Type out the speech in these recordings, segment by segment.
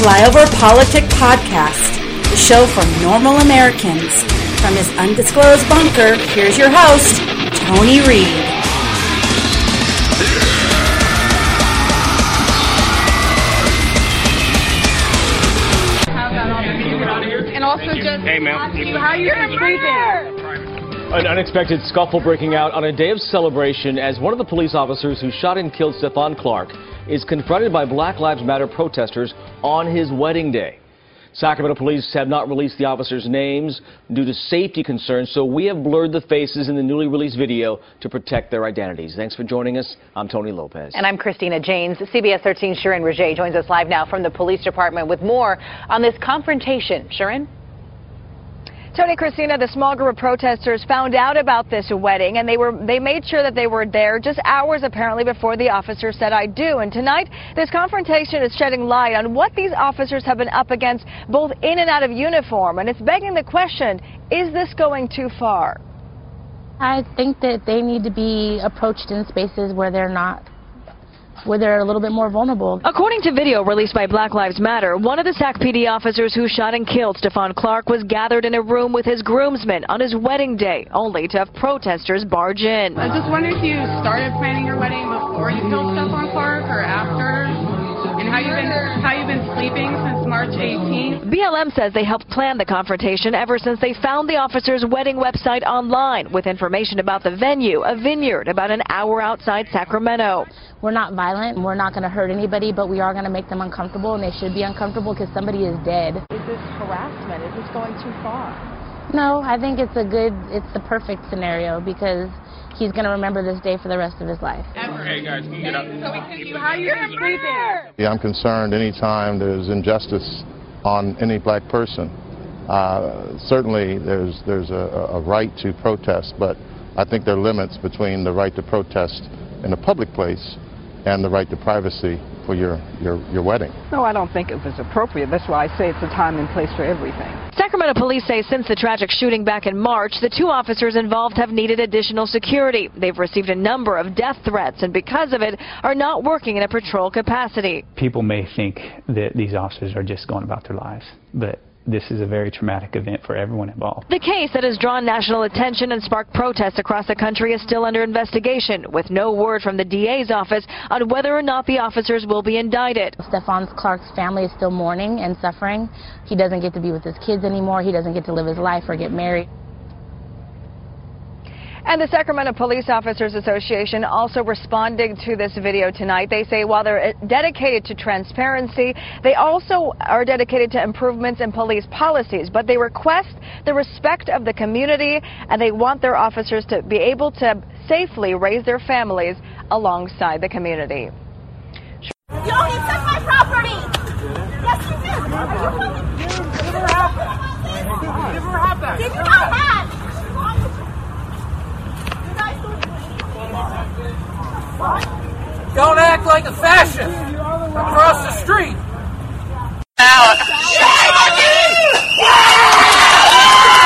Flyover Politic Podcast, the show for normal Americans. From his undisclosed bunker, here's your host, Tony Reed. And also just Hey, ask you how you're sleeping. An unexpected scuffle breaking out on a day of celebration as one of the police officers who shot and killed Stephon Clark is confronted by Black Lives Matter protesters on his wedding day. Sacramento police have not released the officers' names due to safety concerns, so we have blurred the faces in the newly released video to protect their identities. Thanks for joining us. I'm Tony Lopez. And I'm Christina Janes. CBS 13 Sharon Roget joins us live now from the police department with more on this confrontation. Sharon? Tony Christina, the small group of protesters found out about this wedding and they were they made sure that they were there just hours apparently before the officer said I do. And tonight this confrontation is shedding light on what these officers have been up against both in and out of uniform and it's begging the question, is this going too far? I think that they need to be approached in spaces where they're not where they're a little bit more vulnerable. According to video released by Black Lives Matter, one of the SAC PD officers who shot and killed Stephon Clark was gathered in a room with his groomsmen on his wedding day, only to have protesters barge in. I just wonder if you started planning your wedding before you killed Stephon Clark or after, and how you've been how you've been sleeping since March 18th. BLM says they helped plan the confrontation ever since they found the officer's wedding website online with information about the venue, a vineyard about an hour outside Sacramento. We're not violent and we're not going to hurt anybody, but we are going to make them uncomfortable and they should be uncomfortable because somebody is dead. Is this harassment? Is this going too far? No, I think it's a good, it's the perfect scenario because he's going to remember this day for the rest of his life. Hey guys, can you get up? So we can see how you're sleeping. Yeah, I'm concerned anytime there's injustice on any black person. Uh, certainly, there's there's a, a right to protest, but I think there are limits between the right to protest in a public place and the right to privacy for your, your, your wedding. No, I don't think it was appropriate. That's why I say it's a time and place for everything. Sacramento police say since the tragic shooting back in March, the two officers involved have needed additional security. They've received a number of death threats and because of it are not working in a patrol capacity. People may think that these officers are just going about their lives, but this is a very traumatic event for everyone involved. The case that has drawn national attention and sparked protests across the country is still under investigation, with no word from the DA's office on whether or not the officers will be indicted. Stephon Clark's family is still mourning and suffering. He doesn't get to be with his kids anymore. He doesn't get to live his life or get married. And the Sacramento Police Officers Association also responding to this video tonight. They say while they're eh, dedicated to transparency, they also are dedicated to improvements in police policies, but they request the respect of the community and they want their officers to be able to safely raise their families alongside the community. You only took my property! Yes, you did! Are you fucking... Give her half that! Give her half that! Give you not half! You guys don't... Act like a fascist across the street. Stop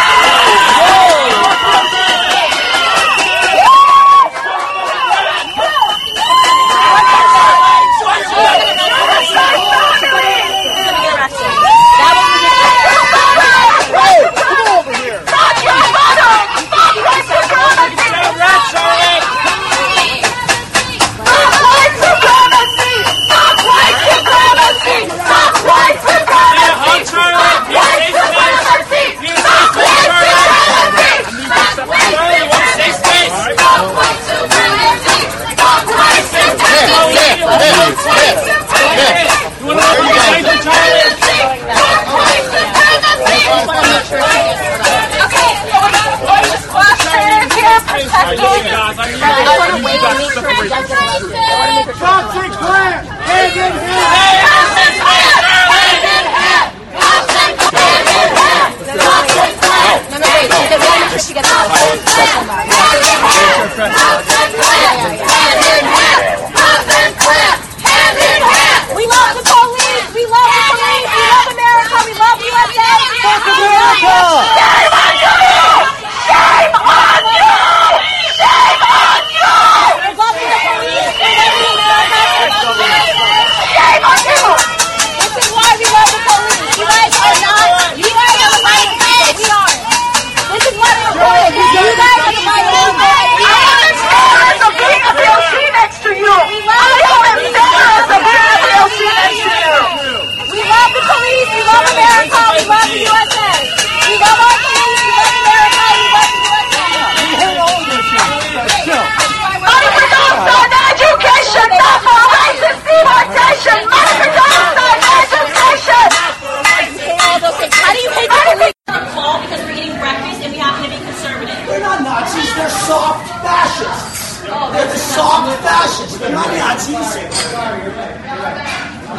Clap!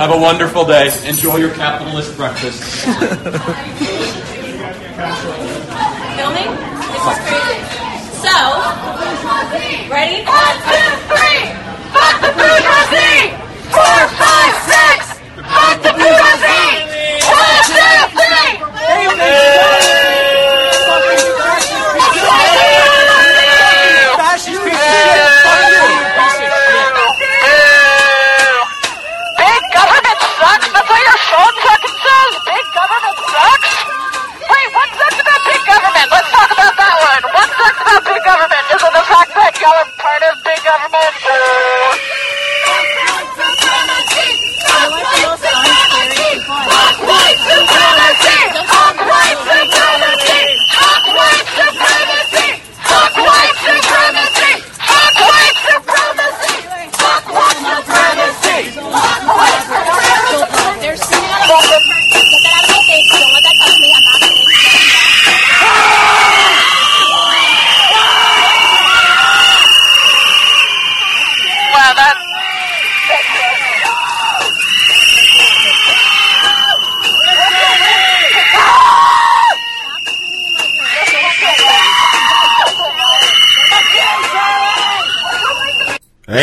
Have a wonderful day. Enjoy your capitalist breakfast. Filming? This is crazy. So, ready? One, two,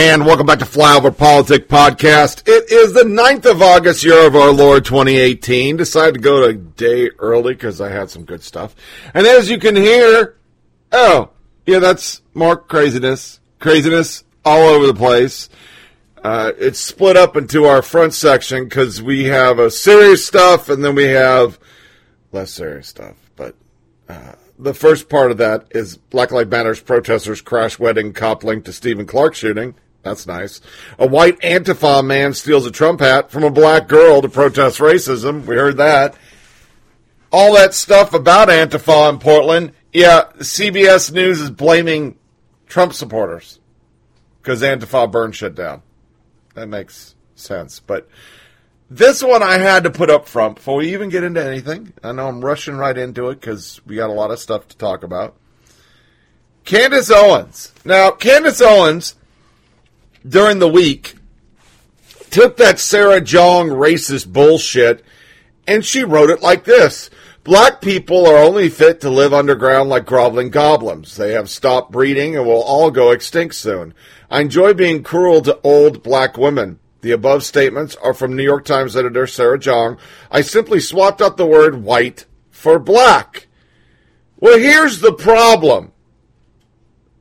And welcome back to Flyover Politic Podcast. It is the 9th of August, year of our Lord 2018. Decided to go a day early because I had some good stuff. And as you can hear, oh, yeah, that's more craziness. Craziness all over the place. Uh, it's split up into our front section because we have a serious stuff and then we have less serious stuff. But uh, the first part of that is Black Lives Matter's protesters crash wedding cop linked to Stephon Clark shooting. That's nice. A white Antifa man steals a Trump hat from a black girl to protest racism. We heard that. All that stuff about Antifa in Portland. Yeah, CBS News is blaming Trump supporters because Antifa burned shit down. That makes sense. But this one I had to put up front before we even get into anything. I know I'm rushing right into it because we got a lot of stuff to talk about. Candace Owens. Now, Candace Owens, during the week, took that Sarah Jeong racist bullshit and she wrote it like this. Black people are only fit to live underground like groveling goblins. They have stopped breeding and will all go extinct soon. I enjoy being cruel to old black women. The above statements are from New York Times editor Sarah Jeong. I simply swapped out the word white for black. Well, here's the problem.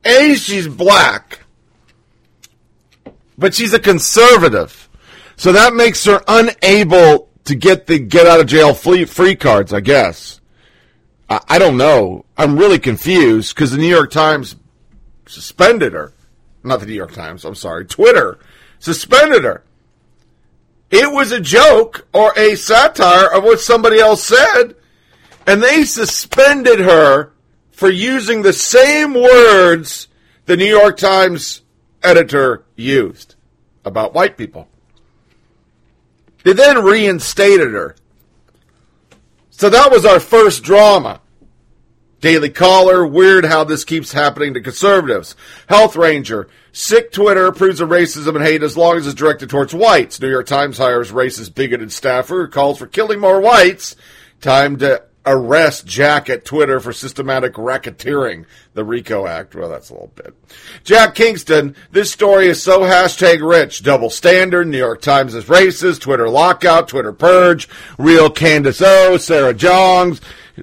A, she's black, but she's a conservative. So that makes her unable to get the get out of jail free, cards, I guess. I, I don't know. I'm really confused because the New York Times suspended her. Not the New York Times, I'm sorry. Twitter suspended her. It was a joke or a satire of what somebody else said, and they suspended her for using the same words the New York Times editor used about white people. They then reinstated her. So that was our first drama. Daily Caller, weird how this keeps happening to conservatives. Health Ranger, sick Twitter approves of racism and hate as long as it's directed towards whites. New York Times hires racist bigoted staffer calls for killing more whites. Time to arrest Jack at Twitter for systematic racketeering. The RICO Act. Well, that's a little bit. Jack Kingston, this story is so hashtag rich. Double standard. New York Times is racist. Twitter lockout. Twitter purge. Real Candace O. Sarah Jeongs.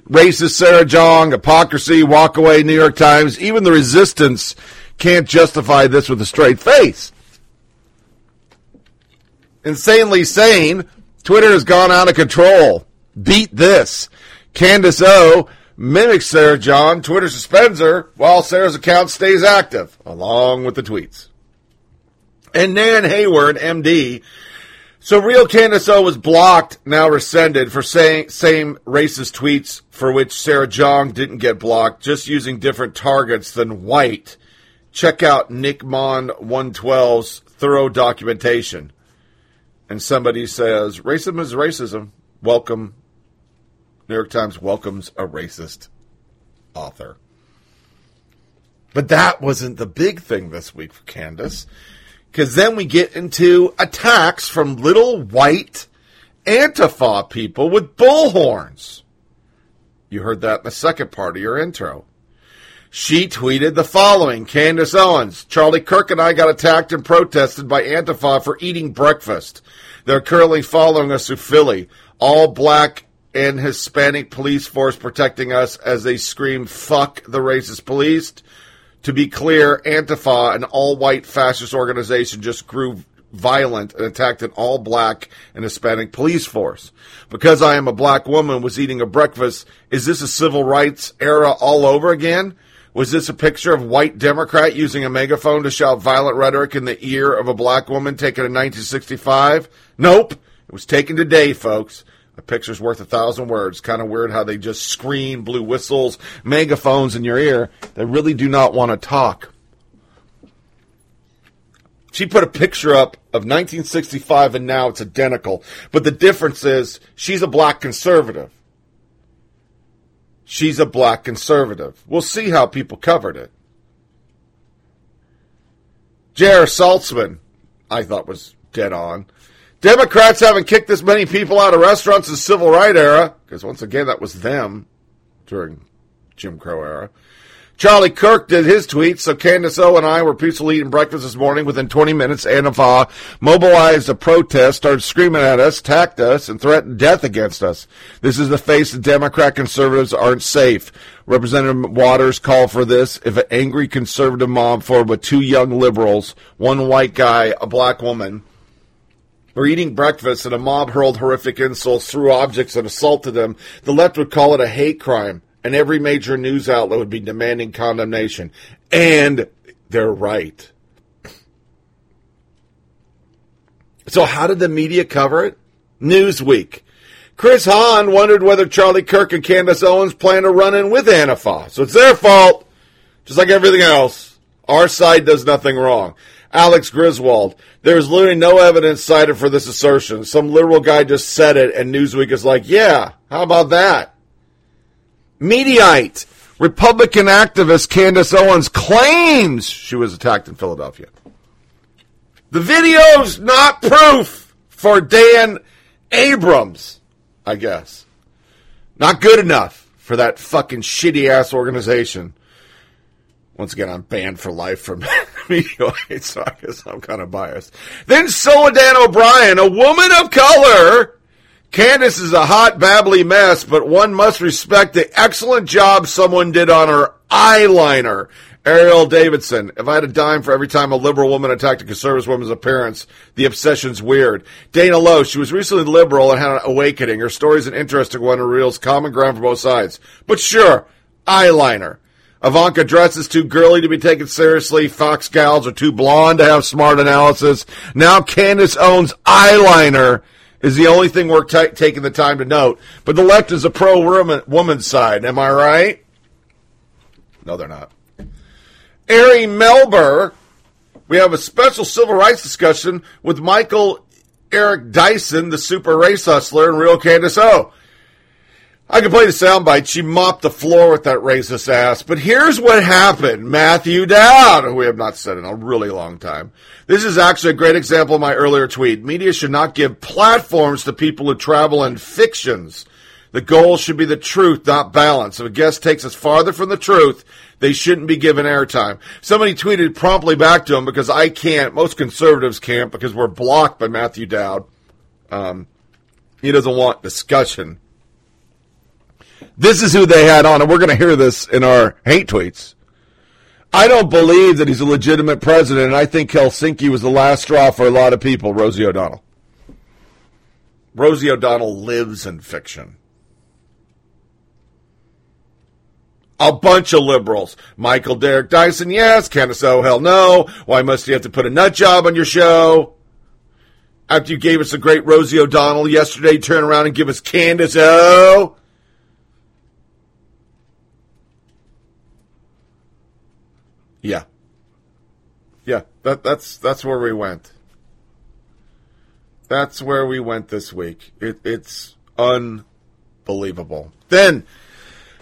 Racist Sarah Jeong. Hypocrisy. Walk away. New York Times. Even the resistance can't justify this with a straight face. Insanely sane. Twitter has gone out of control. Beat this. Candace O mimics Sarah John. Twitter suspends her while Sarah's account stays active, along with the tweets. And Nan Hayward, MD. So real Candace O was blocked, now rescinded for saying same racist tweets for which Sarah Jeong didn't get blocked, just using different targets than white. Check out Nick Mon 112's thorough documentation. And somebody says, racism is racism. Welcome New York Times welcomes a racist author. But that wasn't the big thing this week for Candace. Because then we get into attacks from little white Antifa people with bullhorns. You heard that in the second part of your intro. She tweeted the following Candace Owens, Charlie Kirk and I got attacked and protested by Antifa for eating breakfast. They're currently following us to Philly. All black and Hispanic police force protecting us as they scream, fuck the racist police. To be clear, Antifa, an all white fascist organization, just grew violent and attacked an all black and Hispanic police force. Because I am a black woman was eating a breakfast, is this a civil rights era all over again? Was this a picture of white Democrat using a megaphone to shout violent rhetoric in the ear of a black woman taken in 1965? Nope. It was taken today, folks. A picture's worth a thousand words. Kind of weird how they just scream, blue whistles, megaphones in your ear. They really do not want to talk. She put a picture up of 1965 and now it's identical. But the difference is she's a black conservative. She's a black conservative. We'll see how people covered it. J.R. Salzman, I thought was dead on. Democrats haven't kicked this many people out of restaurants in civil rights era, because once again, that was them during Jim Crow era. Charlie Kirk did his tweet, so Candace O and I were peacefully eating breakfast this morning. Within 20 minutes, Antifa mobilized a protest, started screaming at us, attacked us, and threatened death against us. This is the face that Democrat conservatives aren't safe. Representative Waters called for this. If an angry conservative mob formed with two young liberals, one white guy, a black woman, eating breakfast and a mob hurled horrific insults, threw objects, and assaulted them, the left would call it a hate crime and every major news outlet would be demanding condemnation. And they're right. So, how did the media cover it? Newsweek. Chris Hahn wondered whether Charlie Kirk and Candace Owens plan to run in with Antifa. So it's their fault, just like everything else. Our side does nothing wrong. Alex Griswold. There is literally no evidence cited for this assertion. Some liberal guy just said it, and Newsweek is like, yeah, how about that? Mediaite. Republican activist Candace Owens claims she was attacked in Philadelphia. The video's not proof for Dan Abrams, I guess. Not good enough for that fucking shitty ass organization. Once again, I'm banned for life from Mediaite, so I guess I'm kind of biased. Then Soledad O'Brien, a woman of color, Candace is a hot, babbly mess, but one must respect the excellent job someone did on her eyeliner. Ariel Davidson. If I had a dime for every time a liberal woman attacked a conservative woman's appearance, the obsession's weird. Dana Lowe. She was recently liberal and had an awakening. Her story's an interesting one and reveals common ground for both sides. But sure, eyeliner. Ivanka dresses too girly to be taken seriously. Fox gals are too blonde to have smart analysis. Now Candace Owens' eyeliner is the only thing worth t- taking the time to note. But the left is a pro woman side. Am I right? No, they're not. Ari Melber, we have a special civil rights discussion with Michael Eric Dyson, the super race hustler, and real Candace O. I can play the soundbite. She mopped the floor with that racist ass. But here's what happened. Matthew Dowd, who we have not said in a really long time. This is actually a great example of my earlier tweet. Media should not give platforms to people who travel in fictions. The goal should be the truth, not balance. If a guest takes us farther from the truth, they shouldn't be given airtime. Somebody tweeted promptly back to him because I can't, most conservatives can't because we're blocked by Matthew Dowd. Um, he doesn't want discussion. This is who they had on, and we're going to hear this in our hate tweets. I don't believe that he's a legitimate president, and I think Helsinki was the last straw for a lot of people, Rosie O'Donnell. Rosie O'Donnell lives in fiction. A bunch of liberals. Michael Derek Dyson, yes. Candace O, hell no. Why must you have to put a nut job on your show? After you gave us a great Rosie O'Donnell yesterday, turn around and give us Candace O. Yeah. Yeah, that, that's that's where we went. That's where we went this week. It, it's unbelievable. Then,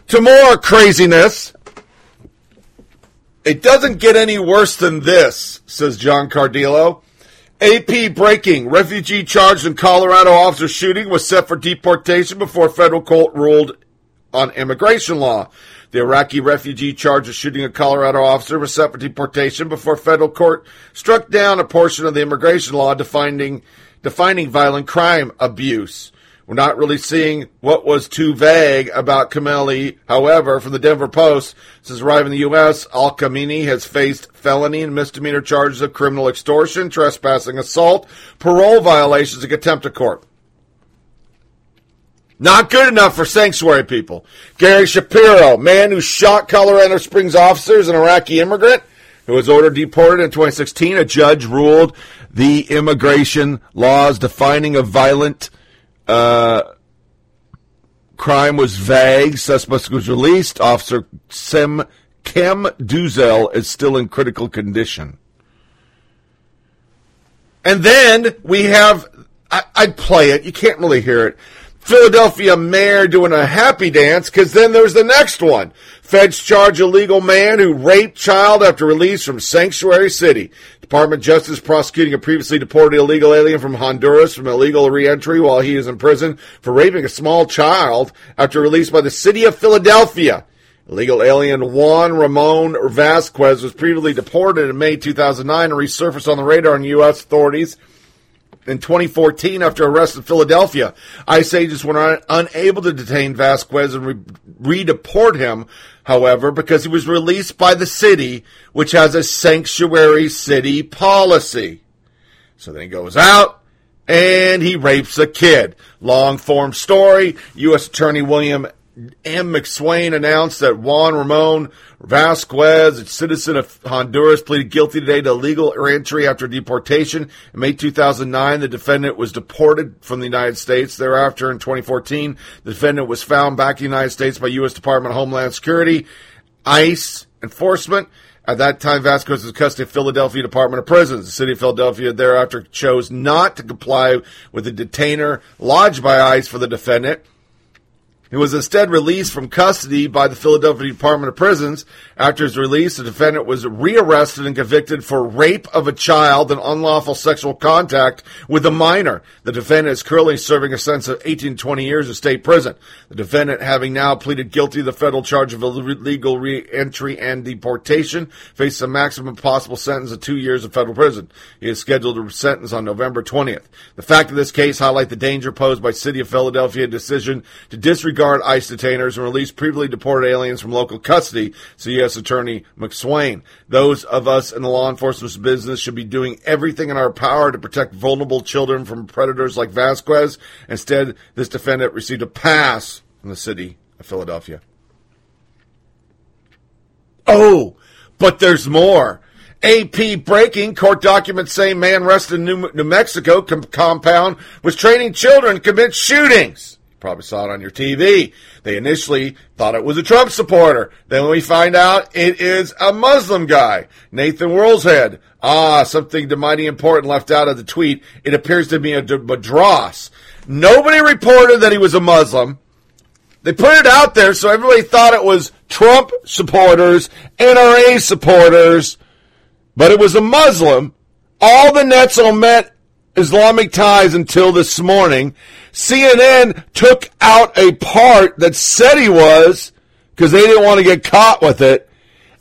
to more craziness. It doesn't get any worse than this, says John Cardillo. AP breaking. Refugee charged in Colorado officer shooting was set for deportation before federal court ruled on immigration law. The Iraqi refugee charged of shooting a Colorado officer was for deportation before federal court struck down a portion of the immigration law defining defining violent crime abuse. We're not really seeing what was too vague about Kameli. However, from the Denver Post, since arriving in the U.S., Al Kamini has faced felony and misdemeanor charges of criminal extortion, trespassing, assault, parole violations, and contempt of court. Not good enough for sanctuary people. Gary Shapiro, man who shot Colorado Springs officers, an Iraqi immigrant who was ordered deported in 2016. A judge ruled the immigration laws defining a violent uh, crime was vague. Suspect was released. Officer Sim Kim Duzel is still in critical condition. And then we have, I, I'd play it. You can't really hear it. Philadelphia mayor doing a happy dance because then there's the next one. Feds charge illegal man who raped child after release from Sanctuary City. Department of Justice prosecuting a previously deported illegal alien from Honduras from illegal reentry while he is in prison for raping a small child after release by the city of Philadelphia. Illegal alien Juan Ramon Vasquez was previously deported in May 2009 and resurfaced on the radar in U.S. authorities in 2014 after arrest in Philadelphia. ICE agents were un- unable to detain Vasquez and re- redeport him, however, because he was released by the city, which has a sanctuary city policy. So then he goes out and he rapes a kid. Long form story. U.S. Attorney William M. McSwain announced that Juan Ramon Vasquez, a citizen of Honduras, pleaded guilty today to illegal entry after deportation. In May 2009, the defendant was deported from the United States. Thereafter, in 2014, the defendant was found back in the United States by U.S. Department of Homeland Security, ICE enforcement. At that time, Vasquez was in custody of Philadelphia Department of Prisons. The city of Philadelphia thereafter chose not to comply with the detainer lodged by ICE for the defendant. He was instead released from custody by the Philadelphia Department of Prisons. After his release, the defendant was rearrested and convicted for rape of a child and unlawful sexual contact with a minor. The defendant is currently serving a sentence of 18 to 20 years in state prison. The defendant, having now pleaded guilty to the federal charge of illegal re-entry and deportation, faces a maximum possible sentence of two years in federal prison. He is scheduled to sentence on November 20th. The fact of this case highlight the danger posed by City of Philadelphia decision to disregard disregard ICE detainers and release previously deported aliens from local custody, said U.S. Attorney McSwain. Those of us in the law enforcement business should be doing everything in our power to protect vulnerable children from predators like Vasquez. Instead, this defendant received a pass from the city of Philadelphia. Oh, but there's more. AP breaking court documents say man arrested in New, New Mexico com- compound was training children to commit shootings. Probably saw it on your TV. They initially thought it was a Trump supporter. Then we find out it is a Muslim guy, Nathan Woolshead. Ah, something mighty important left out of the tweet. It appears to be a madras. Nobody reported that he was a Muslim. They put it out there so everybody thought it was Trump supporters, NRA supporters, but it was a Muslim. All the nets met Islamic ties until this morning. CNN took out a part that said he was because they didn't want to get caught with it.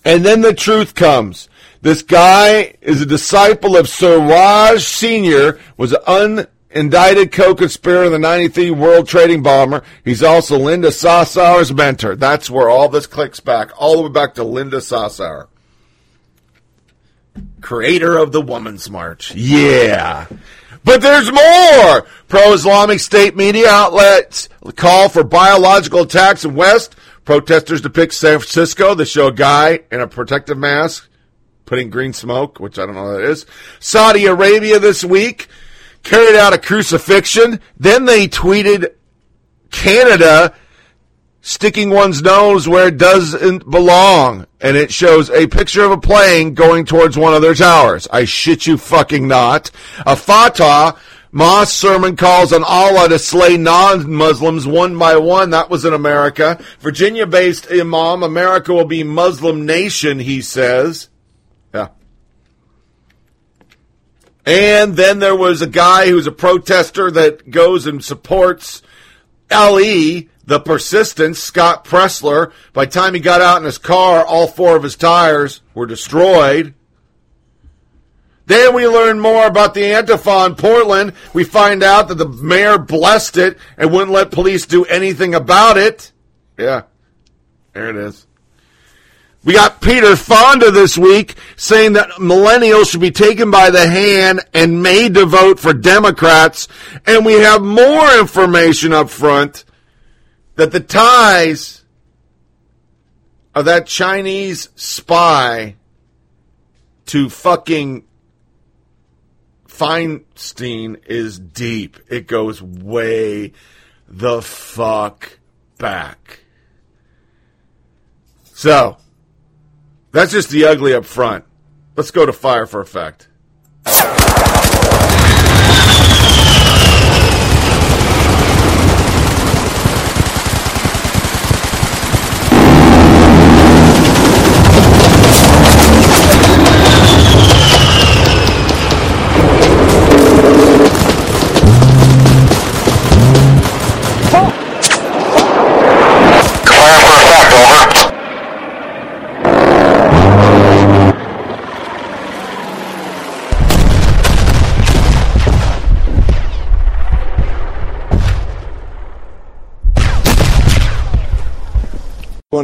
And then the truth comes. This guy is a disciple of Siraj Sr., was an unindicted co-conspirator in the 93 World Trading Bomber. He's also Linda Sarsour's mentor. That's where all this clicks back, all the way back to Linda Sassower. Creator of the Woman's March. Yeah. But there's more! Pro-Islamic state media outlets call for biological attacks in West. Protesters depict San Francisco. They show a guy in a protective mask putting green smoke, which I don't know what that is. Saudi Arabia this week carried out a crucifixion. Then they tweeted Canada sticking one's nose where it doesn't belong. And it shows a picture of a plane going towards one of their towers. I shit you fucking not. A Fatah Moss sermon calls on Allah to slay non-Muslims one by one. That was in America. Virginia-based Imam, America will be Muslim nation, he says. Yeah. And then there was a guy who's a protester that goes and supports LE, the persistence, Scott Presler. By the time he got out in his car, all four of his tires were destroyed. Then we learn more about the Antifa in Portland. We find out that the mayor blessed it and wouldn't let police do anything about it. Yeah, there it is. We got Peter Fonda this week saying that millennials should be taken by the hand and made to vote for Democrats. And we have more information up front that the ties of that Chinese spy to fucking Feinstein is deep. It goes way the fuck back. So, that's just the ugly up front. Let's go to fire for effect.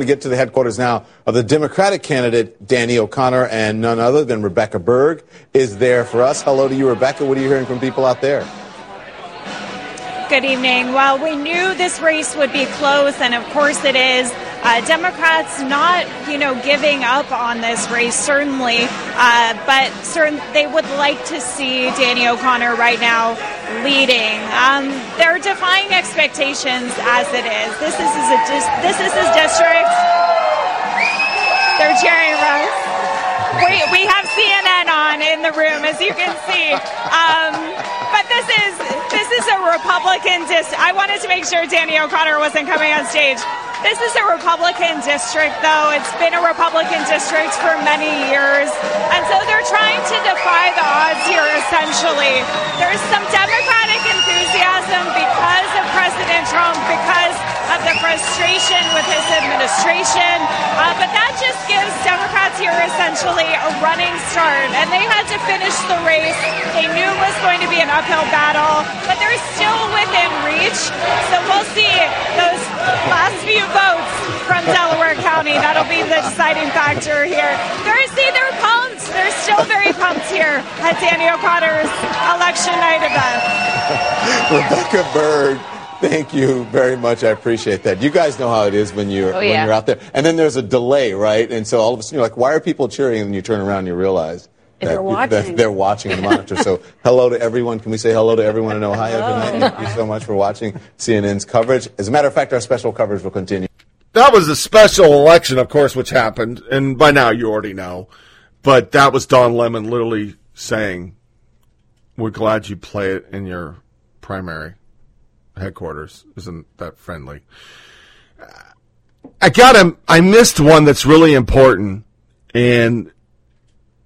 To get to the headquarters now of the Democratic candidate, Danny O'Connor, and none other than Rebecca Berg is there for us. Hello to you, Rebecca. What are you hearing from people out there? Good evening. Well, we knew this race would be close, and of course it is. Uh, Democrats not, you know, giving up on this race, certainly, uh, but certain, they would like to see Danny O'Connor right now leading. Um, they're defying expectations as it is. This is, is a this is his district. They're cheering Russ. We, we have CNN on in the room, as you can see. Um, but this is this is a Republican district. I wanted to make sure Danny O'Connor wasn't coming on stage. This is a Republican district, though. It's been a Republican district for many years. And so they're trying to defy the odds here, essentially. There's some Democratic enthusiasm because of President Trump, because of the frustration with his administration. Uh, but that just gives Democrats here essentially a running start. And they had to finish the race. They knew it was going to be an uphill battle, but they're still within reach. So we'll see those last few votes from Delaware County. That'll be the deciding factor here. See, they're pumped. They're still very pumped here at Danny O'Connor's election night event. Rebecca Berg. Thank you very much. I appreciate that. You guys know how it is when you're Oh, when you're out there, and then there's a delay, right? And so all of a sudden you're like, "Why are people cheering?" And then you turn around and you realize that, They're watching. that they're watching on the monitor. so hello to everyone. Can we say hello to everyone in Ohio tonight? Thank you so much for watching CNN's coverage. As a matter of fact, our special coverage will continue. That was a special election, of course, which happened, and by now you already know. But that was Don Lemon literally saying, "We're glad you play it in your primary headquarters." Isn't that friendly? I got him. I missed one that's really important, and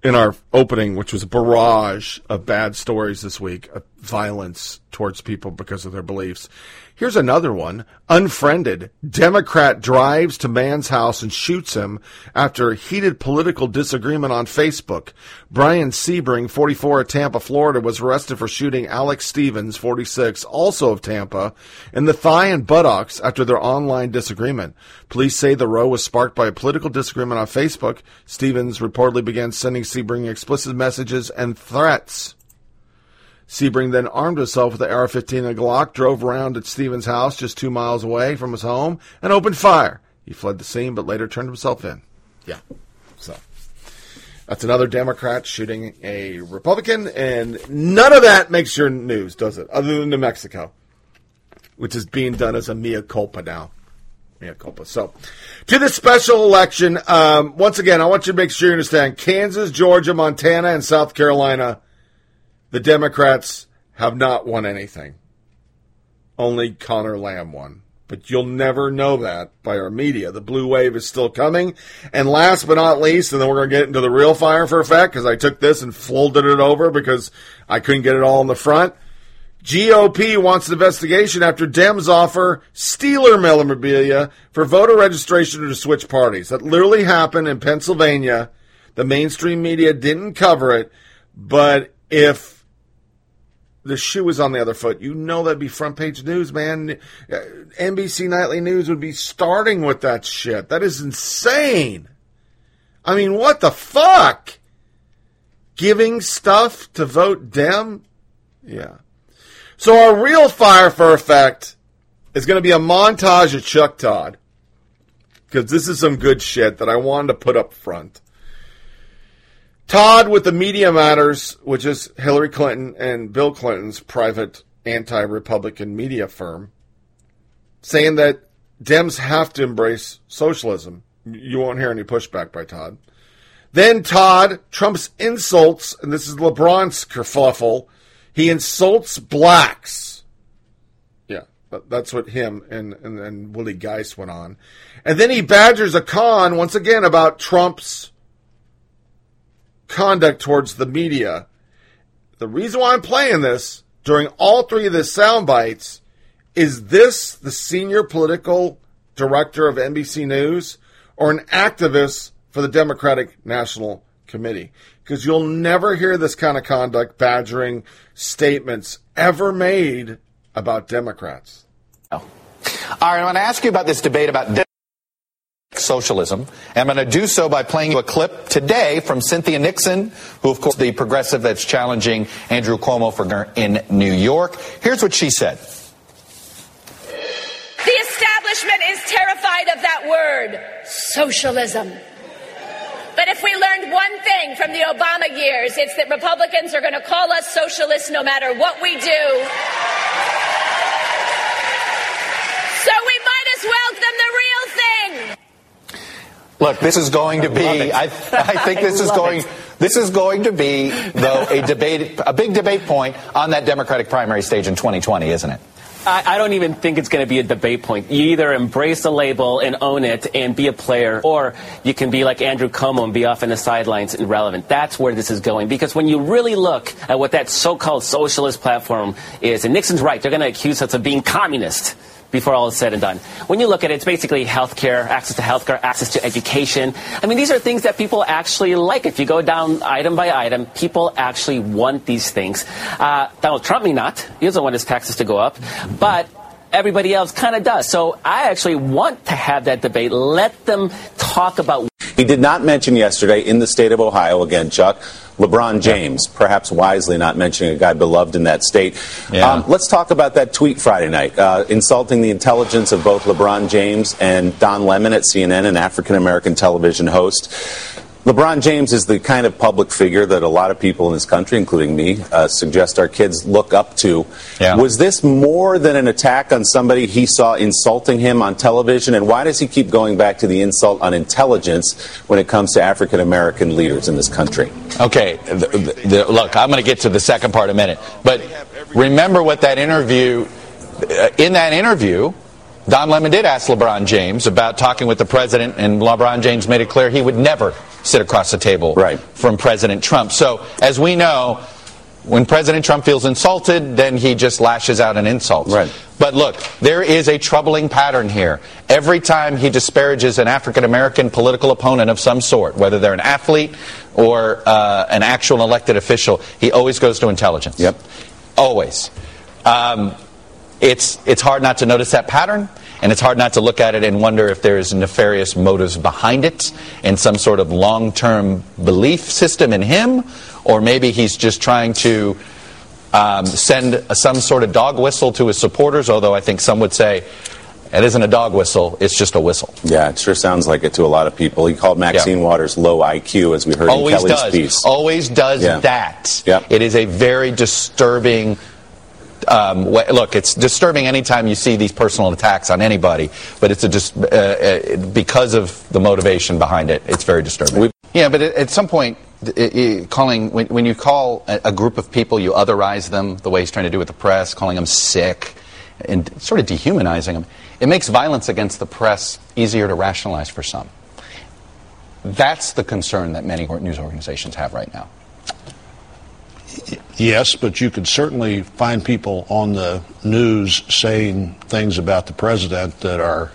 in our opening, which was a barrage of bad stories this week, of violence towards people because of their beliefs. Here's another one. Unfriended. Democrat drives to man's house and shoots him after heated political disagreement on Facebook. Brian Sebring, 44 of Tampa, Florida, was arrested for shooting Alex Stevens, 46, also of Tampa, in the thigh and buttocks after their online disagreement. Police say the row was sparked by a political disagreement on Facebook. Stevens reportedly began sending Sebring explicit messages and threats. Sebring then armed himself with the AR-15 and a Glock, drove around at Stevens' house just two miles away from his home, and opened fire. He fled the scene, but later turned himself in. Yeah. So that's another Democrat shooting a Republican, and none of that makes your news, does it? Other than New Mexico, which is being done as a mea culpa now. Mea culpa. So, to the special election, um, once again, I want you to make sure you understand Kansas, Georgia, Montana, and South Carolina the Democrats have not won anything. Only Connor Lamb won. But you'll never know that by our media. The blue wave is still coming. And last but not least, and then we're going to get into the real fire for effect because I took this and folded it over because I couldn't get it all in the front. GOP wants an investigation after Dems offer Steeler memorabilia for voter registration to switch parties. That literally happened in Pennsylvania. The mainstream media didn't cover it, but if the shoe was on the other foot, you know that'd be front page news, man. Uh, NBC Nightly News would be starting with that shit. That is insane. I mean, what the fuck? Giving stuff to vote Dem? Yeah. So our real fire for effect is going to be a montage of Chuck Todd. Because this is some good shit that I wanted to put up front. Todd with the Media Matters, which is Hillary Clinton and Bill Clinton's private anti Republican media firm, saying that Dems have to embrace socialism. You won't hear any pushback by Todd. Then Todd, Trump's insults, and this is LeBron's kerfuffle, he insults blacks. Yeah, that's what him and, and, and Willie Geist went on. And then he badgers a con once again about Trump's conduct towards the media. The reason why I'm playing this during all three of the sound bites is this the senior political director of NBC News or an activist for the Democratic National Committee? Because you'll never hear this kind of conduct, badgering statements ever made about Democrats. All right, I want to ask you about this debate about socialism. And I'm going to do so by playing you a clip today from Cynthia Nixon, who, of course, the progressive that's challenging Andrew Cuomo for in New York. Here's what she said. The establishment is terrified of that word, socialism. But if we learned one thing from the Obama years, it's that Republicans are going to call us socialists no matter what we do. So we might as well them the real thing. Look, this is going to be. I, I, think this is going. It. This is going to be, though, a debate, a big debate point on that Democratic primary stage in 2020, isn't it? I, I don't even think it's going to be a debate point. You either embrace the label and own it and be a player, or you can be like Andrew Cuomo and be off in the sidelines and irrelevant. That's where this is going. Because when you really look at what that so-called socialist platform is, and Nixon's right, they're going to accuse us of being communist before all is said and done. When you look at it, it's basically healthcare, access to healthcare, access to education. I mean, these are things that people actually like. If you go down item by item, people actually want these things. Uh, Donald Trump may not. He doesn't want his taxes to go up. But everybody else kind of does. So I actually want to have that debate. Let them talk about. He did not mention yesterday in the state of Ohio, again, Chuck, LeBron James, yeah. perhaps wisely not mentioning a guy beloved in that state. Yeah. Um, let's talk about that tweet Friday night, uh, insulting the intelligence of both LeBron James and Don Lemon at CNN, an African American television host. LeBron James is the kind of public figure that a lot of people in this country, including me, uh, suggest our kids look up to. Yeah. Was this more than an attack on somebody he saw insulting him on television? And why does he keep going back to the insult on intelligence when it comes to African American leaders in this country? Okay, the, the, the, look, I'm going to get to the second part in a minute. But remember what that interview, uh, in that interview, Don Lemon did ask LeBron James about talking with the president, and LeBron James made it clear he would never sit across the table right. from President Trump. So, as we know, when President Trump feels insulted, then he just lashes out an insult. Right. But look, there is a troubling pattern here. Every time he disparages an African American political opponent of some sort, whether they're an athlete or uh, an actual elected official, he always goes to intelligence. Yep. Always. Um, it's, it's hard not to notice that pattern. And it's hard not to look at it and wonder if there's nefarious motives behind it and some sort of long term belief system in him, or maybe he's just trying to um, send some sort of dog whistle to his supporters, although I think some would say it isn't a dog whistle, it's just a whistle. Yeah, it sure sounds like it to a lot of people. He called Maxine yeah. Waters low IQ, as we heard Always in Kelly's does. piece. Always does yeah. that. Yep. It is a very disturbing um, look, it's disturbing anytime you see these personal attacks on anybody, but it's a just uh, uh, because of the motivation behind it. It's very disturbing. We, yeah, but at some point, i- i- calling when, when you call a, a group of people, you otherize them the way he's trying to do with the press, calling them sick, and sort of dehumanizing them. It makes violence against the press easier to rationalize for some. That's the concern that many news organizations have right now. Yes, but you could certainly find people on the news saying things about the president that are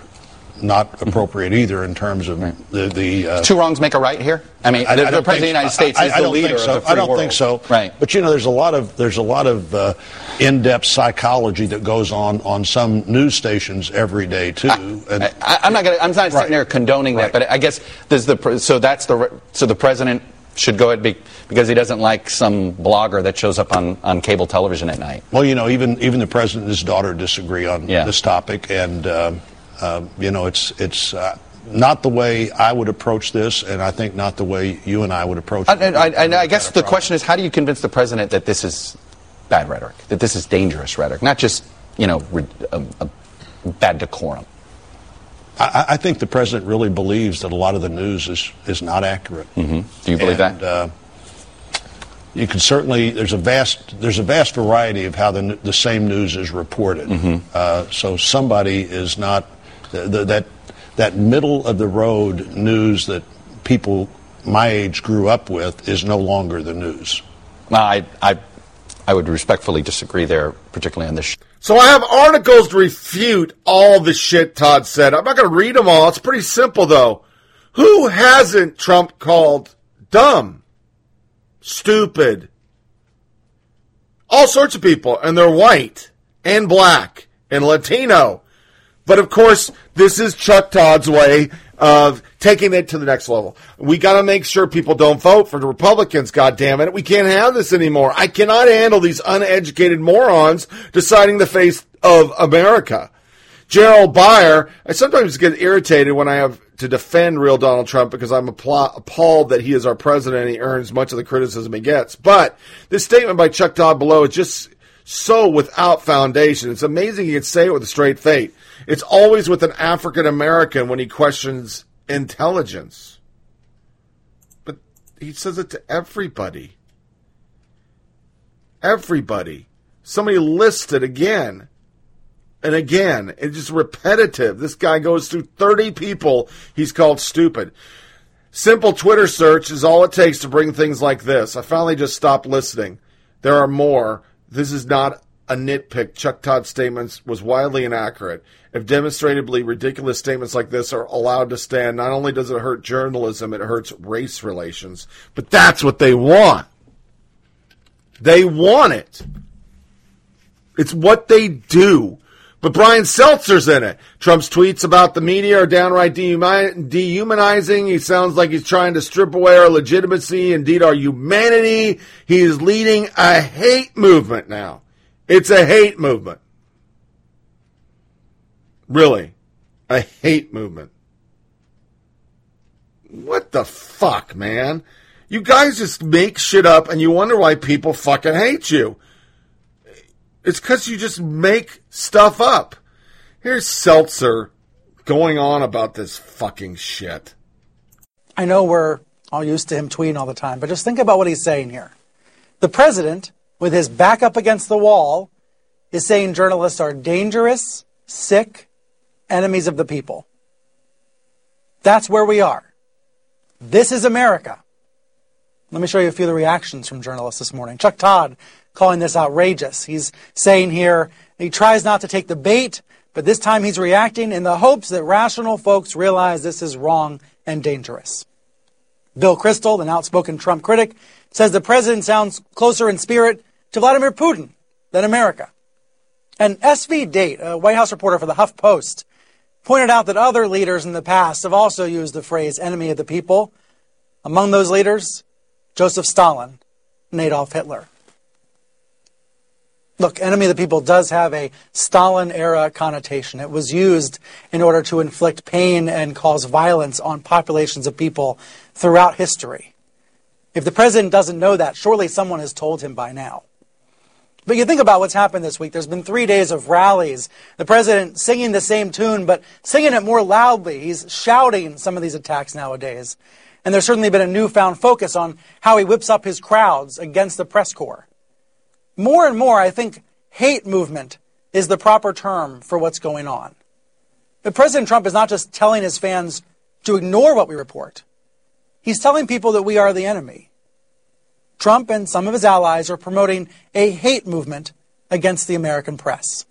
not appropriate either in terms of the the. Uh, Two wrongs make a right here. I mean, the, the don't president of the United States I- is I the don't leader think so. of the free I don't world. think so. Right. But you know, there's a lot of there's a lot of uh, in-depth psychology that goes on on some news stations every day too. and I, I'm not gonna, I'm not sitting there condoning that, but I guess there's the so that's the so the president should go ahead be, because he doesn't like some blogger that shows up on, on cable television at night. Well, you know, even even the president and his daughter disagree on this topic, and um uh, you know, it's it's uh, not the way I would approach this, and I think not the way you and I would approach I, it. I, I, I guess the question is, how do you convince the president that this is bad rhetoric, that this is dangerous rhetoric, not just you know a, a bad decorum? I, I think the president really believes that a lot of the news is is not accurate. Mm-hmm. Do you believe and, Uh, you can certainly there's a vast there's a vast variety of how the the same news is reported. Mm-hmm. Uh, so somebody is not the, the, that that middle of the road news that people my age grew up with is no longer the news. Well, I, I, I would respectfully disagree there, particularly on this. So I have articles to refute all the shit Todd said. I'm not going to read them all. It's pretty simple though. Who hasn't Trump called dumb, stupid? All sorts of people, and they're white and black and Latino. But of course, this is Chuck Todd's way of taking it to the next level. We got to make sure people don't vote for the Republicans. God damn it, we can't have this anymore. I cannot handle these uneducated morons deciding the face of America. Gerald Byer, I sometimes get irritated when I have to defend real Donald Trump because I'm appalled that he is our president and he earns much of the criticism he gets. But this statement by Chuck Todd below is just so without foundation. It's amazing he could say it with a straight face. It's always with an African American when he questions intelligence. But he says it to everybody. Everybody. Somebody lists it again and again. It's just repetitive. This guy goes through 30 people he's called stupid. Simple Twitter search is all it takes to bring things like this. I finally just stopped listening. There are more. This is not a nitpick. Chuck Todd's statements was wildly inaccurate. If demonstrably ridiculous statements like this are allowed to stand, not only does it hurt journalism, it hurts race relations. But that's what they want. They want it. It's what they do. But Brian Stelter's in it. Trump's tweets about the media are downright dehumanizing. He sounds like he's trying to strip away our legitimacy, indeed our humanity. He is leading a hate movement now. It's a hate movement. Really. A hate movement. What the fuck, man? You guys just make shit up and you wonder why people fucking hate you. It's because you just make stuff up. Here's Stelter going on about this fucking shit. I know we're all used to him tweeting all the time, but just think about what he's saying here. The president, with his back up against the wall, is saying journalists are dangerous, sick, enemies of the people. That's where we are. This is America. Let me show you a few of the reactions from journalists this morning. Chuck Todd calling this outrageous. He's saying here he tries not to take the bait, but this time he's reacting in the hopes that rational folks realize this is wrong and dangerous. Bill Kristol, an outspoken Trump critic, says the president sounds closer in spirit to Vladimir Putin than America. And SV Date, a White House reporter for the Huff Post, pointed out that other leaders in the past have also used the phrase enemy of the people. Among those leaders, Joseph Stalin and Adolf Hitler. Look, enemy of the people does have a Stalin era connotation. It was used in order to inflict pain and cause violence on populations of people throughout history. If the president doesn't know that, surely someone has told him by now. But you think about what's happened this week. There's been three days of rallies. The president singing the same tune, but singing it more loudly. He's shouting some of these attacks nowadays. And there's certainly been a newfound focus on how he whips up his crowds against the press corps. More and more, I think hate movement is the proper term for what's going on. But President Trump is not just telling his fans to ignore what we report. He's telling people that we are the enemy. Trump and some of his allies are promoting a hate movement against the American press.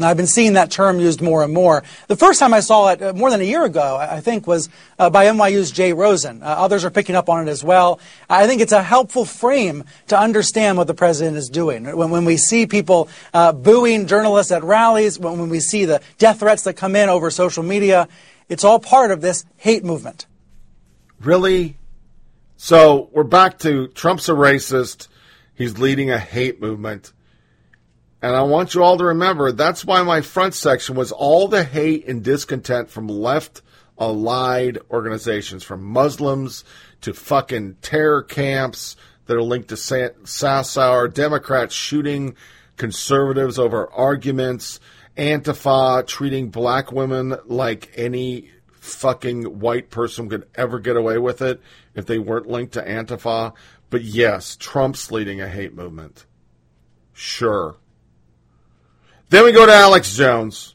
Now, I've been seeing that term used more and more. The first time I saw it, uh, more than a year ago, I think, was uh, by NYU's Jay Rosen. Uh, others are picking up on it as well. I think it's a helpful frame to understand what the president is doing. When, when we see people uh, booing journalists at rallies, when, when we see the death threats that come in over social media, it's all part of this hate movement. Really? So we're back to Trump's a racist. He's leading a hate movement. And I want you all to remember that's why my front section was all the hate and discontent from left allied organizations, from Muslims to fucking terror camps that are linked to Sarsour, Democrats shooting conservatives over arguments, Antifa treating black women like any fucking white person could ever get away with it if they weren't linked to Antifa. But yes, Trump's leading a hate movement. Sure. Then we go to Alex Jones.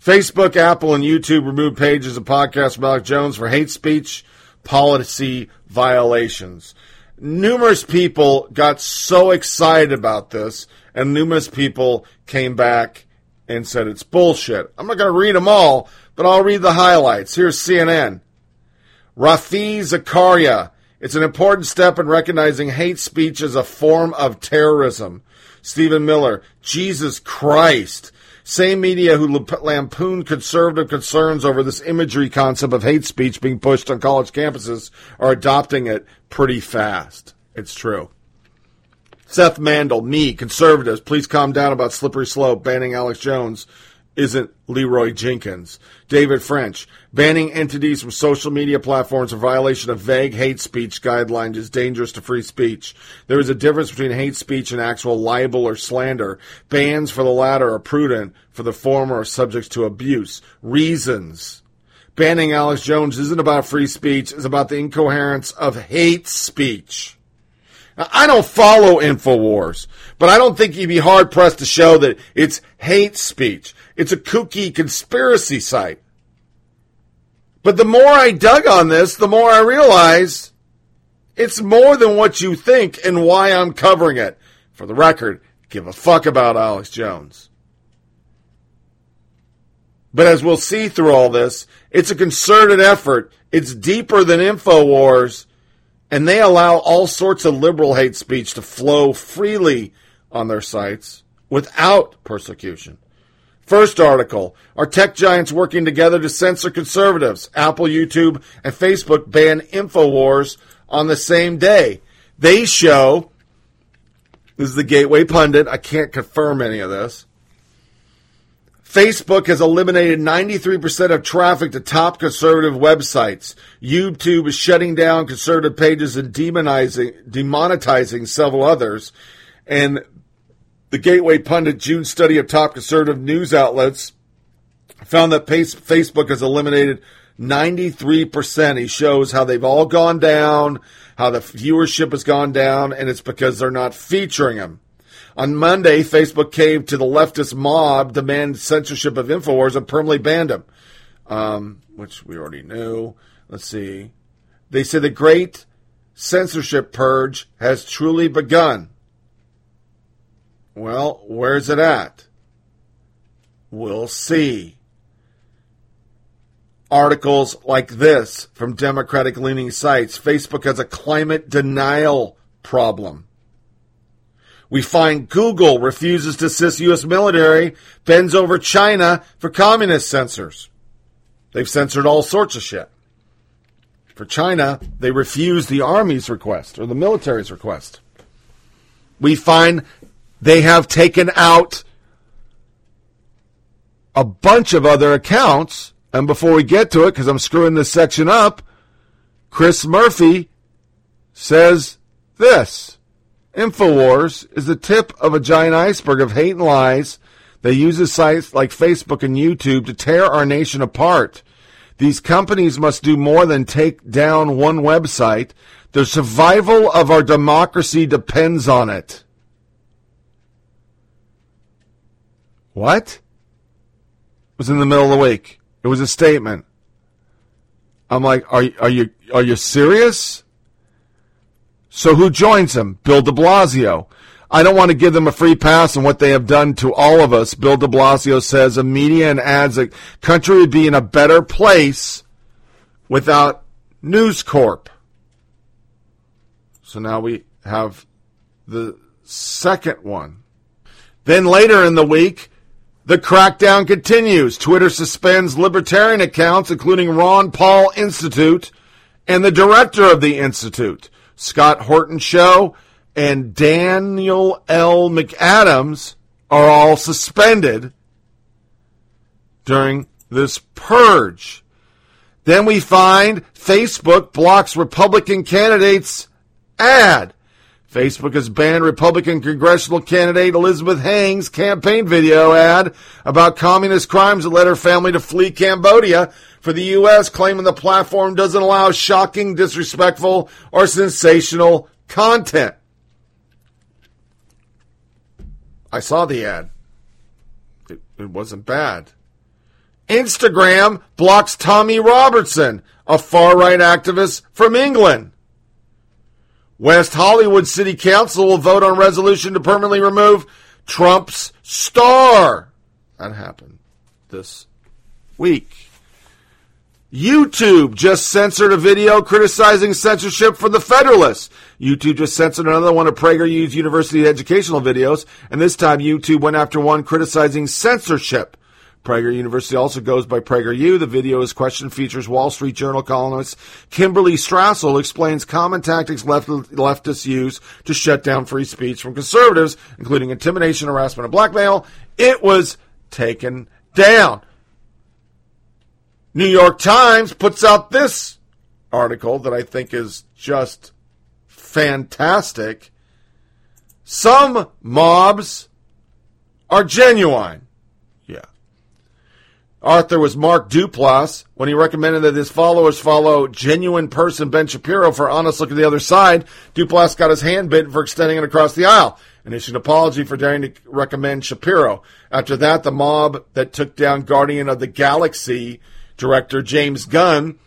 Facebook, Apple, and YouTube removed pages of podcasts from Alex Jones for hate speech policy violations. Numerous people got so excited about this, and numerous people came back and said it's bullshit. I'm not going to read them all, but I'll read the highlights. Here's CNN. Rafia Zakaria. It's an important step in recognizing hate speech as a form of terrorism. Stephen Miller, Jesus Christ. Same media who lampooned conservative concerns over this imagery concept of hate speech being pushed on college campuses are adopting it pretty fast. It's true. Seth Mandel, me, conservatives, please calm down about slippery slope banning Alex Jones isn't Leeroy Jenkins. David French, banning entities from social media platforms in violation of vague hate speech guidelines is dangerous to free speech. There is a difference between hate speech and actual libel or slander. Bans for the latter are prudent, for the former are subject to abuse. Reasons. Banning Alex Jones isn't about free speech, it's about the incoherence of hate speech. I don't follow InfoWars, but I don't think you'd be hard pressed to show that it's hate speech. It's a kooky conspiracy site. But the more I dug on this, the more I realized it's more than what you think and why I'm covering it. For the record, give a fuck about Alex Jones. But as we'll see through all this, it's a concerted effort. It's deeper than InfoWars, and they allow all sorts of liberal hate speech to flow freely on their sites without persecution. First article Are tech giants working together to censor conservatives? Apple, YouTube, and Facebook ban InfoWars on the same day. They show, this is the Gateway Pundit, I can't confirm any of this. Facebook has eliminated 93% of traffic to top conservative websites. YouTube is shutting down conservative pages and demonizing, demonetizing several others. And the Gateway Pundit June study of top conservative news outlets found that Facebook has eliminated 93%. He shows how they've all gone down, how the viewership has gone down, and it's because they're not featuring them. On Monday, Facebook caved to the leftist mob, demand censorship of InfoWars, and permanently banned them, um, which we already knew. Let's see. They say the great censorship purge has truly begun. Well, where's it at? We'll see. Articles like this from Democratic leaning sites Facebook has a climate denial problem. We find Google refuses to assist U.S. military, bends over China for communist censors. They've censored all sorts of shit. For China, they refuse the Army's request or the military's request. We find they have taken out a bunch of other accounts. And before we get to it, because I'm screwing this section up, Chris Murphy says this InfoWars is the tip of a giant iceberg of hate and lies that uses sites like Facebook and YouTube to tear our nation apart. These companies must do more than take down one website. The survival of our democracy depends on it. What? It was in the middle of the week. It was a statement. I'm like, are are you are you serious? So who joins him? Bill De Blasio. I don't want to give them a free pass on what they have done to all of us. Bill de Blasio says a media and adds a country would be in a better place without News Corp. So now we have the second one. Then later in the week, the crackdown continues. Twitter suspends libertarian accounts, including Ron Paul Institute and the director of the Institute, Scott Horton Show and Daniel L. McAdams are all suspended during this purge. Then we find Facebook blocks Republican candidates' ad. Facebook has banned Republican congressional candidate Elizabeth Heng's campaign video ad about communist crimes that led her family to flee Cambodia for the U.S., claiming the platform doesn't allow shocking, disrespectful, or sensational content. I saw the ad. It, it wasn't bad. Instagram blocks Tommy Robinson, a far right activist from England. West Hollywood City Council will vote on resolution to permanently remove Trump's star. That happened this week. YouTube just censored a video criticizing censorship for the Federalists. YouTube just censored another one of PragerU's university educational videos, and this time YouTube went after one criticizing censorship. Prager University also goes by PragerU. The video is question features Wall Street Journal columnist Kimberly Strassel explains common tactics left, leftists use to shut down free speech from conservatives, including intimidation, harassment, and blackmail. It was taken down. New York Times puts out this article that I think is just fantastic. Some mobs are genuine. Author was Mark Duplass when he recommended that his followers follow genuine person Ben Shapiro for honest look at the other side. Duplass got his hand bitten for extending it across the aisle and issued an apology for daring to recommend Shapiro. After that, the mob that took down Guardian of the Galaxy director James Gunn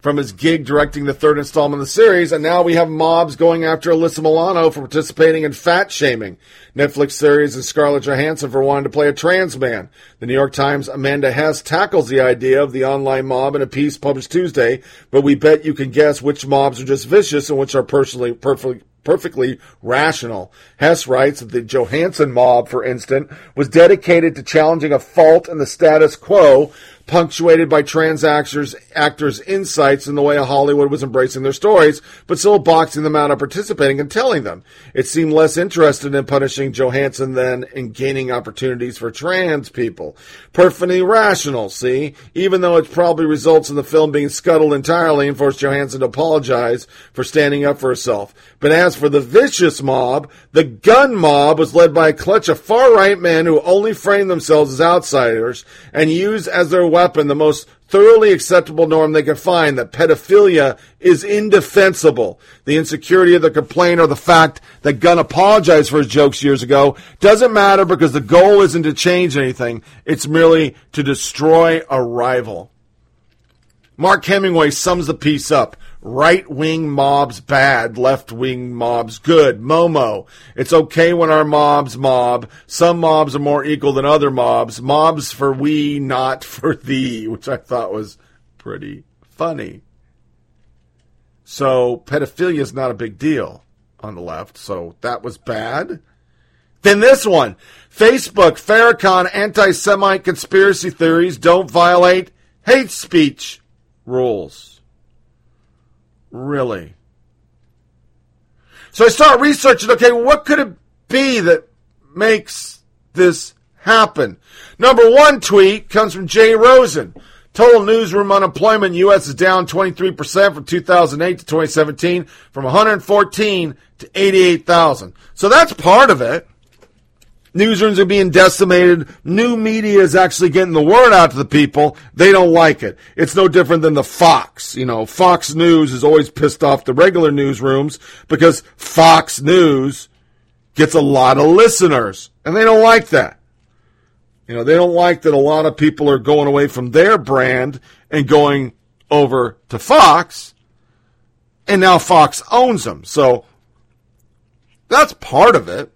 from his gig directing the third installment of the series, and now we have mobs going after Alyssa Milano for participating in fat shaming. Netflix series and Scarlett Johansson for wanting to play a trans man. The New York Times' Amanda Hess tackles the idea of the online mob in a piece published Tuesday, but we bet you can guess which mobs are just vicious and which are personally perfectly perfectly rational. Hess writes that the Johansson mob, for instance, was dedicated to challenging a fault in the status quo punctuated by trans actors, actors' insights in the way Hollywood was embracing their stories, but still boxing them out of participating and telling them. It seemed less interested in punishing Johansson than in gaining opportunities for trans people. Perfectly rational, see? Even though it probably results in the film being scuttled entirely and forced Johansson to apologize for standing up for herself. But as for the vicious mob, the Gunn mob was led by a clutch of far right men who only framed themselves as outsiders and use as their weapon the most thoroughly acceptable norm they can find that pedophilia is indefensible. The insecurity of the complaint or the fact that Gunn apologized for his jokes years ago doesn't matter because the goal isn't to change anything. It's merely to destroy a rival. Mark Hemingway sums the piece up right wing mobs bad, left wing mobs good. Momo. It's okay when our mobs mob. Some mobs are more equal than other mobs. Mobs for we, not for thee, which I thought was pretty funny. So pedophilia is not a big deal on the left. So that was bad. Then this one Facebook, Farrakhan, anti Semite conspiracy theories don't violate hate speech rules. Really? So I start researching, okay, what could it be that makes this happen? Number one tweet comes from Jay Rosen. Total newsroom unemployment in U.S. is down 23% from 2008 to 2017, from 114 to 88,000. So that's part of it. Newsrooms are being decimated. New media is actually getting the word out to the people. They don't like it. It's no different than the Fox. You know, Fox News is always pissed off the regular newsrooms because Fox News gets a lot of listeners and they don't like that. You know, they don't like that a lot of people are going away from their brand and going over to Fox and now Fox owns them. So that's part of it.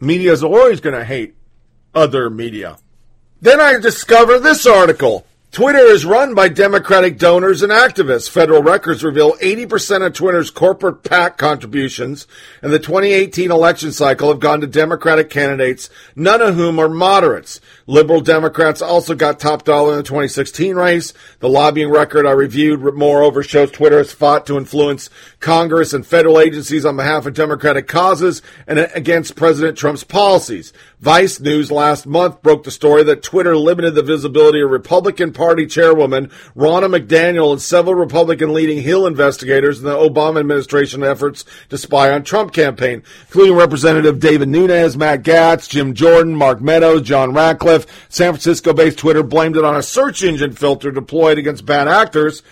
Media is always going to hate other media. Then I discover this article. Twitter is run by Democratic donors and activists. Federal records reveal 80% of Twitter's corporate PAC contributions in the 2018 election cycle have gone to Democratic candidates, none of whom are moderates. Liberal Democrats also got top dollar in the 2016 race. The lobbying record I reviewed, moreover, shows Twitter has fought to influence Congress and federal agencies on behalf of Democratic causes and against President Trump's policies. Vice News last month broke the story that Twitter limited the visibility of Republican Party chairwoman Ronna McDaniel and several Republican leading Hill investigators in the Obama administration efforts to spy on Trump campaign, including Representative Devin Nunes, Matt Gaetz, Jim Jordan, Mark Meadows, John Ratcliffe. San Francisco-based Twitter blamed it on a search engine filter deployed against bad actors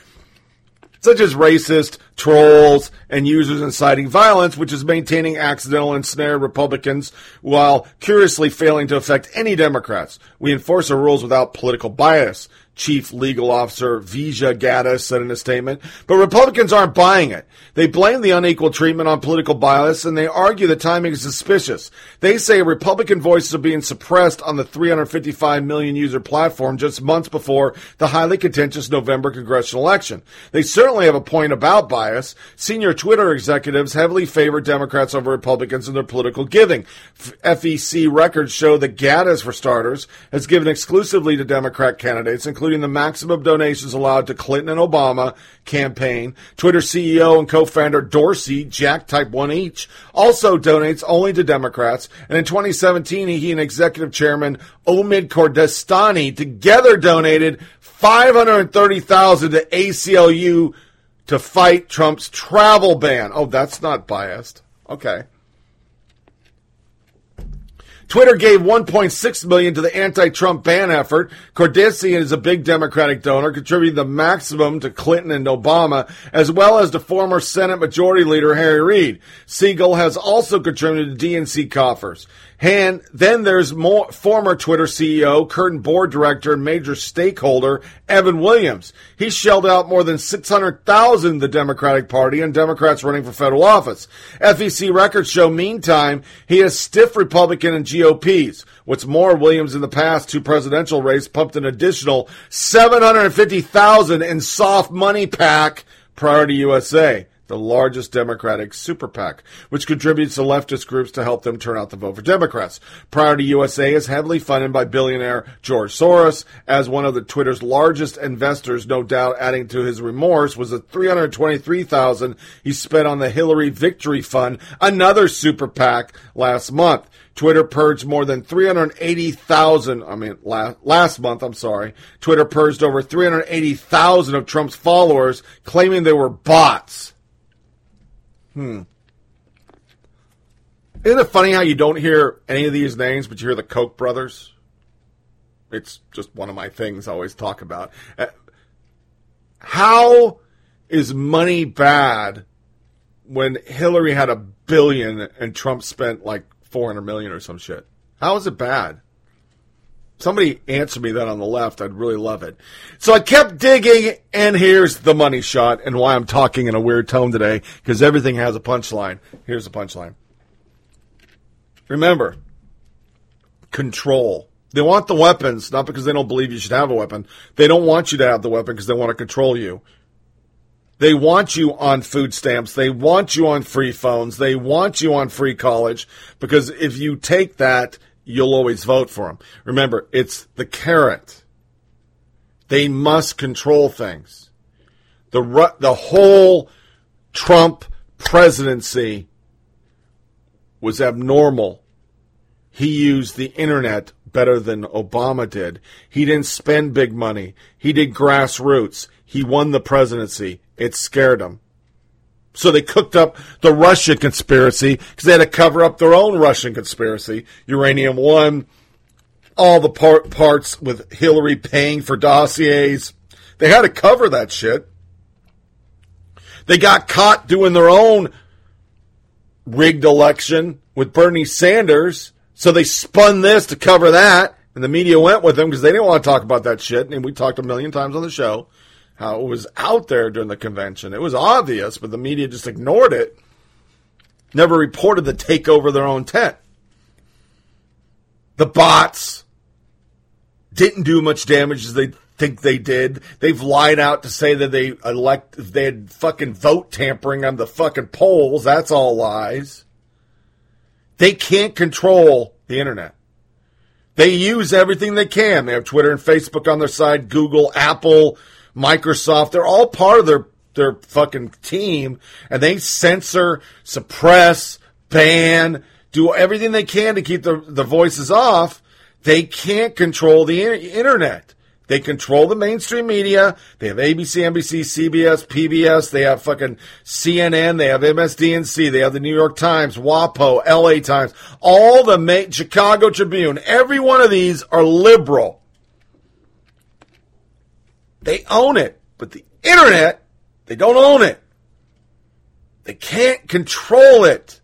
such as racist, trolls, and users inciting violence, which is maintaining accidental and ensnared Republicans while curiously failing to affect any Democrats. We enforce our rules without political bias. Chief Legal Officer Vijay Gadde said in a statement. But Republicans aren't buying it. They blame the unequal treatment on political bias and they argue the timing is suspicious. They say Republican voices are being suppressed on the 355 million user platform just months before the highly contentious November congressional election. They certainly have a point about bias. Senior Twitter executives heavily favor Democrats over Republicans in their political giving. FEC records show that Gadde, for starters, has given exclusively to Democrat candidates, including including the maximum donations allowed to Clinton and Obama campaign. Twitter CEO and co-founder Dorsey, Jack Type 1 each, also donates only to Democrats. And in 2017, he and executive chairman Omid Kordestani together donated 530,000 to ACLU to fight Trump's travel ban. Oh, that's not biased. Okay. Twitter gave 1.6 million to the anti-Trump ban effort. Kordestani is a big Democratic donor, contributing the maximum to Clinton and Obama, as well as to former Senate Majority Leader Harry Reid. Siegel has also contributed to DNC coffers. And then there's more, former Twitter CEO, current board director, and major stakeholder Evan Williams. He shelled out more than 600,000 the Democratic Party and Democrats running for federal office. FEC records show meantime he has stiff Republican and GOPs. What's more, Williams in the past two presidential race pumped an additional 750,000 in soft money pack Priority USA the largest Democratic super PAC, which contributes to leftist groups to help them turn out the vote for Democrats. Priority USA is heavily funded by billionaire George Soros. As one of the Twitter's largest investors, no doubt adding to his remorse was the 323000 he spent on the Hillary Victory Fund, another super PAC, last month. Twitter purged more than 380,000, I mean, last, last month, I'm sorry. Twitter purged over 380,000 of Trump's followers, claiming they were bots. Hmm. Isn't it funny how you don't hear any of these names, but you hear the Koch brothers? It's just one of my things I always talk about. Uh, how is money bad when Hillary had a billion and Trump spent like 400 million or some shit? How is it bad? Somebody answer me that on the left. I'd really love it. So I kept digging, and here's the money shot and why I'm talking in a weird tone today, because everything has a punchline. Here's the punchline. Remember, control. They want the weapons, not because they don't believe you should have a weapon. They don't want you to have the weapon because they want to control you. They want you on food stamps. They want you on free phones. They want you on free college because if you take that, you'll always vote for them. Remember, it's the carrot. They must control things. The, the whole Trump presidency was abnormal. He used the internet better than Obama did. He didn't spend big money. He did grassroots. He won the presidency. It scared him. So they cooked up the Russia conspiracy because they had to cover up their own Russian conspiracy. Uranium One, all the part, parts with Hillary paying for dossiers. They had to cover that shit. They got caught doing their own rigged election with Bernie Sanders. So they spun this to cover that. And the media went with them because they didn't want to talk about that shit. And we talked a million times on the show how it was out there during the convention. It was obvious, but the media just ignored it. Never reported the takeover of their own tent. The bots didn't do much damage as they think they did. They've lied out to say that they elect they had fucking vote tampering on the fucking polls. That's all lies. They can't control the internet. They use everything they can. They have Twitter and Facebook on their side, Google, Apple, Microsoft, they're all part of their their fucking team, and they censor, suppress, ban, do everything they can to keep the the voices off. They can't control the internet. They control the mainstream media. They have ABC, NBC, CBS, PBS. They have fucking CNN. They have MSDNC. They have the New York Times, WAPO, LA Times, all the Chicago Tribune. Every one of these are liberal. They own it. But the internet, they don't own it. They can't control it.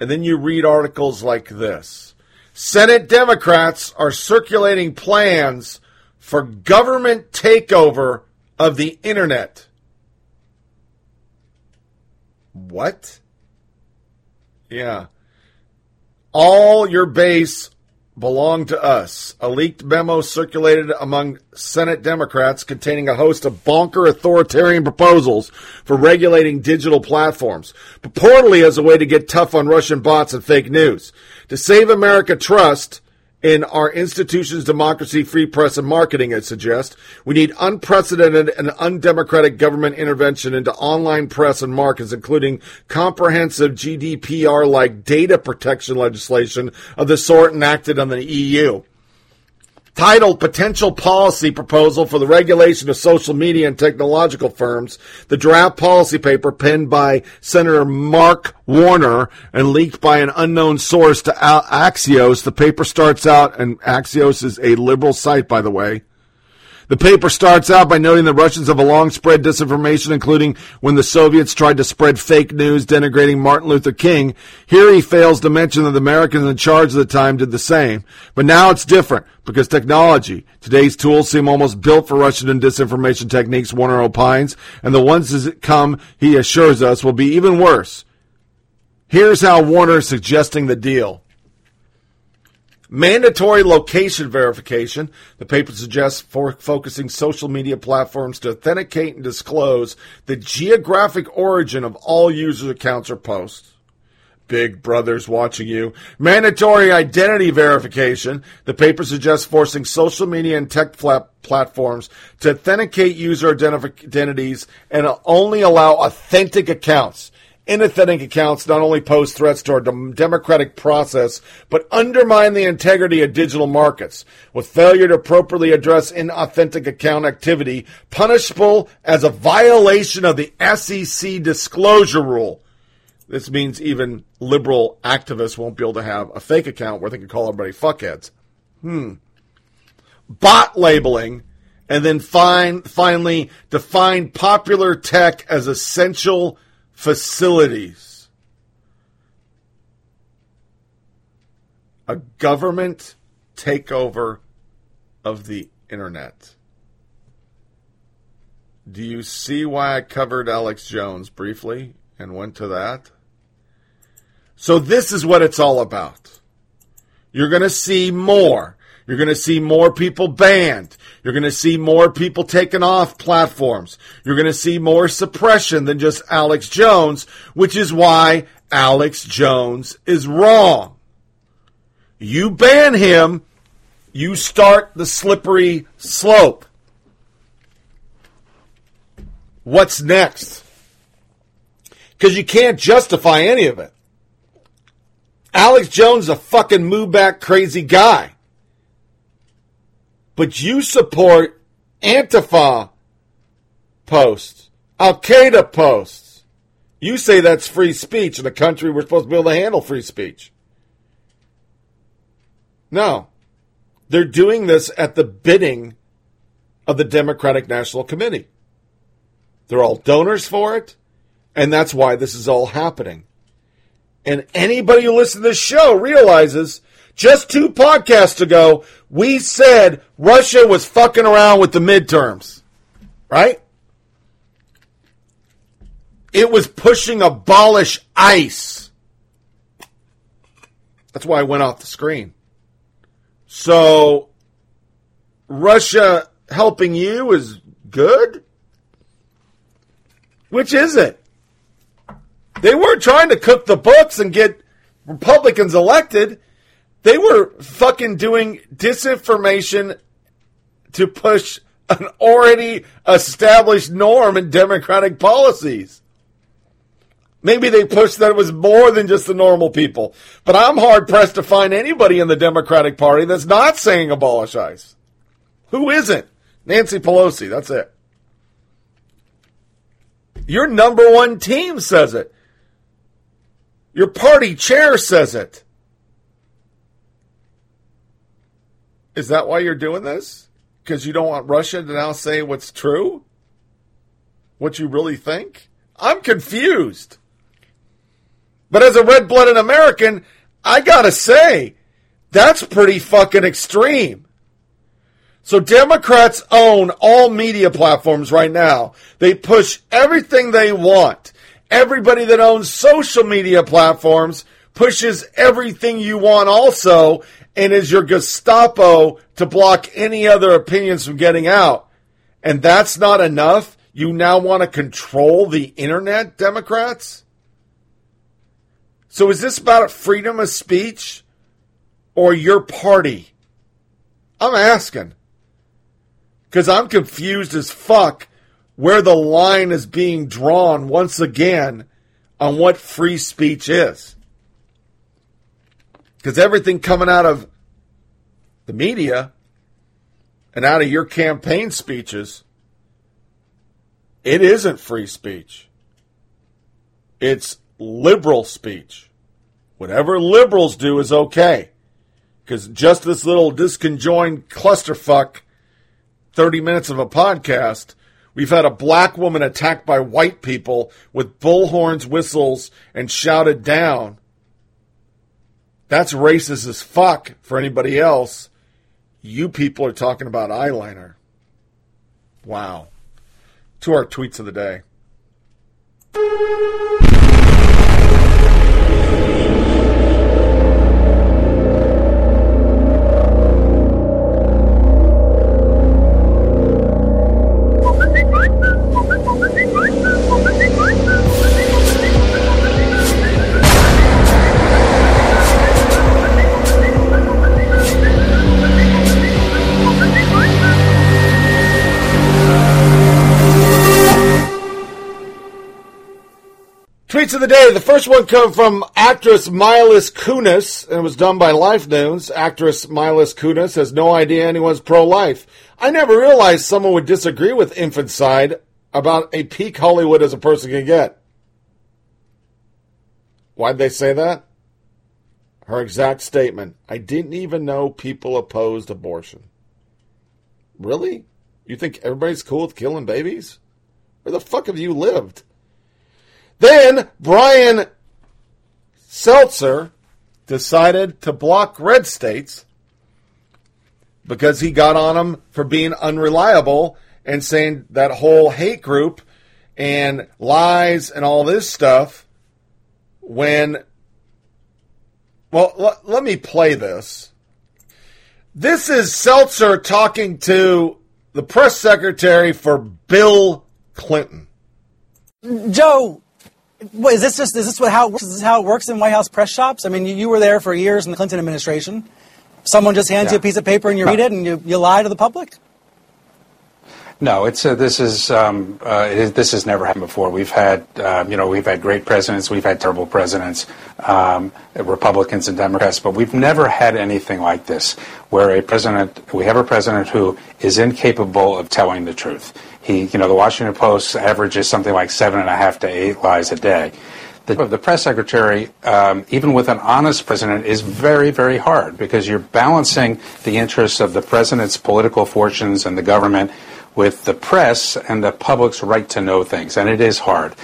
And then you read articles like this Senate Democrats are circulating plans for government takeover of the internet. What? Yeah. All your base belong to us. A leaked memo circulated among Senate Democrats containing a host of bonker authoritarian proposals for regulating digital platforms, purportedly as a way to get tough on Russian bots and fake news. To save America trust, in our institutions, democracy, free press, and marketing, I suggest. We need unprecedented and undemocratic government intervention into online press and markets, including comprehensive GDPR like data protection legislation of the sort enacted on the EU titled Potential Policy Proposal for the Regulation of Social Media and Technological Firms, the draft policy paper penned by Senator Mark Warner and leaked by an unknown source to Axios. The paper starts out, and Axios is a liberal site, by the way. The paper starts out by noting the Russians have a long spread disinformation, including when the Soviets tried to spread fake news denigrating Martin Luther King. Here he fails to mention that the Americans in charge of the time did the same. But now it's different because technology, today's tools seem almost built for Russian and disinformation techniques, Warner opines, and the ones that come, he assures us, will be even worse. Here's how Warner is suggesting the deal. Mandatory location verification. The paper suggests for focusing social media platforms to authenticate and disclose the geographic origin of all user accounts or posts. Big brother's watching you. Mandatory identity verification. The paper suggests forcing social media and tech platforms to authenticate user identities and only allow authentic accounts inauthentic accounts not only pose threats to our democratic process, but undermine the integrity of digital markets, with failure to appropriately address inauthentic account activity punishable as a violation of the SEC disclosure rule. This means even liberal activists won't be able to have a fake account where they can call everybody fuckheads. Hmm. Bot labeling and then finally define popular tech as essential facilities. A government takeover of the internet. Do you see why I covered Alex Jones briefly and went to that? So, this is what it's all about. You're going to see more. You're going to see more people banned. You're going to see more people taken off platforms. You're going to see more suppression than just Alex Jones, which is why Alex Jones is wrong. You ban him, you start the slippery slope. What's next? Because you can't justify any of it. Alex Jones is a fucking move back crazy guy but you support Antifa posts. Al Qaeda posts. You say that's free speech in a country we're supposed to be able to handle free speech. No. They're doing this at the bidding of the Democratic National Committee. They're all donors for it, and that's why this is all happening. And anybody who listens to this show realizes just two podcasts ago, we said Russia was fucking around with the midterms. Right? It was pushing abolish ICE. That's why I went off the screen. So, Russia helping you is good? Which is it? They weren't trying to cook the books and get Republicans elected. They were fucking doing disinformation to push an already established norm in Democratic policies. Maybe they pushed that it was more than just the normal people. But I'm hard pressed to find anybody in the Democratic Party that's not saying abolish ICE. Who isn't? Nancy Pelosi, that's it. Your number one team says it. Your party chair says it. Is that why you're doing this? Because you don't want Russia to now say what's true? What you really think? I'm confused. But as a red blooded American, I gotta say, that's pretty fucking extreme. So Democrats own all media platforms right now. They push everything they want. Everybody that owns social media platforms pushes everything you want also and is your Gestapo to block any other opinions from getting out. And that's not enough. You now want to control the internet, Democrats? So is this about freedom of speech or your party? I'm asking. Because I'm confused as fuck where the line is being drawn once again on what free speech is. Because everything coming out of the media and out of your campaign speeches, it isn't free speech. It's liberal speech. Whatever liberals do is okay. Because just this little disconjoined clusterfuck, 30 minutes of a podcast, we've had a black woman attacked by white people with bullhorns, whistles, and shouted down. That's racist as fuck for anybody else. You people are talking about eyeliner. Wow. To our tweets of the day. Tweets of the day. The first one come from actress Milas Kunis, and it was done by Life News. Actress Milas Kunis has no idea anyone's pro-life. I never realized someone would disagree with infanticide about a peak Hollywood as a person can get. Why'd they say that? Her exact statement. I didn't even know people opposed abortion. Really? You think everybody's cool with killing babies? Where the fuck have you lived? Then Brian Stelter decided to block red states because he got on them for being unreliable and saying that whole hate group and lies and all this stuff when well l- let me play this. This is Stelter talking to the press secretary for Bill Clinton. Joe, what, is this just is this what how it works? Is this how it works in White House press shops? I mean, you, you were there for years in the Clinton administration. Someone just hands Yeah. you a piece of paper and you read it and you, you lie to the public. No, it's this is um, uh, this has never happened before. We've had um, you know we've had great presidents, we've had terrible presidents, um, Republicans and Democrats, but we've never had anything like this, where a president we have a president who is incapable of telling the truth. He you know the Washington Post averages something like seven and a half to eight lies a day. The, the press secretary, um, even with an honest president, is very, very hard because you're balancing the interests of the president's political fortunes and the government with the press and the public's right to know things, and it is hard.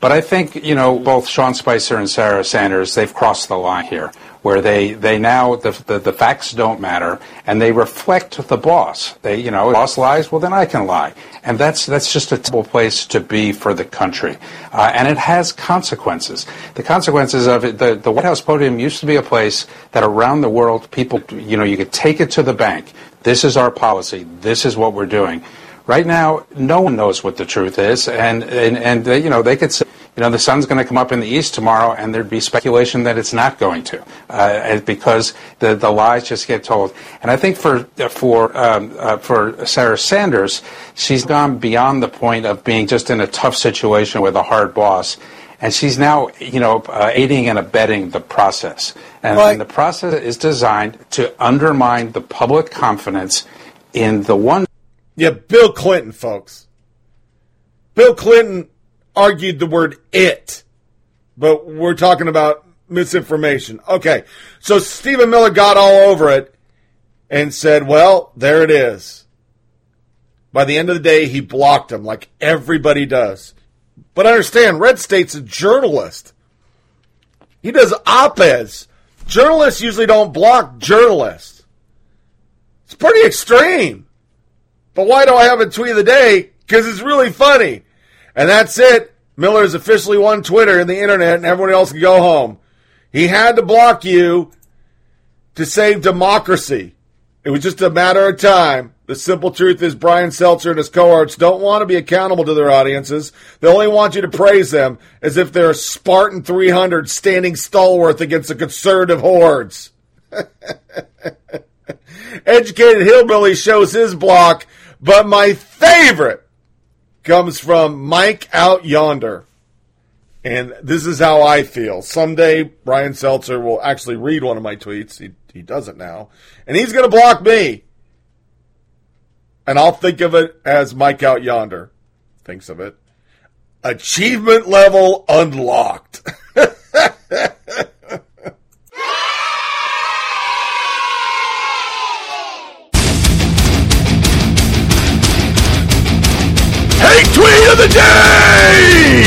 But I think, you know, both Sean Spicer and Sarah Sanders, they've crossed the line here, where they, they now, the, the, the facts don't matter, and they reflect the boss. They, you know, boss lies, well, then I can lie. And that's, that's just a terrible place to be for the country. Uh, and it has consequences. The consequences of it, the, the White House podium used to be a place that around the world, people, you know, you could take it to the bank. This is our policy. This is what we're doing. Right now, no one knows what the truth is, and and, and they, you know they could say, you know, the sun's going to come up in the east tomorrow, and there'd be speculation that it's not going to, uh, because the the lies just get told. And I think for for um, uh, for Sarah Sanders, she's gone beyond the point of being just in a tough situation with a hard boss and she's now, you know, uh, aiding and abetting the process. And, I- and the process is designed to undermine the public confidence in the one. Yeah, Bill Clinton, folks. Bill Clinton argued the word it, but we're talking about misinformation. Okay, so Stephen Miller got all over it and said, well, there it is. By the end of the day, he blocked him like everybody does. But understand, Red State's a journalist. He does op eds. Journalists usually don't block journalists. It's pretty extreme. But why do I have a tweet of the day? Because it's really funny. And that's it. Miller has officially won Twitter and the internet, and everyone else can go home. He had to block you to save democracy. It was just a matter of time. The simple truth is Brian Stelter and his cohorts don't want to be accountable to their audiences. They only want you to praise them as if they're Spartan 300 standing stalwart against the conservative hordes. Educated Hillbilly shows his block, but my favorite comes from Mike Out Yonder. And this is how I feel. Someday, Brian Stelter will actually read one of my tweets. He, he doesn't now. And he's going to block me. And I'll think of it as Mike Out Yonder thinks of it. Achievement level unlocked.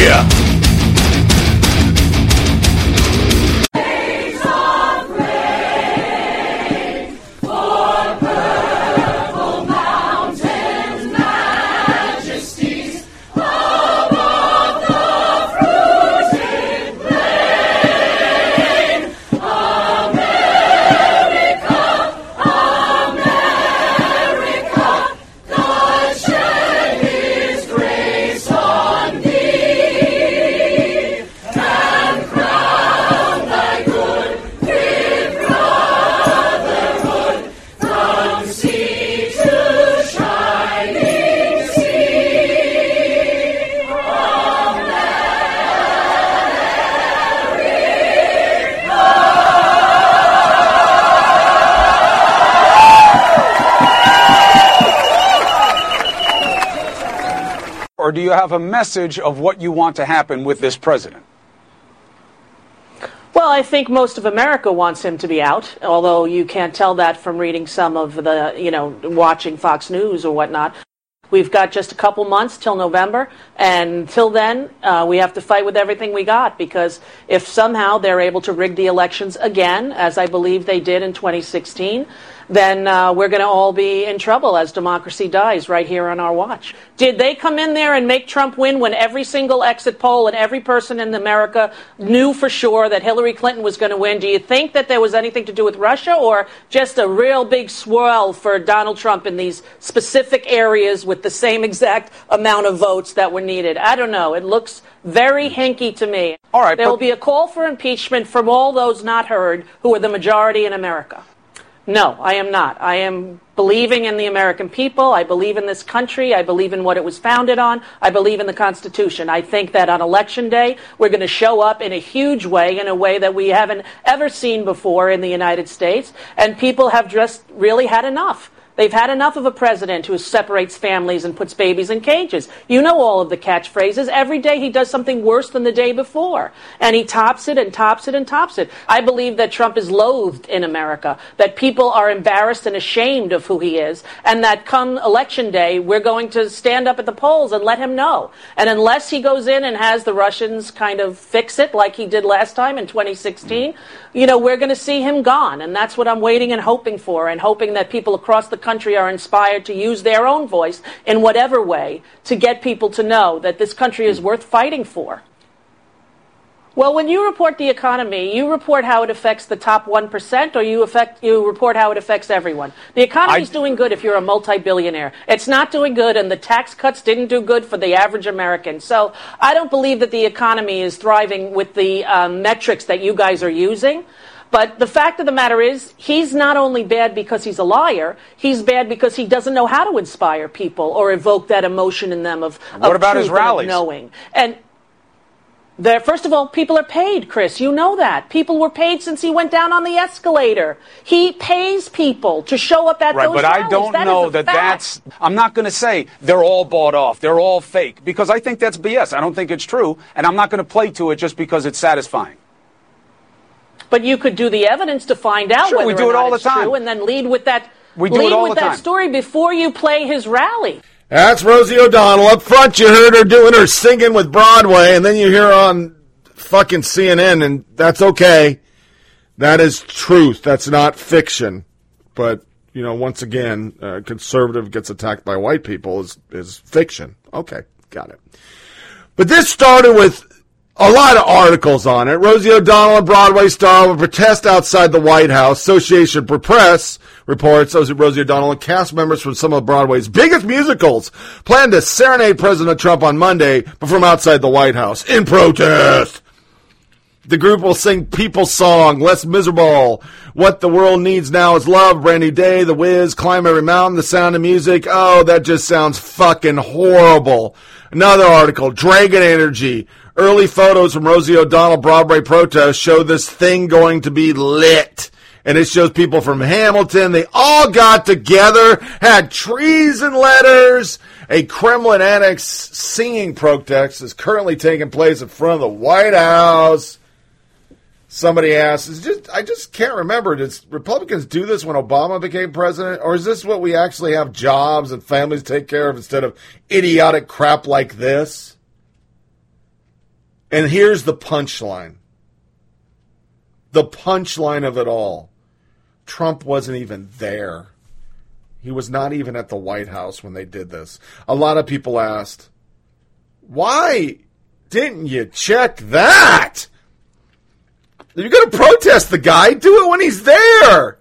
day! You have a message of what you want to happen with this president? Well, I think most of America wants him to be out, although you can't tell that from reading some of the, you know, watching Fox News or whatnot. We've got just a couple months till November, and till then, uh, we have to fight with everything we got because if somehow they're able to rig the elections again, as I believe they did in 2016, then uh, we're going to all be in trouble as democracy dies right here on our watch. Did they come in there and make Trump win when every single exit poll and every person in America knew for sure that Hillary Clinton was going to win? Do you think that there was anything to do with Russia or just a real big swirl for Donald Trump in these specific areas with the same exact amount of votes that were needed? I don't know. It looks very hanky to me. All right, there will be a call for impeachment from all those not heard who are the majority in America. No, I am not. I am believing in the American people. I believe in this country. I believe in what it was founded on. I believe in the Constitution. I think that on election day, we're going to show up in a huge way, in a way that we haven't ever seen before in the United States. And people have just really had enough. They've had enough of a president who separates families and puts babies in cages. You know all of the catchphrases. Every day he does something worse than the day before. And he tops it and tops it and tops it. I believe that Trump is loathed in America, that people are embarrassed and ashamed of who he is, and that come election day, we're going to stand up at the polls and let him know. And unless he goes in and has the Russians kind of fix it like he did last time in 2016, you know, we're going to see him gone. And that's what I'm waiting and hoping for, and hoping that people across the country are inspired to use their own voice in whatever way to get people to know that this country is worth fighting for. Well, when you report the economy, you report how it affects the top 1% or you, affect, you report how it affects everyone. The economy's I- doing good if you're a multi-billionaire. It's not doing good and the tax cuts didn't do good for the average American. So I don't believe that the economy is thriving with the um, metrics that you guys are using. But the fact of the matter is, he's not only bad because he's a liar, he's bad because he doesn't know how to inspire people or evoke that emotion in them of, What of about his truth and of rallies? knowing. And there, first of all, people are paid, Chris. You know that. People were paid since he went down on the escalator. He pays people to show up at Right, those Right, but I don't That know that fact. that's. I'm not going to say they're all bought off, they're all fake, because I think that's BS. I don't think it's true, and I'm not going to play to it just because it's satisfying. But you could do the evidence to find out Sure, whether we do it all the time. true, and then lead with that. We do it lead all with the that story before you play his rally. That's Rosie O'Donnell up front. You heard her doing her singing with Broadway, and then you hear on fucking CNN, and that's okay. That is truth. That's not fiction. But you know, once again, uh, conservative gets attacked by white people is is fiction. Okay, got it. But this started with a lot of articles on it. Rosie O'Donnell, a Broadway star, will protest outside the White House. Association for Press reports Rosie O'Donnell and cast members from some of Broadway's biggest musicals plan to serenade President Trump on Monday, but from outside the White House in protest. The group will sing People's Song, Less Miserable, What the World Needs Now is Love, Brand New Day, The Wiz, Climb Every Mountain, The Sound of Music. Oh, that just sounds fucking horrible. Another article, Dragon Energy. Early photos from Rosie O'Donnell Broadway protest show this thing going to be lit. And it shows people from Hamilton. They all got together, had trees and letters. A Kremlin Annex singing protest is currently taking place in front of the White House. Somebody asked, is just I just can't remember. Did Republicans do this when Obama became president, or is this what we actually have jobs and families take care of instead of idiotic crap like this? And here's the punchline. The punchline of it all. Trump wasn't even there. He was not even at the White House when they did this. A lot of people asked, why didn't you check that? You're going to protest the guy, do it when he's there.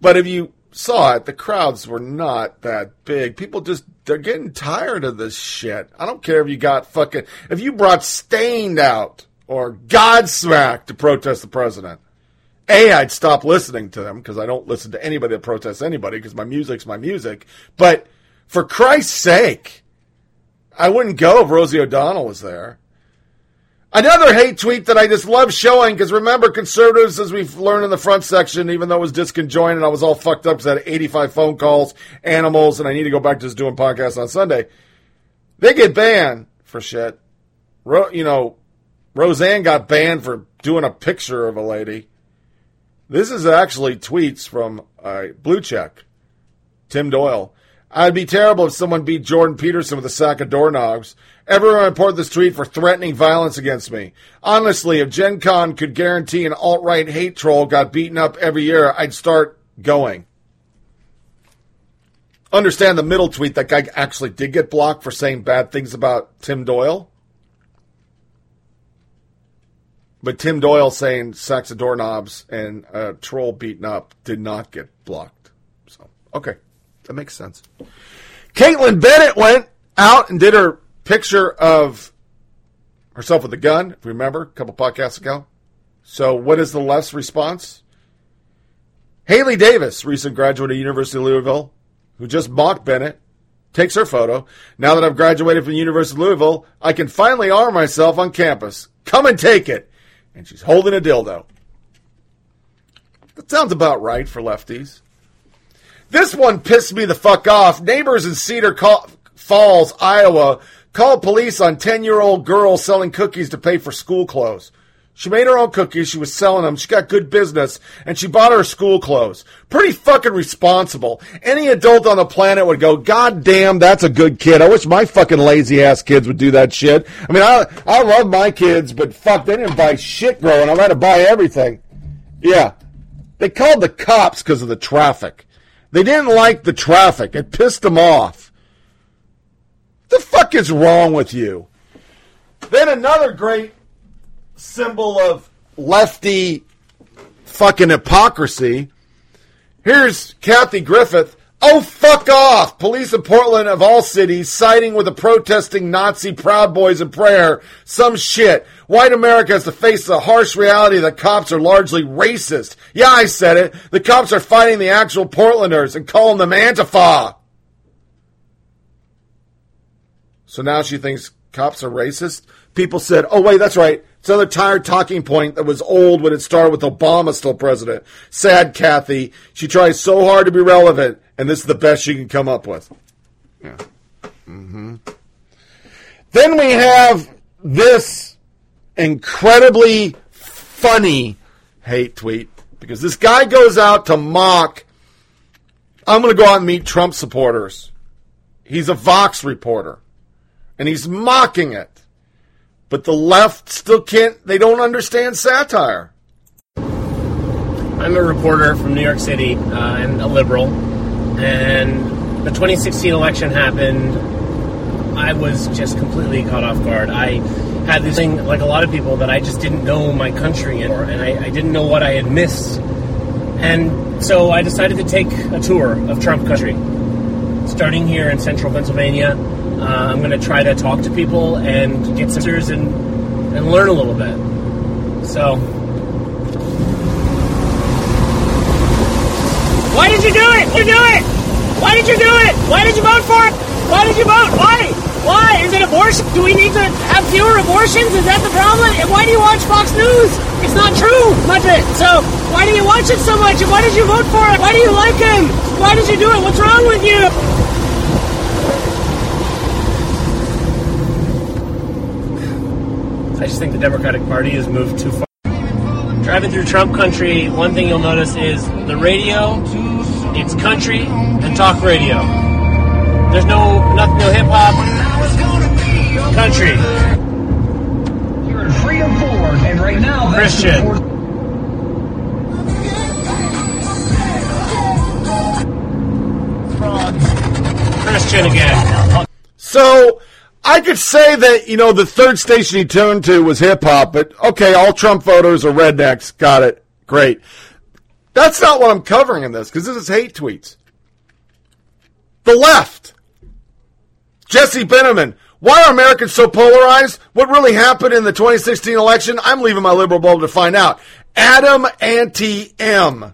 But if you saw it, the crowds were not that big. People just, they're getting tired of this shit. I don't care if you got fucking, if you brought Staind out or Godsmack to protest the president. A, I'd stop listening to them because I don't listen to anybody that protests anybody because my music's my music. But for Christ's sake, I wouldn't go if Rosie O'Donnell was there. Another hate tweet that I just love showing because remember, conservatives, as we've learned in the front section, even though it was disconjoined and I was all fucked up because I had 85 phone calls, animals, and I need to go back to just doing podcasts on Sunday, they get banned for shit. Ro- you know, Roseanne got banned for doing a picture of a lady. This is actually tweets from uh, Blue Check, Tim Doyle. I'd be terrible if someone beat Jordan Peterson with a sack of doorknobs. Everyone reported this tweet for threatening violence against me. Honestly, if Gen Con could guarantee an alt right hate troll got beaten up every year, I'd start going. Understand the middle tweet that guy actually did get blocked for saying bad things about Tim Doyle. But Tim Doyle saying sacks of doorknobs and a troll beaten up did not get blocked. So, okay. That makes sense. Kaitlin Bennett went out and did her picture of herself with a gun, if you remember, a couple podcasts ago. So, what is the left's response? Haley Davis, recent graduate of University of Louisville, who just mocked Bennett, takes her photo. Now that I've graduated from the University of Louisville, I can finally arm myself on campus. Come and take it. And she's holding a dildo. That sounds about right for lefties. This one pissed me the fuck off. Neighbors in Cedar Falls, Iowa, called police on 10 year old girl selling cookies to pay for school clothes. She made her own cookies. She was selling them. She got good business and she bought her school clothes. Pretty fucking responsible. Any adult on the planet would go, God damn, that's a good kid. I wish my fucking lazy ass kids would do that shit. I mean, I, I love my kids, but fuck, they didn't buy shit growing up. I had to buy everything. Yeah. They called the cops because of the traffic. They didn't like the traffic. It pissed them off. The fuck is wrong with you? Then another great symbol of lefty fucking hypocrisy. Here's Kathy Griffin. Oh, fuck off! Police in Portland, of all cities, siding with the protesting Nazi Proud Boys in prayer. Some shit. White America has to face the harsh reality that cops are largely racist. Yeah, I said it. The cops are fighting the actual Portlanders and calling them Antifa. So now she thinks cops are racist? People said, oh, wait, that's right. It's another tired talking point that was old when it started with Obama still president. Sad Kathy. She tries so hard to be relevant, and this is the best she can come up with. Yeah. Mm-hmm. Then we have this incredibly funny hate tweet because this guy goes out to mock. I'm going to go out and meet Trump supporters. He's a Vox reporter, and he's mocking it. But the left still can't, they don't understand satire. I'm a reporter from New York City uh, and a liberal. And the 2016 election happened. I was just completely caught off guard. I had this thing, like a lot of people, that I just didn't know my country anymore, and I, I didn't know what I had missed. And so I decided to take a tour of Trump country, starting here in central Pennsylvania uh, I'm going to try to talk to people and get some answers and, and learn a little bit. So. Why did you do it? You do it! Why did you do it? Why did you vote for it? Why did you vote? Why? Why? Is it abortion? Do we need to have fewer abortions? Is that the problem? And why do you watch Fox News? It's not true, much of it. So why do you watch it so much? And why did you vote for it? Why do you like him? Why did you do it? What's wrong with you? I just think the Democratic Party has moved too far. Driving through Trump country, one thing you'll notice is the radio, it's country and talk radio. There's no nothing, no hip hop. Country. You're in free of Ford, and right now, Christian. Christian again. So I could say that, you know, the third station he tuned to was hip hop, but okay, all Trump voters are rednecks. Got it. Great. That's not what I'm covering in this, because this is hate tweets. The left. Jesse Benjamin. Why are Americans so polarized? What really happened in the 2016 election? I'm leaving my liberal bulb to find out. Adam Anti M.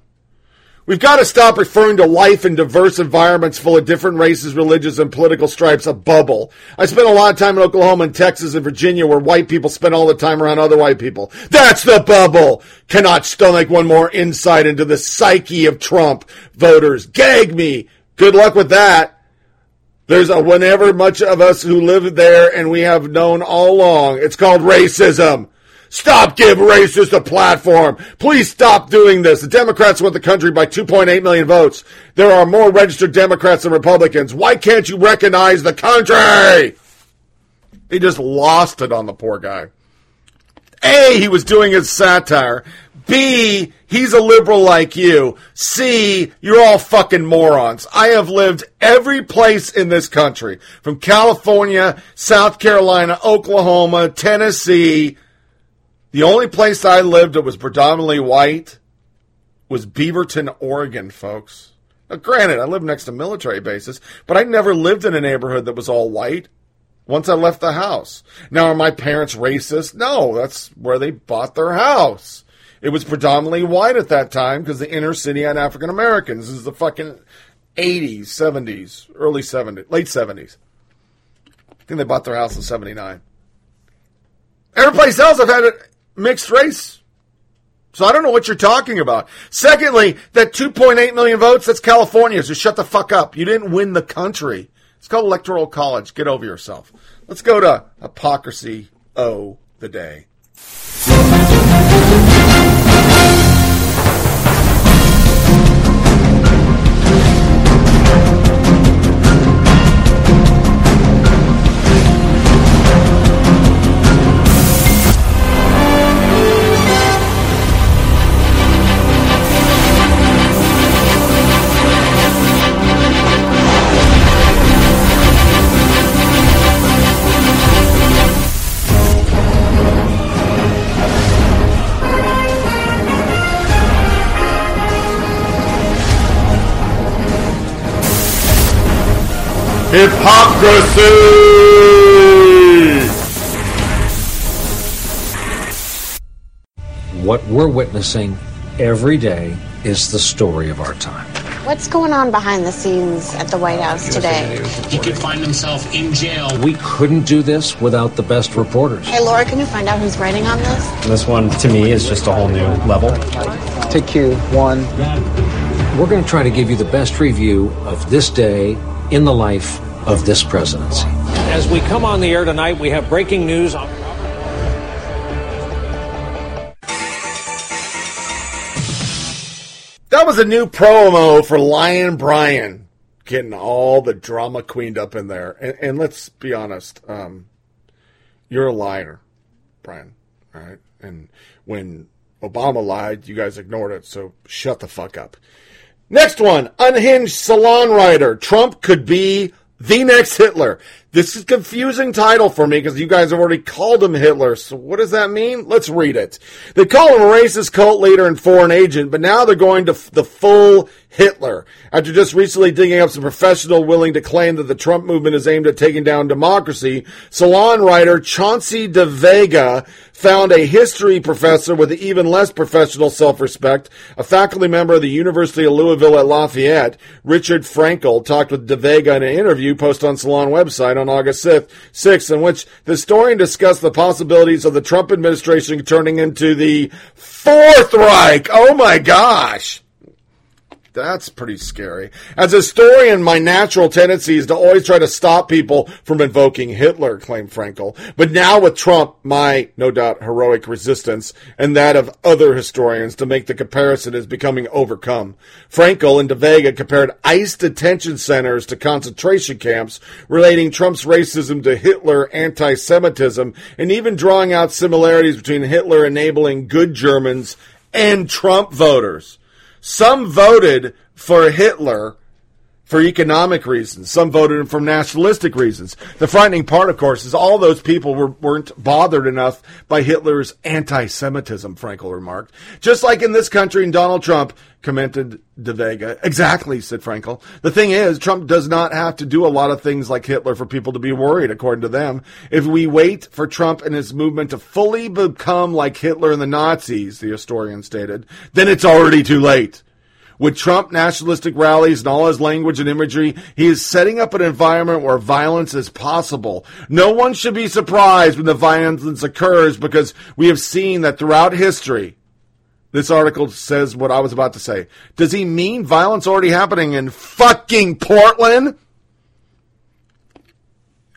We've got to stop referring to life in diverse environments full of different races, religions, and political stripes a bubble. I spent a lot of time in Oklahoma and Texas and Virginia where white people spend all the time around other white people. That's the bubble! Cannot stomach one more insight into the psyche of Trump voters. Gag me! Good luck with that. There's a whenever much of us who live there and we have known all along. It's called racism. Stop give racists a platform. Please stop doing this. The Democrats won the country by 2.8 million votes. There are more registered Democrats than Republicans. Why can't you recognize the country? He just lost it on the poor guy. A, he was doing his satire. B, he's a liberal like you. C, you're all fucking morons. I have lived every place in this country, from California, South Carolina, Oklahoma, Tennessee, the only place I lived that was predominantly white was Beaverton, Oregon, folks. Now, granted, I lived next to military bases, but I never lived in a neighborhood that was all white once I left the house. Now, are my parents racist? No, that's where they bought their house. It was predominantly white at that time because the inner city had African Americans. This is the fucking 80s, 70s, early 70s, late 70s. I think they bought their house in 79. Every place else I've had a mixed race. So I don't know what you're talking about. Secondly, that 2.8 million votes, that's California's. so shut the fuck up. You didn't win the country. It's called Electoral College. Get over yourself. Let's go to Hypocrisy O the Day. Hypocrisy! What we're witnessing every day is the story of our time. What's going on behind the scenes at the White House today? He could find himself in jail. We couldn't do this without the best reporters. Hey, Laura, can you find out who's writing on this? This one, to me, is just a whole new level. Take cue one. We're going to try to give you the best review of this day in the life of this presidency. As we come on the air tonight, we have breaking news on. That was a new promo for Lion Brian, getting all the drama queened up in there. And, and let's be honest, um, you're a liar, Brian. All right, and when Obama lied, you guys ignored it. So shut the fuck up. Next one, unhinged salon writer. Trump could be the next Hitler. This is a confusing title for me because you guys have already called him Hitler. So what does that mean? Let's read it. They call him a racist cult leader and foreign agent, but now they're going to f- the full Hitler. After just recently digging up some professional willing to claim that the Trump movement is aimed at taking down democracy, salon writer Chauncey De Vega found a history professor with even less professional self-respect, a faculty member of the University of Louisiana at Lafayette, Richard Frankel, talked with De Vega in an interview posted on Salon website on August 6th, 6th, in which the historian discussed the possibilities of the Trump administration turning into the Fourth Reich. Oh my gosh. That's pretty scary. As a historian, my natural tendency is to always try to stop people from invoking Hitler, claimed Frankel. But now with Trump, my, no doubt, heroic resistance and that of other historians to make the comparison is becoming overcome. Frankel and De Vega compared ICE detention centers to concentration camps, relating Trump's racism to Hitler anti-Semitism, and even drawing out similarities between Hitler enabling good Germans and Trump voters. Some voted for Hitler for economic reasons. Some voted for nationalistic reasons. The frightening part, of course, is all those people were, weren't bothered enough by Hitler's anti-Semitism, Frankel remarked. Just like in this country, and Donald Trump commented De Vega. Exactly, said Frankel. The thing is, Trump does not have to do a lot of things like Hitler for people to be worried, according to them. If we wait for Trump and his movement to fully become like Hitler and the Nazis, the historian stated, then it's already too late. With Trump nationalistic rallies and all his language and imagery, he is setting up an environment where violence is possible. No one should be surprised when the violence occurs because we have seen that throughout history, this article says what I was about to say. Does he mean violence already happening in fucking Portland?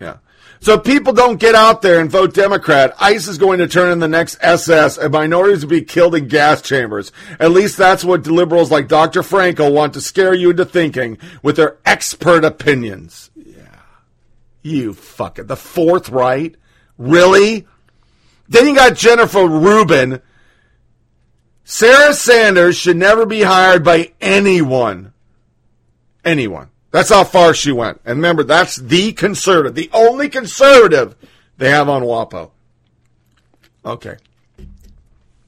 Yeah. So if people don't get out there and vote Democrat, ICE is going to turn in the next SS and minorities will be killed in gas chambers. At least that's what liberals like Dr. Frankel want to scare you into thinking with their expert opinions. Yeah. You fucking, the fourth right? Really? Then you got Jennifer Rubin. Sarah Sanders should never be hired by anyone. Anyone. That's how far she went. And remember, that's the conservative, the only conservative they have on WAPO. Okay.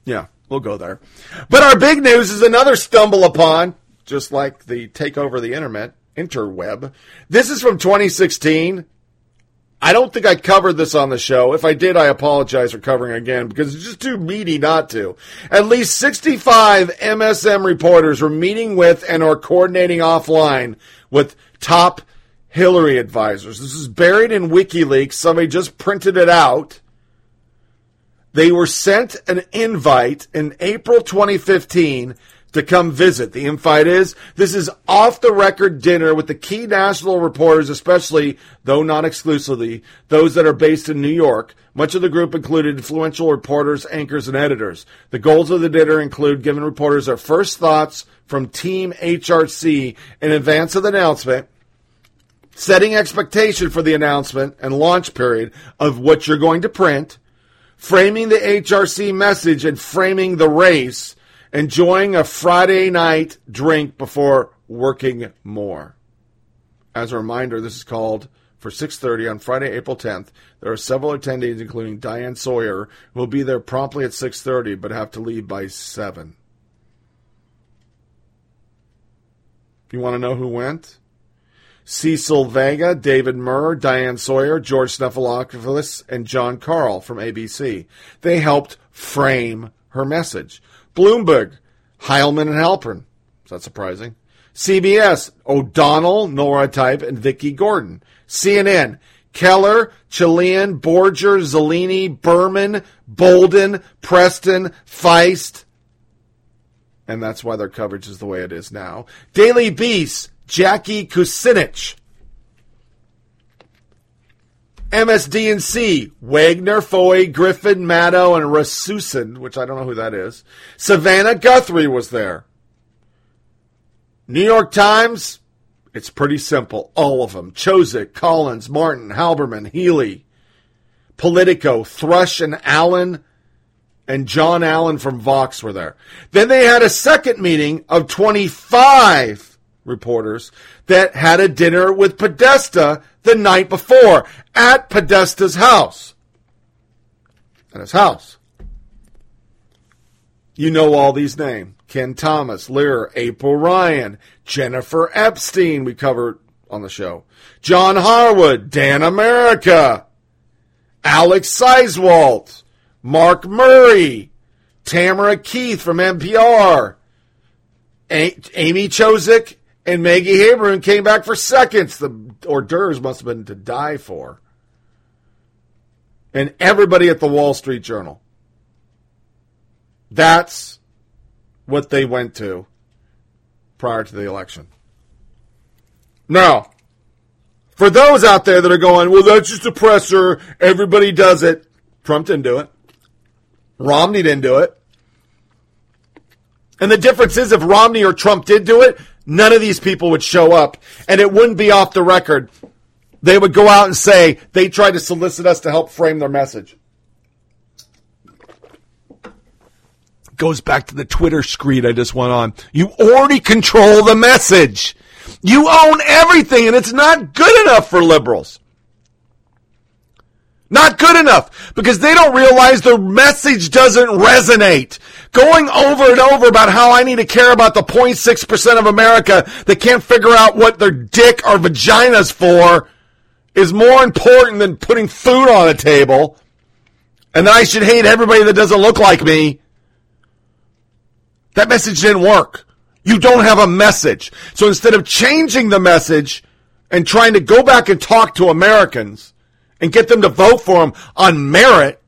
Yeah, we'll go there. But our big news is another stumble upon, just like the takeover of the internet, interweb. This is from 2016. I don't think I covered this on the show. If I did, I apologize for covering again because it's just too meaty not to. At least 65 MSM reporters were meeting with and are coordinating offline with top Hillary advisors. This is buried in WikiLeaks. Somebody just printed it out. They were sent an invite in April 2015 to come visit. The invite is this is off the record dinner with the key national reporters, especially, though not exclusively, those that are based in New York. Much of the group included influential reporters, anchors, and editors. The goals of the dinner include giving reporters their first thoughts from Team HRC in advance of the announcement, setting expectation for the announcement and launch period of what you're going to print, framing the HRC message and framing the race, enjoying a Friday night drink before working more. As a reminder, this is called for 6:30 on Friday, April 10th. There are several attendees including Diane Sawyer who will be there promptly at 6:30 but have to leave by 7. You want to know who went? Cecil Vega, David Muir, Diane Sawyer, George Stephanopoulos, and Jon Karl from ABC. They helped frame her message. Bloomberg, Heilemann and Halperin. Is that surprising? CBS, O'Donnell, Nora Type, and Vicki Gordon. CNN, Keller, Chilean, Borger, Zeleny, Berman, Bolduan, Preston, Feist. And that's why their coverage is the way it is now. Daily Beast, Jackie Kucinich. MSDNC, Wagner, Foy, Griffin, Maddow, and Rasmussen, which I don't know who that is. Savannah Guthrie was there. New York Times, it's pretty simple. All of them. Chozick, Collins, Martin, Haberman, Healy. Politico, Thrush and Allen and John Allen from Vox were there. Then they had a second meeting of 25 reporters that had a dinner with Podesta the night before at Podesta's house. At his house. You know all these names. Ken Thomas, Lear, April Ryan, Jennifer Epstein, we covered on the show. John Harwood, Dan Merica, Alex Seitz-Wald, Mark Murray, Tamara Keith from NPR, A- Amy Chozick, and Maggie Haberman came back for seconds. The hors d'oeuvres must have been to die for. And everybody at the Wall Street Journal. That's what they went to prior to the election. Now, for those out there that are going, well, that's just a presser, everybody does it. Trump didn't do it. Romney didn't do it. And the difference is if Romney or Trump did do it, none of these people would show up and it wouldn't be off the record. They would go out and say they tried to solicit us to help frame their message. Goes back to the Twitter screed I just went on. You already control the message. You own everything and it's not good enough for liberals. Not good enough because they don't realize the message doesn't resonate. Going over and over about how I need to care about the 0.6% of America that can't figure out what their dick or vagina's for is more important than putting food on a table. And that I should hate everybody that doesn't look like me. That message didn't work. You don't have a message. So instead of changing the message and trying to go back and talk to Americans, and get them to vote for him on merit,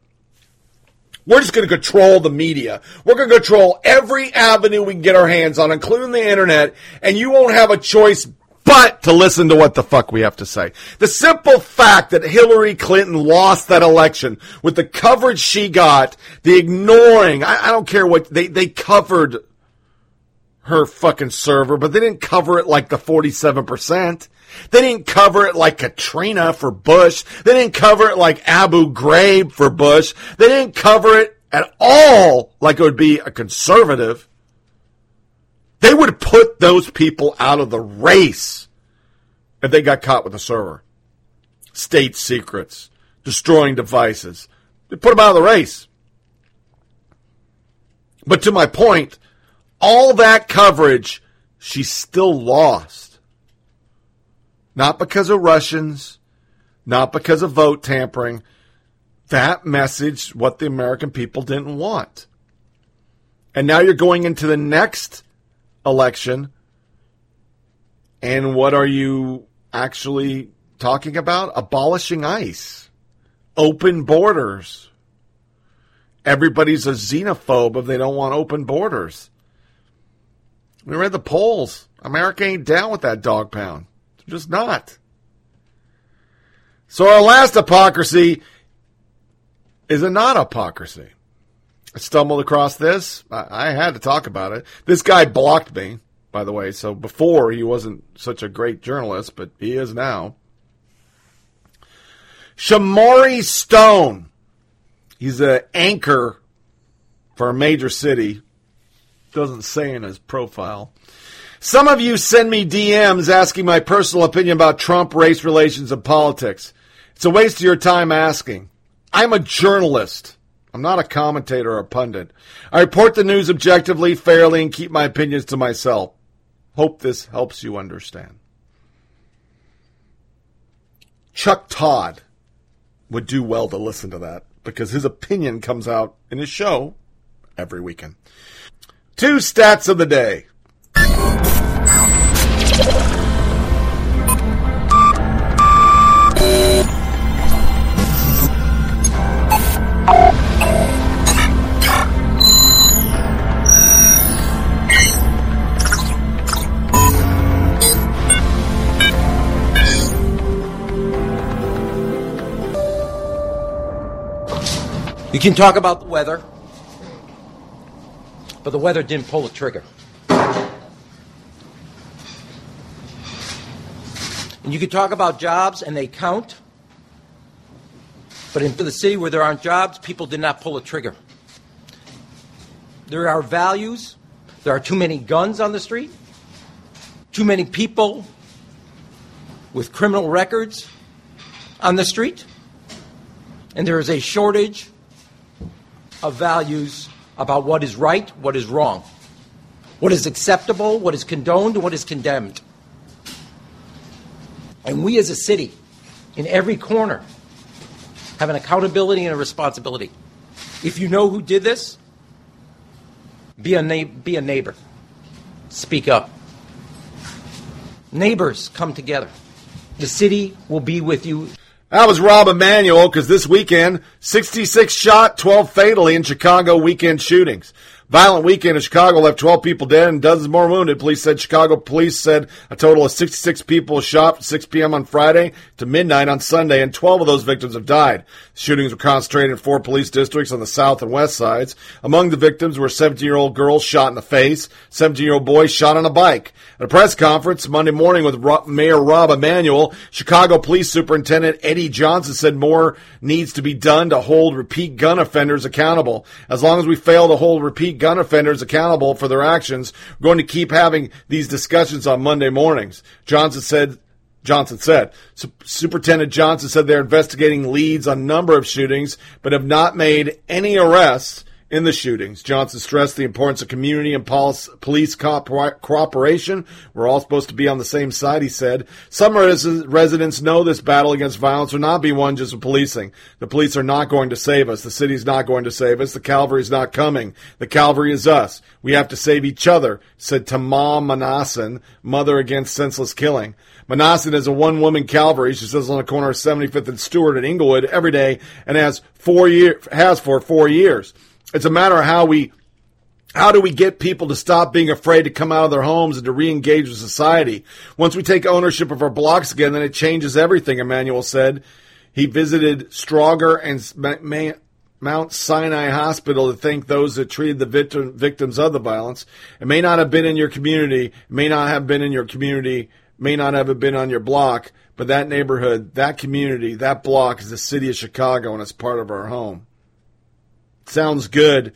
we're just going to control the media. We're going to control every avenue we can get our hands on, including the internet, and you won't have a choice but to listen to what the fuck we have to say. The simple fact that Hillary Clinton lost that election with the coverage she got, the ignoring, I, I don't care what, they, they covered her fucking server, but they didn't cover it like the 47%. They didn't cover it like Katrina for Bush. They didn't cover it like Abu Ghraib for Bush. They didn't cover it at all like it would be a conservative. They would put those people out of the race if they got caught with a server. State secrets, destroying devices. They put them out of the race. But to my point, all that coverage, she still lost. Not because of Russians, not because of vote tampering. That message, what the American people didn't want. And now you're going into the next election. And what are you actually talking about? Abolishing ICE, open borders. Everybody's a xenophobe if they don't want open borders. We read the polls. America ain't down with that dog pound. They're just not. So our last hypocrisy is a not hypocrisy. I stumbled across this. I, I had to talk about it. This guy blocked me, by the way. So before he wasn't such a great journalist, but he is now. Shamari Stone. He's an anchor for a major city. Doesn't say in his profile. Some of you send me DMs asking my personal opinion about Trump, race relations, and politics. It's a waste of your time asking. I'm a journalist. I'm not a commentator or a pundit. I report the news objectively, fairly, and keep my opinions to myself. Hope this helps you understand. Chuck Todd would do well to listen to that because his opinion comes out in his show every weekend. Two stats of the day. You can talk about the weather, but the weather didn't pull the trigger. And you can talk about jobs, and they count, but in the city where there aren't jobs, people did not pull a trigger. There are values. There are too many guns on the street, too many people with criminal records on the street, and there is a shortage of values about what is right, what is wrong, what is acceptable, what is condoned, what is condemned. And we as a city, in every corner, have an accountability and a responsibility. If you know who did this, be a, na- be a neighbor. Speak up. Neighbors come together. The city will be with you That was Rahm Emanuel because this weekend, 66 shot, 12 fatally in Chicago weekend shootings. Violent weekend in Chicago left 12 people dead and dozens more wounded. Police said Chicago police said a total of 66 people shot from 6 p.m. on Friday to midnight on Sunday, and 12 of those victims have died. Shootings were concentrated in four police districts on the south and west sides. Among the victims were 17-year-old girls shot in the face, 17-year-old boy shot on a bike. At a press conference Monday morning with Mayor Rahm Emanuel, Chicago Police Superintendent Eddie Johnson said more needs to be done to hold repeat gun offenders accountable. As long as we fail to hold repeat gun offenders accountable for their actions, we're going to keep having these discussions on Monday mornings. Johnson said Johnson said. Superintendent Johnson said they're investigating leads on a number of shootings, but have not made any arrests in the shootings. Johnson stressed the importance of community and police, cooperation. We're all supposed to be on the same side, he said. Some res- residents know this battle against violence will not be won just with policing. The police are not going to save us. The city's not going to save us. The cavalry's not coming. The cavalry is us. We have to save each other, said Tamar Manasseh, mother against senseless killing. Manasseh is a one-woman cavalry. She sits on the corner of 75th and Stewart in Englewood every day and has four year has for four years. It's a matter of how we how do we get people to stop being afraid to come out of their homes and to re-engage with society? Once we take ownership of our blocks again, then it changes everything, Emmanuel said. He visited Stroger and Mount Sinai Hospital to thank those that treated the victim, victims of the violence. It may not have been in your community, it may not have been in your community, may not have been on your block, but that neighborhood, that community, that block is the city of Chicago and it's part of our home sounds good,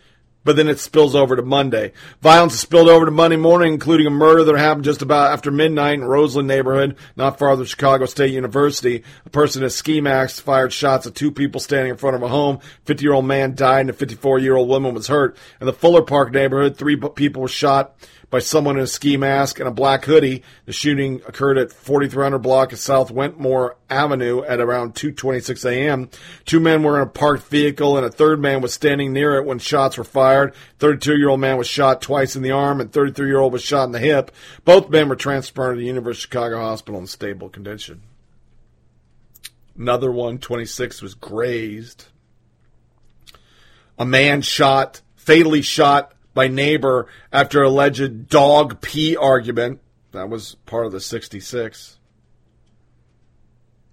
but then it spills over to Monday. Violence spilled over to Monday morning, including a murder that happened just about after midnight in Roseland neighborhood, not far from Chicago State University. A person in a ski mask fired shots at two people standing in front of a home. 50 year old man died and a 54 year old woman was hurt. In the Fuller Park neighborhood, three people were shot by someone in a ski mask and a black hoodie. The shooting occurred at 4300 block of South Wentworth Avenue at around 2:26 a.m. Two men were in a parked vehicle, and a third man was standing near it when shots were fired. 32-year-old man was shot twice in the arm, and 33-year-old was shot in the hip. Both men were transferred to the University of Chicago Hospital in stable condition. Another one, 26, was grazed. A man shot, fatally shot by neighbor after alleged dog pee argument. That was part of the 66.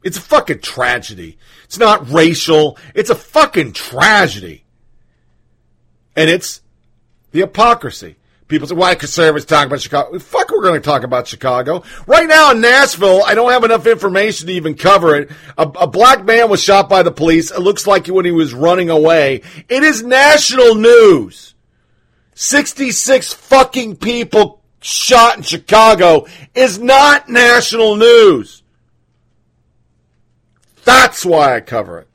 It's a fucking tragedy. It's not racial. It's a fucking tragedy. And it's the hypocrisy. People say, why conservatives talk about Chicago? Fuck, we're going to talk about Chicago. Right now in Nashville, I don't have enough information to even cover it. A, a, black man was shot by the police. It looks like when he was running away. It is national news. 66 fucking people shot in Chicago is not national news. That's why I cover it.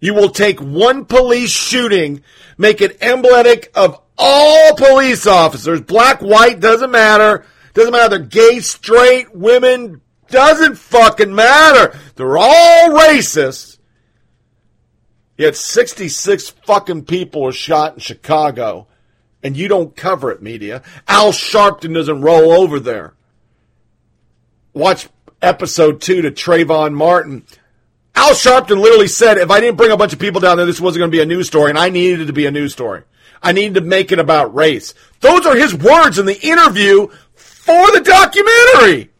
You will take one police shooting, make it emblematic of all police officers, black, white, doesn't matter. Doesn't matter. They're gay, straight, women, doesn't fucking matter. They're all racist. Yet 66 fucking people were shot in Chicago, and you don't cover it, media. Al Sharpton doesn't roll over there. Watch episode two to Trayvon Martin. Al Sharpton literally said, if I didn't bring a bunch of people down there, this wasn't going to be a news story, and I needed it to be a news story. I needed to make it about race. Those are his words in the interview for the documentary.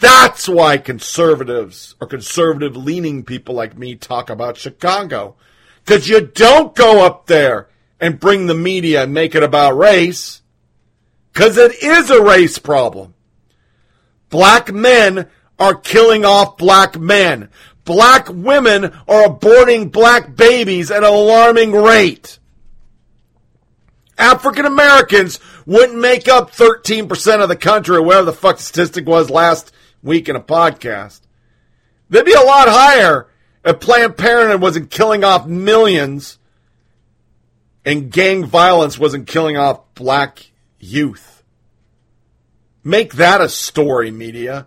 That's why conservatives or conservative leaning people like me talk about Chicago. Because you don't go up there and bring the media and make it about race. Because it is a race problem. Black men are killing off black men black women are aborting black babies at an alarming rate. African Americans wouldn't make up 13% of the country or whatever the fuck statistic was last week in a podcast. They'd be a lot higher if Planned Parenthood wasn't killing off millions and gang violence wasn't killing off black youth. Make that a story, media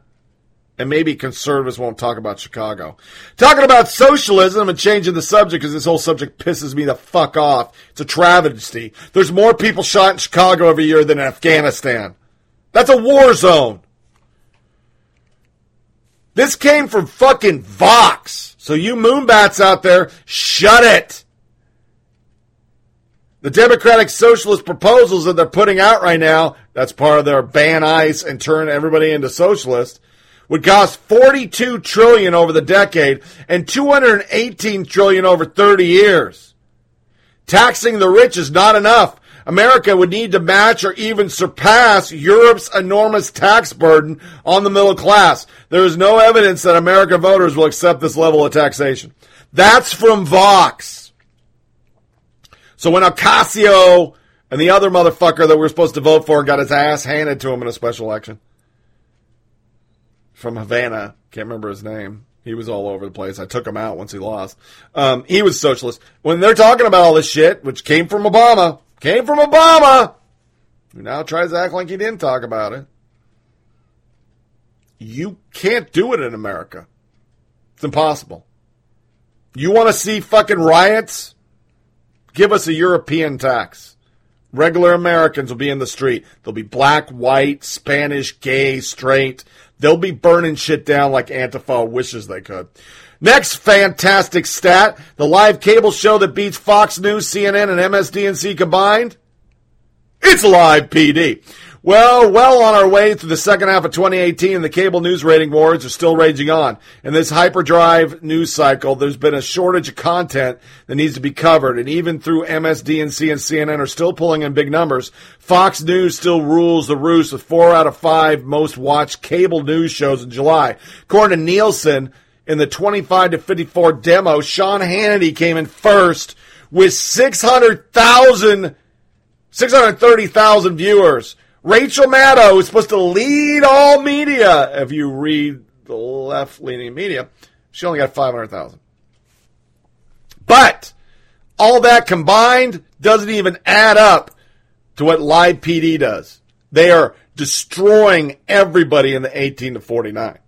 and maybe conservatives won't talk about Chicago. Talking about socialism and changing the subject because this whole subject pisses me the fuck off. It's a travesty. There's more people shot in Chicago every year than in Afghanistan. That's a war zone. This came from fucking Vox. So you moonbats out there, shut it. The Democratic Socialist proposals that they're putting out right now, that's part of their ban ICE and turn everybody into socialist would cost 42 trillion over the decade and 218 trillion over 30 years. Taxing the rich is not enough. America would need to match or even surpass Europe's enormous tax burden on the middle class. There is no evidence that American voters will accept this level of taxation. That's from Vox. So when Ocasio and the other motherfucker that we're supposed to vote for got his ass handed to him in a special election, from Havana. Can't remember his name. He was all over the place. I took him out once he lost. Um, he was socialist. When they're talking about all this shit, which came from Obama, came from Obama, who now tries to act like he didn't talk about it. You can't do it in America. It's impossible. You want to see fucking riots? Give us a European tax. Regular Americans will be in the street. They'll be black, white, Spanish, gay, straight. They'll be burning shit down like Antifa wishes they could. Next fantastic stat the live cable show that beats Fox News, CNN, and MSDNC combined. It's Live PD. Well, well on our way through the second half of 2018, the cable news rating wars are still raging on. In this hyperdrive news cycle, there's been a shortage of content that needs to be covered, and even through MSDNC and CNN are still pulling in big numbers, Fox News still rules the roost with four out of five most watched cable news shows in July. According to Nielsen, in the 25 to 54 demo, Sean Hannity came in first with 600,000, 630,000 viewers. Rachel Maddow is supposed to lead all media. If you read the left leaning media, she only got 500,000. But all that combined doesn't even add up to what Live PD does. They are destroying everybody in the 18 to 49.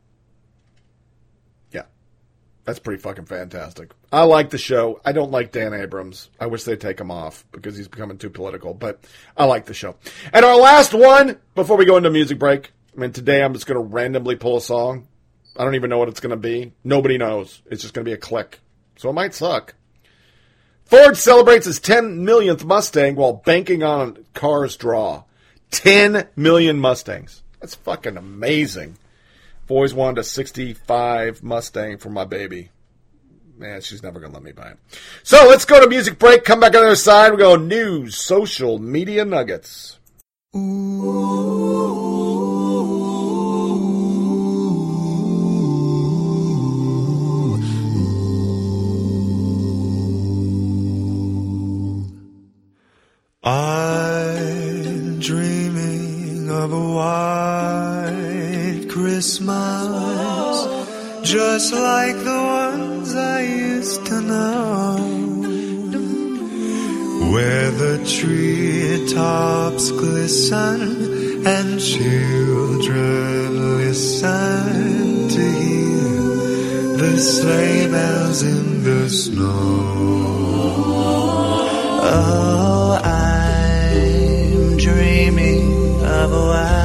That's pretty fucking fantastic. I like the show. I don't like Dan Abrams. I wish they'd take him off because he's becoming too political, but I like the show. And our last one before we go into a music break. I mean, today I'm just going to randomly pull a song. I don't even know what it's going to be. Nobody knows. It's just going to be a click. So it might suck. Ford celebrates his 10 millionth Mustang while banking on cars draw. 10 million Mustangs. That's fucking amazing. I've always wanted a 65 Mustang for my baby. Man, she's never going to let me buy it. So let's go to music break. Come back on the other side. We go news, social media nuggets. I'm dreaming of a white Christmas, just like the ones I used to know, where the treetops glisten and children listen to hear the sleigh bells in the snow. Oh, I'm dreaming of a white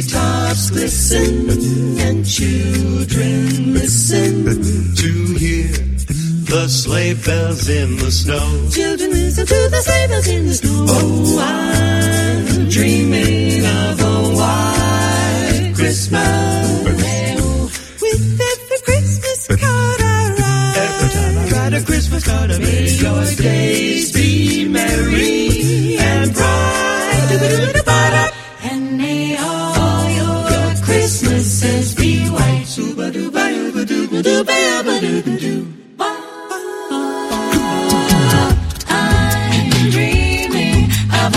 Treetops glisten and children listen to hear the sleigh bells in the snow. Children listen to the sleigh bells in the snow. Oh, I'm dreaming of a white Christmas. With every Christmas card I write. Every time I write a Christmas card, I may your days be merry and bright. Super-duper-duper-duper-duper-duper-duper-doo. I'm dreaming of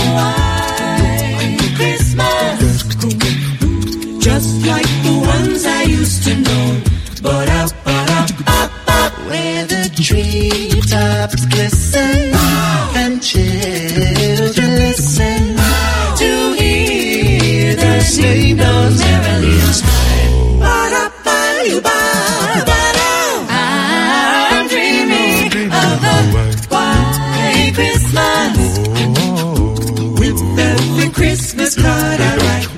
Christmas card I write.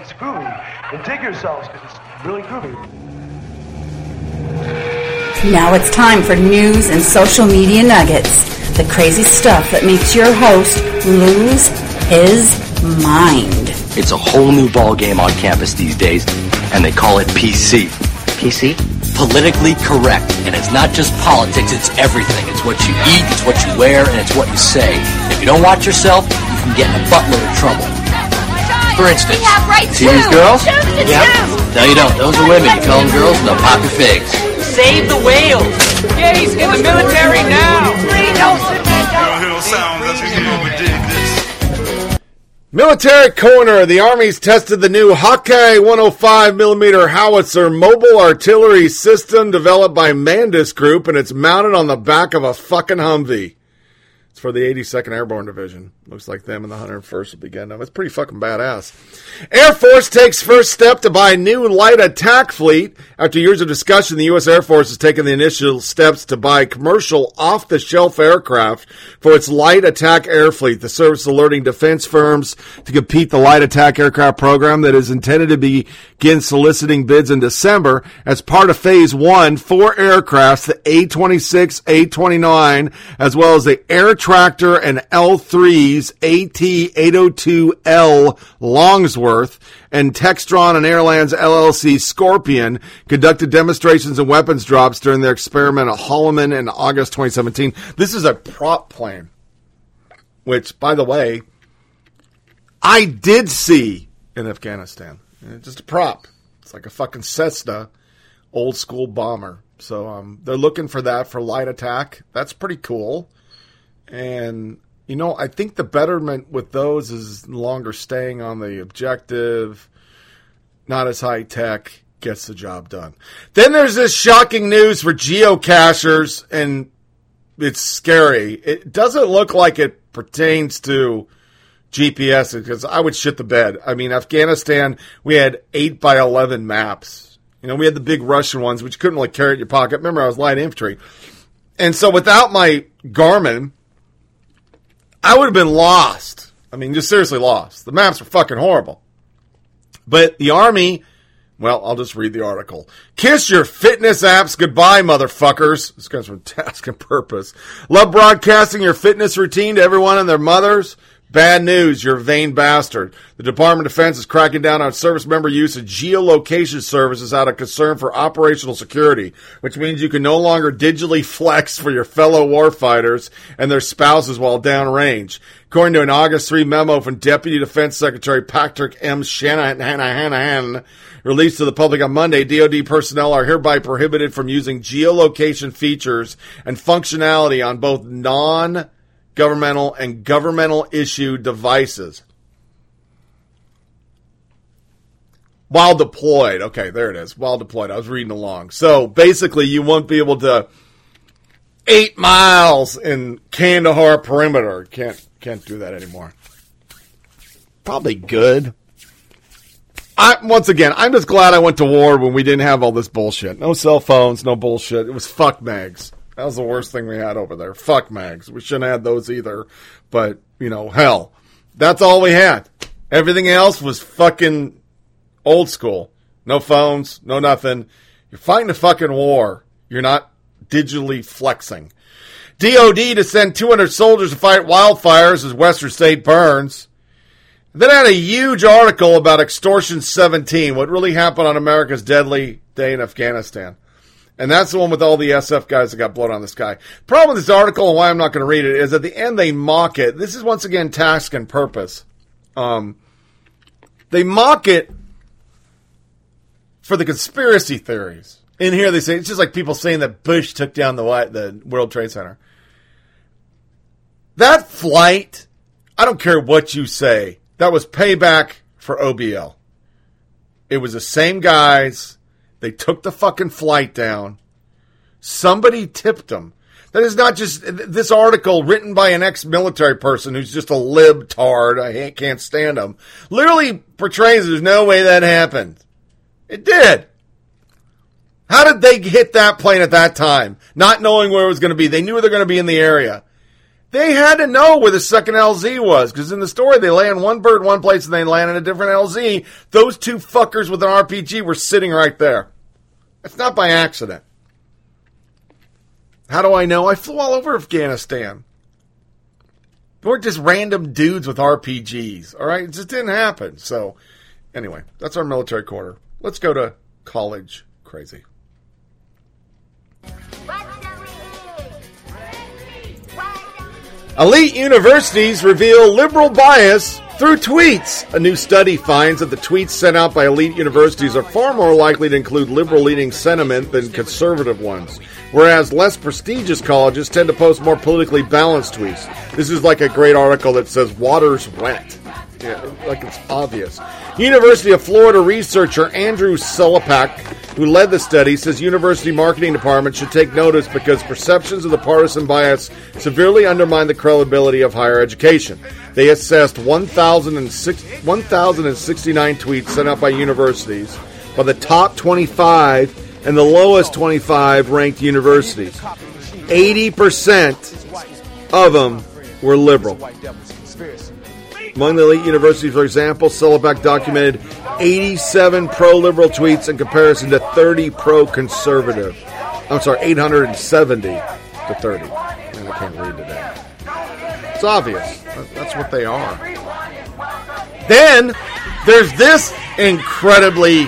Together. It's groovy. And dig yourselves because it's really groovy. Now it's time for news and social media nuggets. The crazy stuff that makes your host lose his mind. It's a whole new ball game on campus these days, and they call it PC. PC? Politically correct. And it's not just politics, it's everything. It's what you eat, it's what you wear, and it's what you say. If you don't watch yourself, you can get in a buttload of trouble. For instance, We have rights see these too. girls? Choose to choose. No, you don't. Those are women. You call them girls, and they'll pop your figs. Save the whales. Gays in the military now. Free Nelson Military corner. The Army's tested the new Hawkeye 105 millimeter howitzer mobile artillery system developed by Mandus Group, and it's mounted on the back of a fucking Humvee. It's for the 82nd Airborne Division. Looks like them and the 101st will be getting them. It's pretty fucking badass. Air Force takes first step to buy new light attack fleet. After years of discussion, the U.S. Air Force has taken the initial steps to buy commercial off-the-shelf aircraft for its light attack air fleet. The service alerting defense firms to compete the light attack aircraft program that is intended to begin soliciting bids in December as part of phase one, four aircrafts, the A-26, A-29, as well as the Air Tractor and L3s AT802L Longsword and Textron and Airlands LLC Scorpion conducted demonstrations and weapons drops during their experiment at Holloman in August 2017. This is a prop plane, which, by the way, I did see in Afghanistan. It's just a prop. It's like a fucking Cessna, old school bomber. So um, they're looking for that for light attack. That's pretty cool. And you know, I think the betterment with those is longer staying on the objective, not as high tech, gets the job done. Then there's this shocking news for geocachers, and it's scary. It doesn't look like it pertains to GPS because I would shit the bed. I mean, Afghanistan, we had 8 by 11 maps. You know, we had the big Russian ones, which you couldn't really carry in your pocket. Remember, I was light infantry. And so without my Garmin, I would have been lost. I mean, just seriously lost. The maps were fucking horrible. But the Army, well, I'll just read the article. Kiss your fitness apps goodbye, motherfuckers. This comes from Task and Purpose. Love broadcasting your fitness routine to everyone and their mothers? Bad news, you're a vain bastard. The Department of Defense is cracking down on service member use of geolocation services out of concern for operational security, which means you can no longer digitally flex for your fellow warfighters and their spouses while downrange. According to an August 3 memo from Deputy Defense Secretary Patrick M. Shanahan, released to the public on Monday, DoD personnel are hereby prohibited from using geolocation features and functionality on both non governmental and governmental issued devices. While deployed. Okay, there it is. While deployed. I was reading along. So basically, you won't be able to eight miles in Kandahar perimeter. Can't can't do that anymore. Probably good. I once again, I'm just glad I went to war when we didn't have all this bullshit. No cell phones, no bullshit. It was fuck mags. That was the worst thing we had over there. Fuck mags. We shouldn't have those either. But, you know, hell. That's all we had. Everything else was fucking old school. No phones, no nothing. You're fighting a fucking war. You're not digitally flexing. DOD to send 200 soldiers to fight wildfires as Western State burns. Then I had a huge article about Extortion 17, what really happened on America's deadly day in Afghanistan. And that's the one with all the SF guys that got blood on the sky. Problem with this article and why I'm not going to read it is at the end they mock it. This is once again task and purpose. Um, they mock it for the conspiracy theories. In here they say it's just like people saying that Bush took down the the World Trade Center. That flight, I don't care what you say, that was payback for OBL. It was the same guys they took the fucking flight down. Somebody tipped them. That is not just this article written by an ex-military person who's just a libtard. I can't stand him. Literally portrays there's no way that happened. It did. How did they hit that plane at that time, not knowing where it was going to be? They knew they were going to be in the area. They had to know where the second LZ was because in the story they land one bird one place and they land in a different LZ. Those two fuckers with an RPG were sitting right there. It's not by accident. How do I know? I flew all over Afghanistan. They weren't just random dudes with RPGs. All right, it just didn't happen. So, anyway, that's our military quarter. Let's go to college crazy. Elite universities reveal liberal bias through tweets. A new study finds that the tweets sent out by elite universities are far more likely to include liberal leaning sentiment than conservative ones, whereas less prestigious colleges tend to post more politically balanced tweets. This is like a great article that says water's wet. Yeah, like it's obvious. University of Florida researcher Andrew Selepak, who led the study, says university marketing departments should take notice because perceptions of the partisan bias severely undermine the credibility of higher education. They assessed 1,006 1,069 tweets sent out by universities by the top 25 and the lowest 25 ranked universities. 80% of them were liberal. Among the elite universities, for example, Selepak documented 87 pro liberal tweets in comparison to 30 pro conservative. I'm sorry, 870 to 30. Man, I can't read today. It's obvious. That's what they are. Then there's this incredibly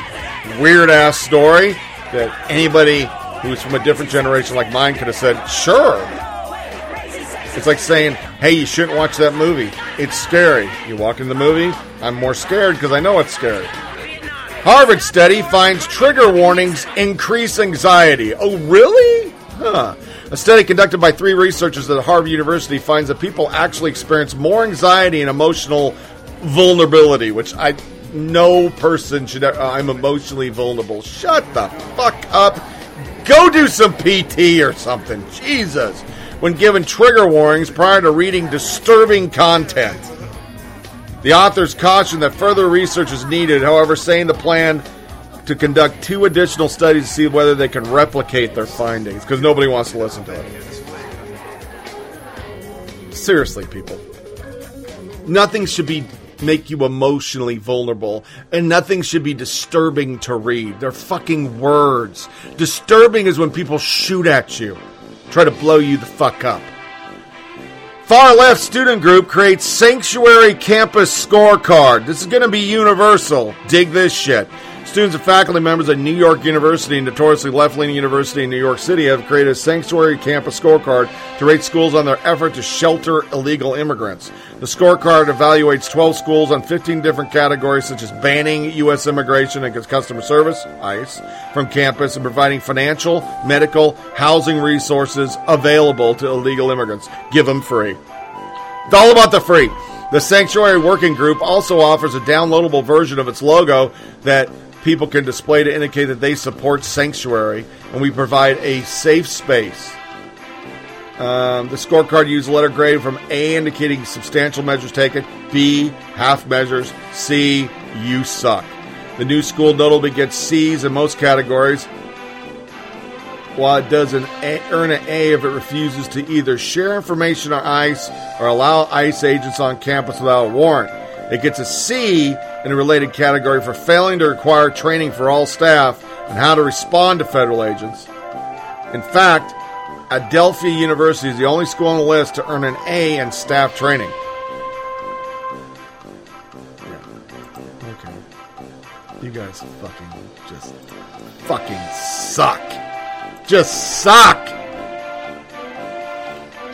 weird ass story that anybody who's from a different generation like mine could have said, sure. It's like saying, hey, you shouldn't watch that movie. It's scary. You walk in the movie, I'm more scared because I know it's scary. Harvard study finds trigger warnings increase anxiety. Oh, really? Huh. A study conducted by three researchers at Harvard University finds that people actually experience more anxiety and emotional vulnerability, which I no person should. Uh, I'm emotionally vulnerable. Shut the fuck up. Go do some PT or something. Jesus. When given trigger warnings prior to reading disturbing content. The authors caution that further research is needed, however, saying the plan to conduct two additional studies to see whether they can replicate their findings because nobody wants to listen to it. Seriously, people. Nothing should be make you emotionally vulnerable, and nothing should be disturbing to read. They're fucking words. Disturbing is when people shoot at you, try to blow you the fuck up. Far left student group creates sanctuary campus scorecard. This is going to be universal. Dig this shit. Students and faculty members at New York University, notoriously left leaning university in New York City, have created a sanctuary campus scorecard to rate schools on their effort to shelter illegal immigrants. The scorecard evaluates 12 schools on 15 different categories, such as banning U.S. immigration and customer service, ICE, from campus and providing financial, medical, housing resources available to illegal immigrants. Give them free. It's all about the free. The Sanctuary Working Group also offers a downloadable version of its logo that people can display to indicate that they support Sanctuary, and we provide a safe space. Um, the scorecard uses letter grade from A indicating substantial measures taken, B half measures, C you suck. The new school notably gets C's in most categories, while it does an a, earn an A if it refuses to either share information on ICE or allow ICE agents on campus without a warrant. It gets a C in a related category for failing to require training for all staff on how to respond to federal agents. In fact, Adelphi University is the only school on the list to earn an A in staff training. Yeah. Okay. You guys fucking just fucking suck. Just suck.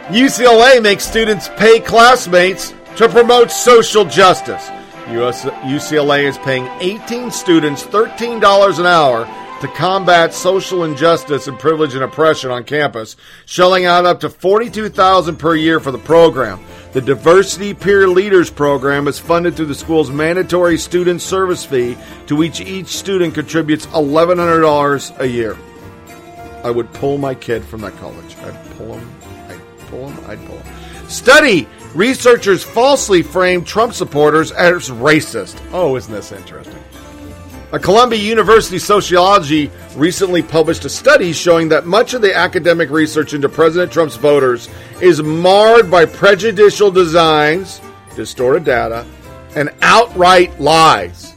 UCLA makes students pay classmates to promote social justice. US, UCLA is paying 18 students $13 an hour to combat social injustice and privilege and oppression on campus, shelling out up to 42,000 per year for the program. The Diversity Peer Leaders program is funded through the school's mandatory student service fee, to which each student contributes $1,100 a year. I would pull my kid from that college. I'd pull him. I'd pull him. I'd pull him. Study Researchers falsely framed Trump supporters as racist. Oh, isn't this interesting? A Columbia University sociology recently published a study showing that much of the academic research into President Trump's voters is marred by prejudicial designs, distorted data, and outright lies.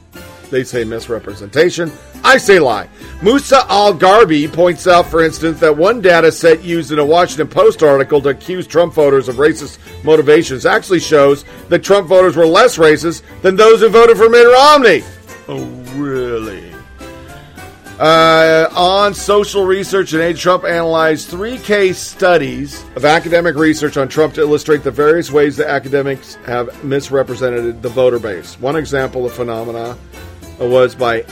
They say misrepresentation, I say lie. Musa al-Gharbi points out, for instance, that one data set used in a Washington Post article to accuse Trump voters of racist motivations actually shows that Trump voters were less racist than those who voted for Mitt Romney. Oh, really? Uh, on social research and age, Trump analyzed three case studies of academic research on Trump to illustrate the various ways that academics have misrepresented the voter base. One example of phenomena was by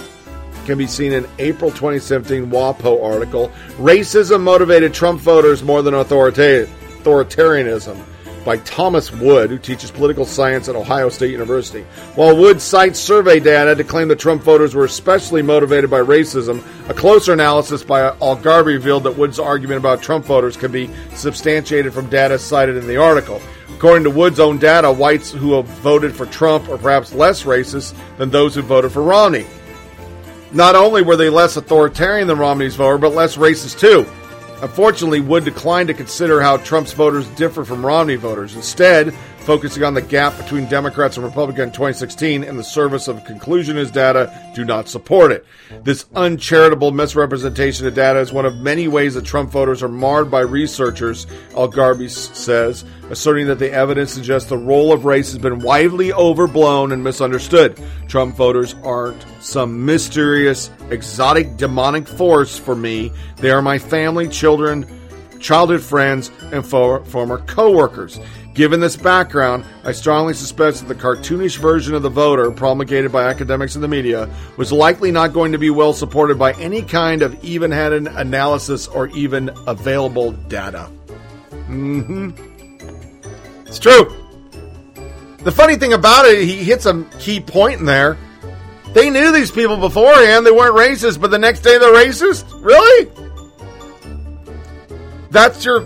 can be seen in April 2017 WAPO article. Racism motivated Trump voters more than authoritarianism. by Thomas Wood, who teaches political science at Ohio State University. While Wood cites survey data to claim that Trump voters were especially motivated by racism, a closer analysis by al-Gharbi revealed that Wood's argument about Trump voters can be substantiated from data cited in the article. According to Wood's own data, whites who have voted for Trump are perhaps less racist than those who voted for Romney. Not only were they less authoritarian than Romney's voter, but less racist too. Unfortunately, Wood declined to consider how Trump's voters differ from Romney voters. Instead, focusing on the gap between Democrats and Republicans in 2016 in the service of conclusion his data do not support it. This uncharitable misrepresentation of data is one of many ways that Trump voters are marred by researchers, al-Gharbi says, asserting that the evidence suggests the role of race has been widely overblown and misunderstood. Trump voters aren't some mysterious, exotic, demonic force for me. They are my family, children, childhood friends, and for, former coworkers. Given this background, I strongly suspect that the cartoonish version of the voter promulgated by academics and the media was likely not going to be well supported by any kind of even handed analysis or even available data. hmm. It's true. The funny thing about it, he hits a key point in there. They knew these people beforehand. They weren't racist, but the next day they're racist? Really? That's your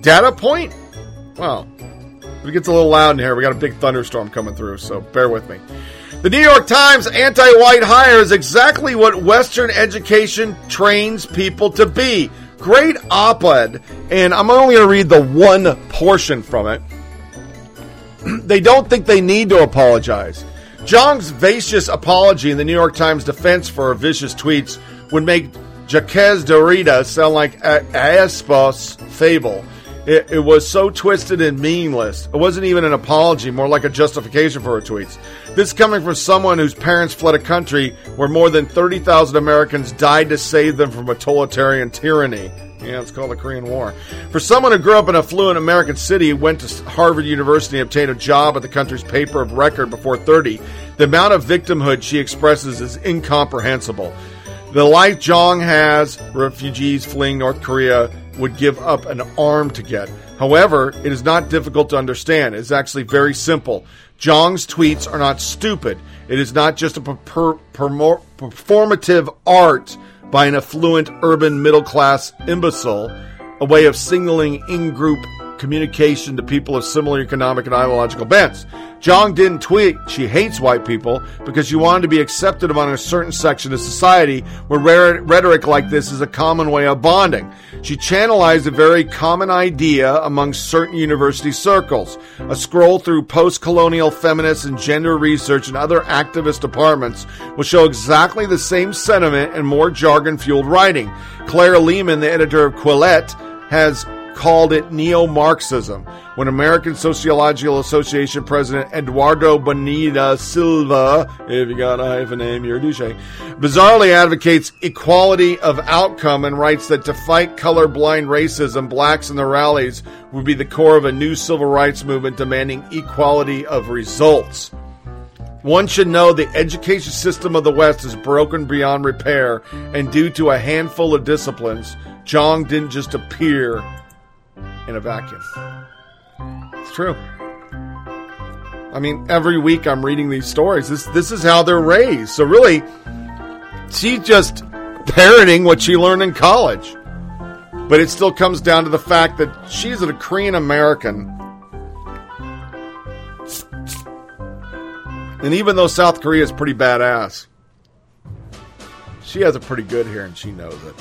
data point? Well, it gets a little loud in here. We got a big thunderstorm coming through, so bear with me. The New York Times anti white hire is exactly what Western education trains people to be. Great op ed, and I'm only going to read the one portion from it. they don't think they need to apologize. Jeong's vicious apology in the New York Times defense for her vicious tweets would make Jacques Derrida sound like a- Aesop's fable. It, it was so twisted and meaningless. It wasn't even an apology, more like a justification for her tweets. This coming from someone whose parents fled a country where more than 30,000 Americans died to save them from a totalitarian tyranny. Yeah, it's called the Korean War. For someone who grew up in a affluent American city, went to Harvard University, and obtained a job at the country's paper of record before 30, the amount of victimhood she expresses is incomprehensible. The life Jeong has, refugees fleeing North Korea would give up an arm to get. However, it is not difficult to understand. It is actually very simple. Jeong's tweets are not stupid. It is not just a per- per- performative art by an affluent urban middle class imbecile, a way of signaling in group communication to people of similar economic and ideological bents. Jeong didn't tweet she hates white people because she wanted to be accepted among a certain section of society where rhetoric like this is a common way of bonding. She channelized a very common idea among certain university circles. A scroll through post colonial feminist and gender research and other activist departments will show exactly the same sentiment and more jargon fueled writing. Claire Lehmann, the editor of Quillette, has called it neo Marxism. When American Sociological Association President Eduardo Bonilla Silva, if you got a hyphen name, you're a douche, bizarrely advocates equality of outcome and writes that to fight colorblind racism, blacks in the rallies would be the core of a new civil rights movement demanding equality of results. One should know the education system of the West is broken beyond repair, and due to a handful of disciplines, Jeong didn't just appear in a vacuum. It's true. I mean, every week I'm reading these stories. This this is how they're raised. So really, she's just parroting what she learned in college. But it still comes down to the fact that she's a Korean American. And even though South Korea is pretty badass, she has it pretty good here and she knows it.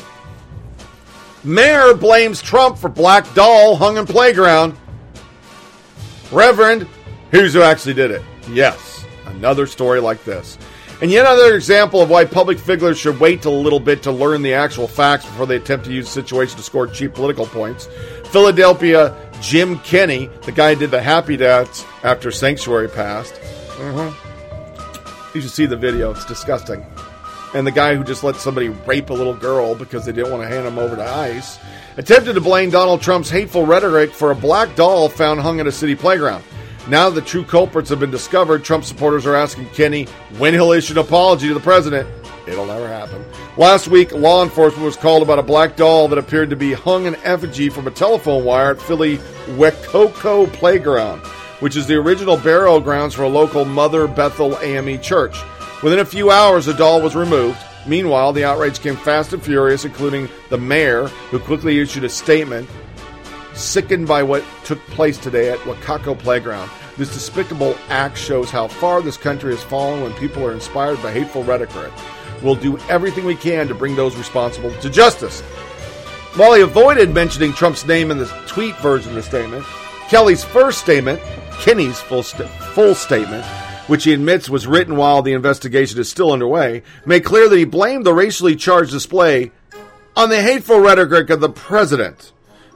Mayor blames Trump for black doll hung in playground. Reverend, here's who actually did it. Yes, another story like this. And yet another example of why public figures should wait a little bit to learn the actual facts before they attempt to use the situation to score cheap political points. Philadelphia Jim Kenney, the guy who did the Happy Dance after Sanctuary passed. Mm-hmm. You should see the video. It's disgusting and the guy who just let somebody rape a little girl because they didn't want to hand him over to ICE, attempted to blame Donald Trump's hateful rhetoric for a black doll found hung in a city playground. Now the true culprits have been discovered, Trump supporters are asking Kenney when he'll issue an apology to the president. It'll never happen. Last week, law enforcement was called about a black doll that appeared to be hung in effigy from a telephone wire at Philly Weccacoe Playground, which is the original burial grounds for a local Mother Bethel AME church. Within a few hours, the doll was removed. Meanwhile, the outrage came fast and furious, including the mayor, who quickly issued a statement sickened by what took place today at Weccacoe Playground. This despicable act shows how far this country has fallen when people are inspired by hateful rhetoric. We'll do everything we can to bring those responsible to justice. While he avoided mentioning Trump's name in the tweet version of the statement, Kelly's first statement, Kenney's full, st- full statement, which he admits was written while the investigation is still underway, made clear that he blamed the racially charged display on the hateful rhetoric of the president.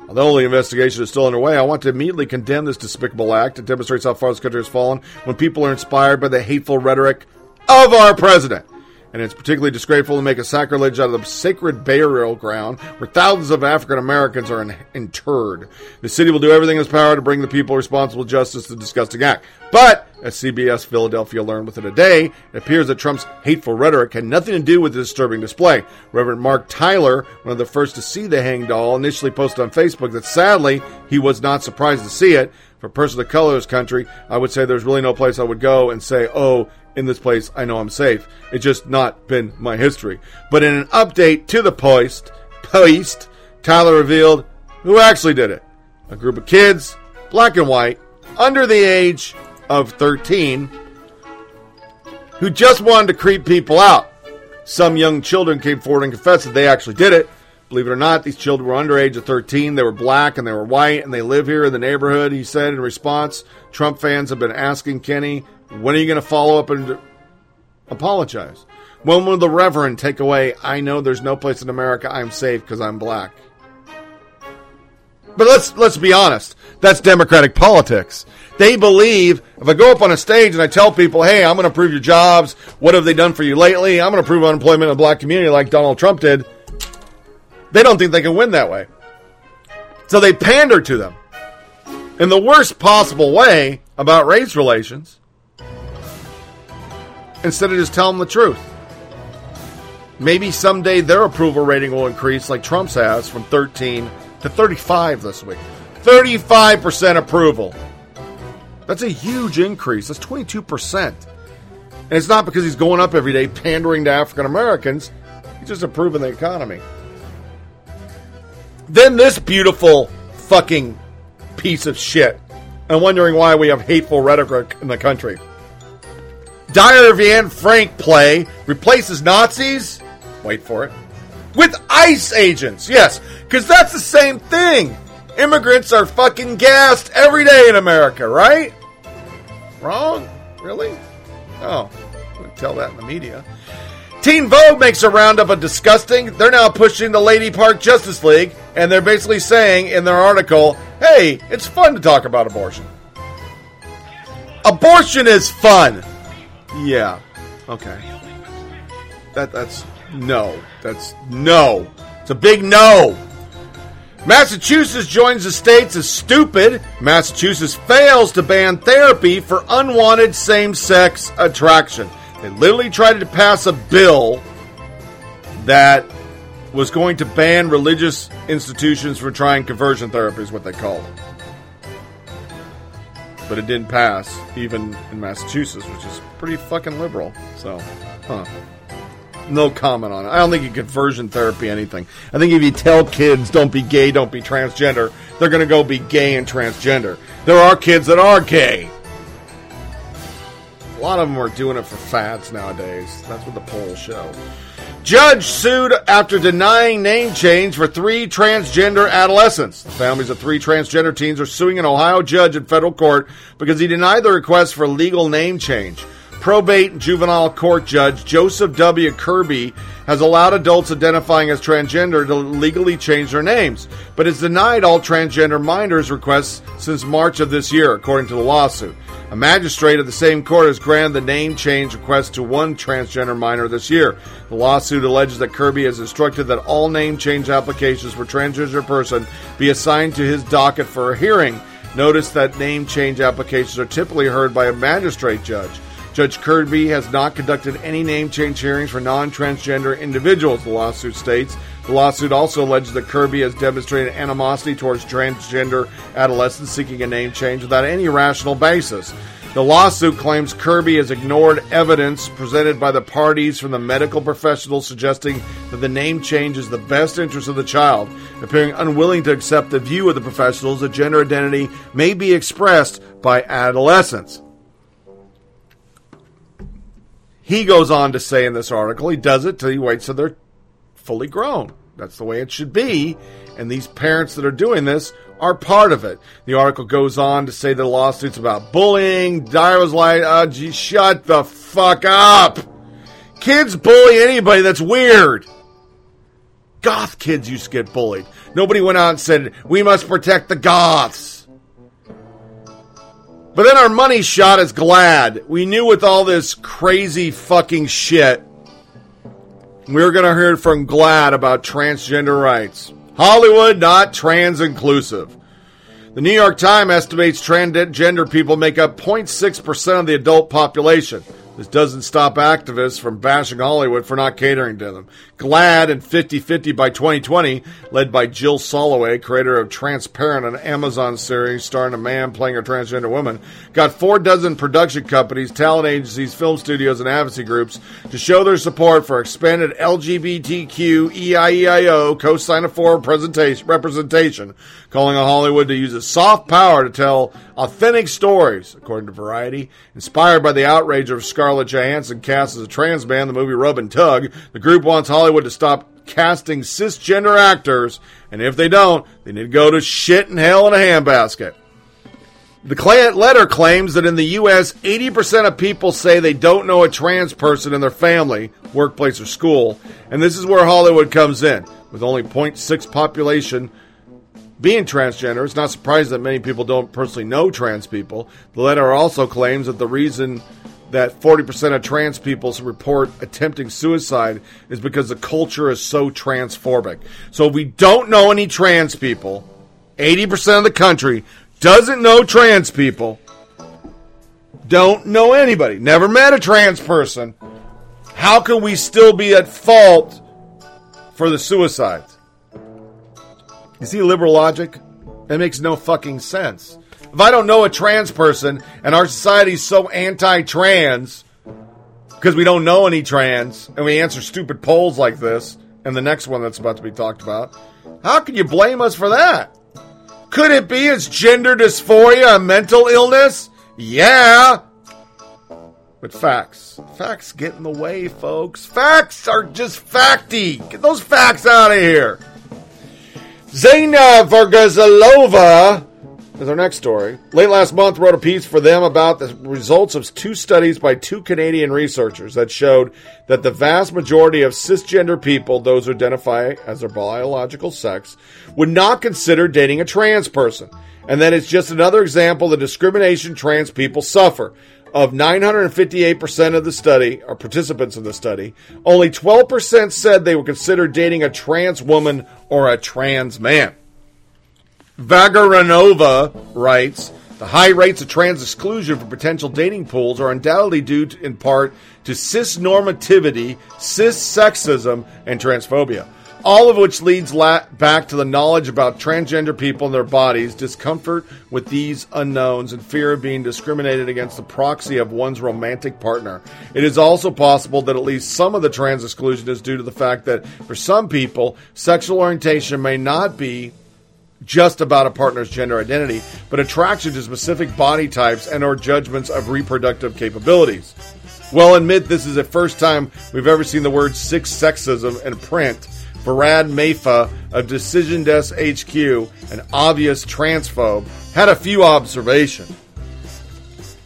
Although the investigation is still underway, I want to immediately condemn this despicable act. It demonstrates how far this country has fallen when people are inspired by the hateful rhetoric of our president. And it's particularly disgraceful to make a sacrilege out of the sacred burial ground where thousands of African Americans are in- interred. The city will do everything in its power to bring the people responsible justice the disgusting act. But, as CBS Philadelphia learned within a day, it appears that Trump's hateful rhetoric had nothing to do with the disturbing display. Reverend Mark Tyler, one of the first to see the hanged doll, initially posted on Facebook that sadly he was not surprised to see it. For a person of color in this country, I would say there's really no place I would go and say, oh, in this place, I know I'm safe. It's just not been my history. But in an update to the post, post, Tyler revealed who actually did it. A group of kids, black and white, under the age of 13, who just wanted to creep people out. Some young children came forward and confessed that they actually did it. Believe it or not, these children were under age of 13. They were black and they were white and they live here in the neighborhood. He said in response, Trump fans have been asking Kenney, when are you going to follow up and apologize? When will the Reverend take away, I know there's no place in America I'm safe because I'm black? But let's let's be honest. That's democratic politics. They believe if I go up on a stage and I tell people, "Hey, I'm going to improve your jobs. What have they done for you lately? I'm going to improve unemployment in the black community like Donald Trump did." They don't think they can win that way. So they pander to them in the worst possible way about race relations instead of just telling the truth. Maybe someday their approval rating will increase like Trump's has from 13 to 35 this week. 35% approval. That's a huge increase. That's 22%. And it's not because he's going up every day pandering to African Americans, he's just improving the economy. Then this beautiful fucking piece of shit. And wondering why we have hateful rhetoric in the country. Of Anne Frank play replaces Nazis, wait for it, with ICE agents. Yes, because that's the same thing. Immigrants are fucking gassed every day in America, right? Wrong? Really? Oh, I wouldn't tell that in the media. Teen Vogue makes a roundup of disgusting. They're now pushing the Lady Parts Justice League, and they're basically saying in their article, hey, it's fun to talk about abortion. Abortion is fun. Yeah. Okay. That that's no. That's no. It's a big no. Massachusetts joins the states as stupid. Massachusetts fails to ban therapy for unwanted same-sex attraction. They literally tried to pass a bill that was going to ban religious institutions from trying conversion therapy, is what they called it. But it didn't pass, even in Massachusetts, which is pretty fucking liberal. So, huh. No comment on it. I don't think you conversion therapy anything. I think if you tell kids don't be gay, don't be transgender, they're going to go be gay and transgender. There are kids that are gay. A lot of them are doing it for fads nowadays. That's what the polls show. Judge sued after denying name change for three transgender adolescents. The families of three transgender teens are suing an Ohio judge in federal court because he denied the request for legal name change. Probate and juvenile court judge Joseph W. Kirby has allowed adults identifying as transgender to legally change their names, but has denied all transgender minors' requests since March of this year, according to the lawsuit. A magistrate of the same court has granted the name change request to one transgender minor this year. The lawsuit alleges that Kirby has instructed that all name change applications for transgender person be assigned to his docket for a hearing. Notice that name change applications are typically heard by a magistrate judge. Judge Kirby has not conducted any name change hearings for non transgender individuals, the lawsuit states. The lawsuit also alleges that Kirby has demonstrated animosity towards transgender adolescents seeking a name change without any rational basis. The lawsuit claims Kirby has ignored evidence presented by the parties from the medical professionals suggesting that the name change is the best interest of the child, appearing unwilling to accept the view of the professionals that gender identity may be expressed by adolescents. He goes on to say in this article, he does it till he waits till they're fully grown. That's the way it should be. And these parents that are doing this are part of it. The article goes on to say the lawsuit's about bullying. Dyer was like, oh, gee, shut the fuck up. Kids bully anybody that's weird. Goth kids used to get bullied. Nobody went out and said, we must protect the goths. But then our money shot is GLAAD. We knew with all this crazy fucking shit, we were going to hear from GLAAD about transgender rights. Hollywood not trans inclusive. The New York Times estimates transgender people make up 0.6% of the adult population. This doesn't stop activists from bashing Hollywood for not catering to them. GLAAD and 50-50 by 2020, led by Jill Soloway, creator of Transparent, an Amazon series starring a man playing a transgender woman, got four dozen production companies, talent agencies, film studios, and advocacy groups to show their support for expanded LGBTQ EIEIO co-sign for representation, calling on Hollywood to use its soft power to tell authentic stories, according to Variety. Inspired by the outrage of Scarlett Johansson cast as a trans man the movie Rub and Tug, the group wants Hollywood to stop casting cisgender actors, and if they don't, they need to go to shit and hell in a handbasket. The letter claims that in the U.S., 80% of people say they don't know a trans person in their family, workplace, or school, and this is where Hollywood comes in. With only 0.6 population being transgender, it's not surprising that many people don't personally know trans people. The letter also claims that the reason that 40% of trans people report attempting suicide is because the culture is so transphobic. So if we don't know any trans people, 80% of the country doesn't know trans people, don't know anybody, never met a trans person, how can we still be at fault for the suicides? You see liberal logic? It makes no fucking sense. If I don't know a trans person and our society's so anti trans because we don't know any trans and we answer stupid polls like this and the next one that's about to be talked about, how can you blame us for that? Could it be it's gender dysphoria, a mental illness? Yeah. But facts. Facts get in the way, folks. Facts are just facty. Get those facts out of here. Zena Vargazalova is our next story. Late last month, wrote a piece for them about the results of two studies by two Canadian researchers that showed that the vast majority of cisgender people, those who identify as their biological sex, would not consider dating a trans person. And that it's just another example of the discrimination trans people suffer. Of 958% of the study, or participants in the study, only 12% said they would consider dating a trans woman or a trans man. Vagaranova writes, the high rates of trans exclusion for potential dating pools are undoubtedly due to, in part to cis normativity, cis sexism, and transphobia. All of which leads la- back to the knowledge about transgender people and their bodies, discomfort with these unknowns, and fear of being discriminated against the proxy of one's romantic partner. It is also possible that at least some of the trans exclusion is due to the fact that for some people, sexual orientation may not be just about a partner's gender identity, but attraction to specific body types and or judgments of reproductive capabilities. Well, admit this is the first time we've ever seen the word six sexism in print. Farad Maifa of Decision Desk HQ, an obvious transphobe, had a few observations.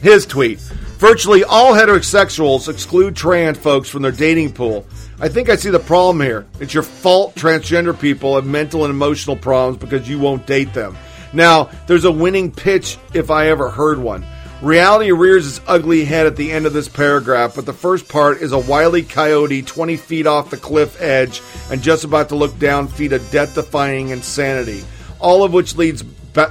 His tweet Virtually all heterosexuals exclude trans folks from their dating pool. I think I see the problem here. It's your fault transgender people have mental and emotional problems because you won't date them. Now, there's a winning pitch if I ever heard one. Reality rears its ugly head at the end of this paragraph, but the first part is a wily coyote 20 feet off the cliff edge and just about to look down feet of death defying insanity. All of which leads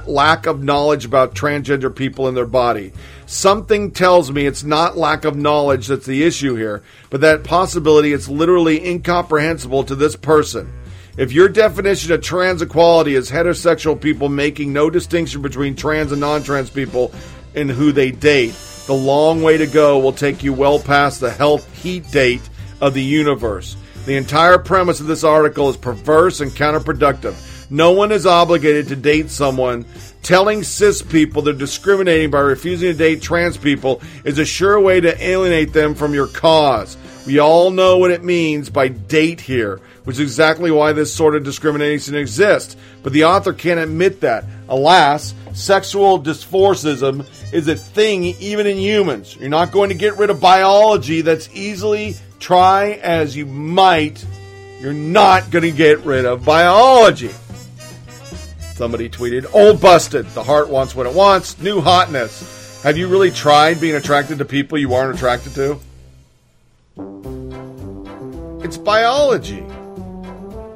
lack of knowledge about transgender people in their body. Something tells me it's not lack of knowledge that's the issue here, but that possibility it's literally incomprehensible to this person. If your definition of trans equality is heterosexual people making no distinction between trans and non trans people in who they date, the long way to go will take you well past the health heat date of the universe. The entire premise of this article is perverse and counterproductive. No one is obligated to date someone. Telling cis people they're discriminating by refusing to date trans people is a sure way to alienate them from your cause. We all know what it means by date here, which is exactly why this sort of discrimination exists. But the author can't admit that. Alas, sexual dysmorphism is a thing even in humans. You're not going to get rid of biology that's easily try as you might, you're not going to get rid of biology. Somebody tweeted, Old busted. The heart wants what it wants. New hotness. Have you really tried being attracted to people you aren't attracted to? It's biology.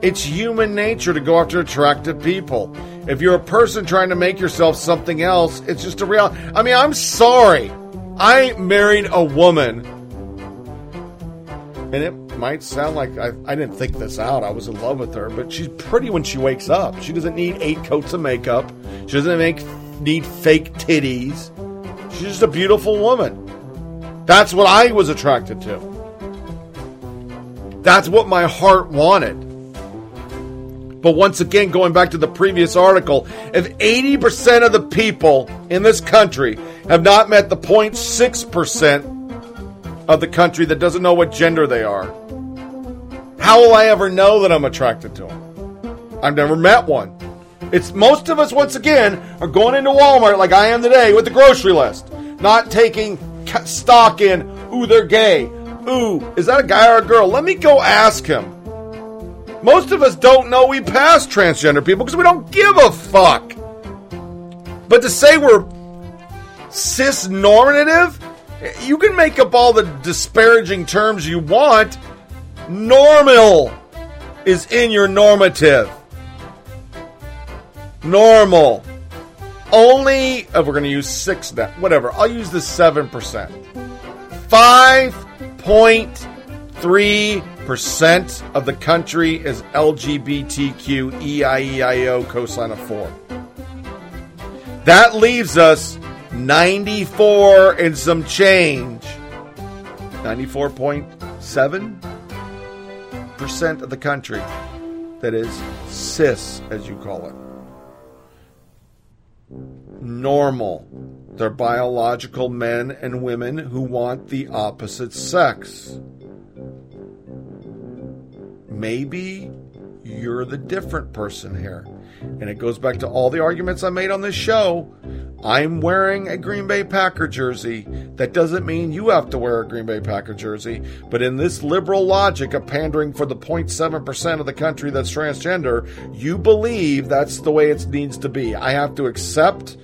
It's human nature to go after attractive people. If you're a person trying to make yourself something else, it's just a real. I mean, I'm sorry. I married a woman, and it might sound like I, I didn't think this out. I was in love with her, but she's pretty when she wakes up. She doesn't need eight coats of makeup. She doesn't make need fake titties. She's just a beautiful woman. That's what I was attracted to. That's what my heart wanted. But once again, going back to the previous article, if 80% of the people in this country have not met the 0.6% of the country that doesn't know what gender they are, how will I ever know that I'm attracted to them? I've never met one. It's most of us, once again, are going into Walmart like I am today with the grocery list, not taking stock in, ooh, they're gay. Ooh, is that a guy or a girl? Let me go ask him. Most of us don't know we pass transgender people because we don't give a fuck. But to say we're cis normative, you can make up all the disparaging terms you want. Normal is in your normative. Normal. Only, if we're going to use six, now, whatever, I'll use the 7%. 5.3% of the country is LGBTQ EIEIO cosine of 4. That leaves us 94 and some change. 94.7% of the country that is cis, as you call it. Normal. They're biological men and women who want the opposite sex. Maybe you're the different person here. And it goes back to all the arguments I made on this show. I'm wearing a Green Bay Packer jersey. That doesn't mean you have to wear a Green Bay Packer jersey. But in this liberal logic of pandering for the 0.7% of the country that's transgender, you believe that's the way it needs to be. I have to accept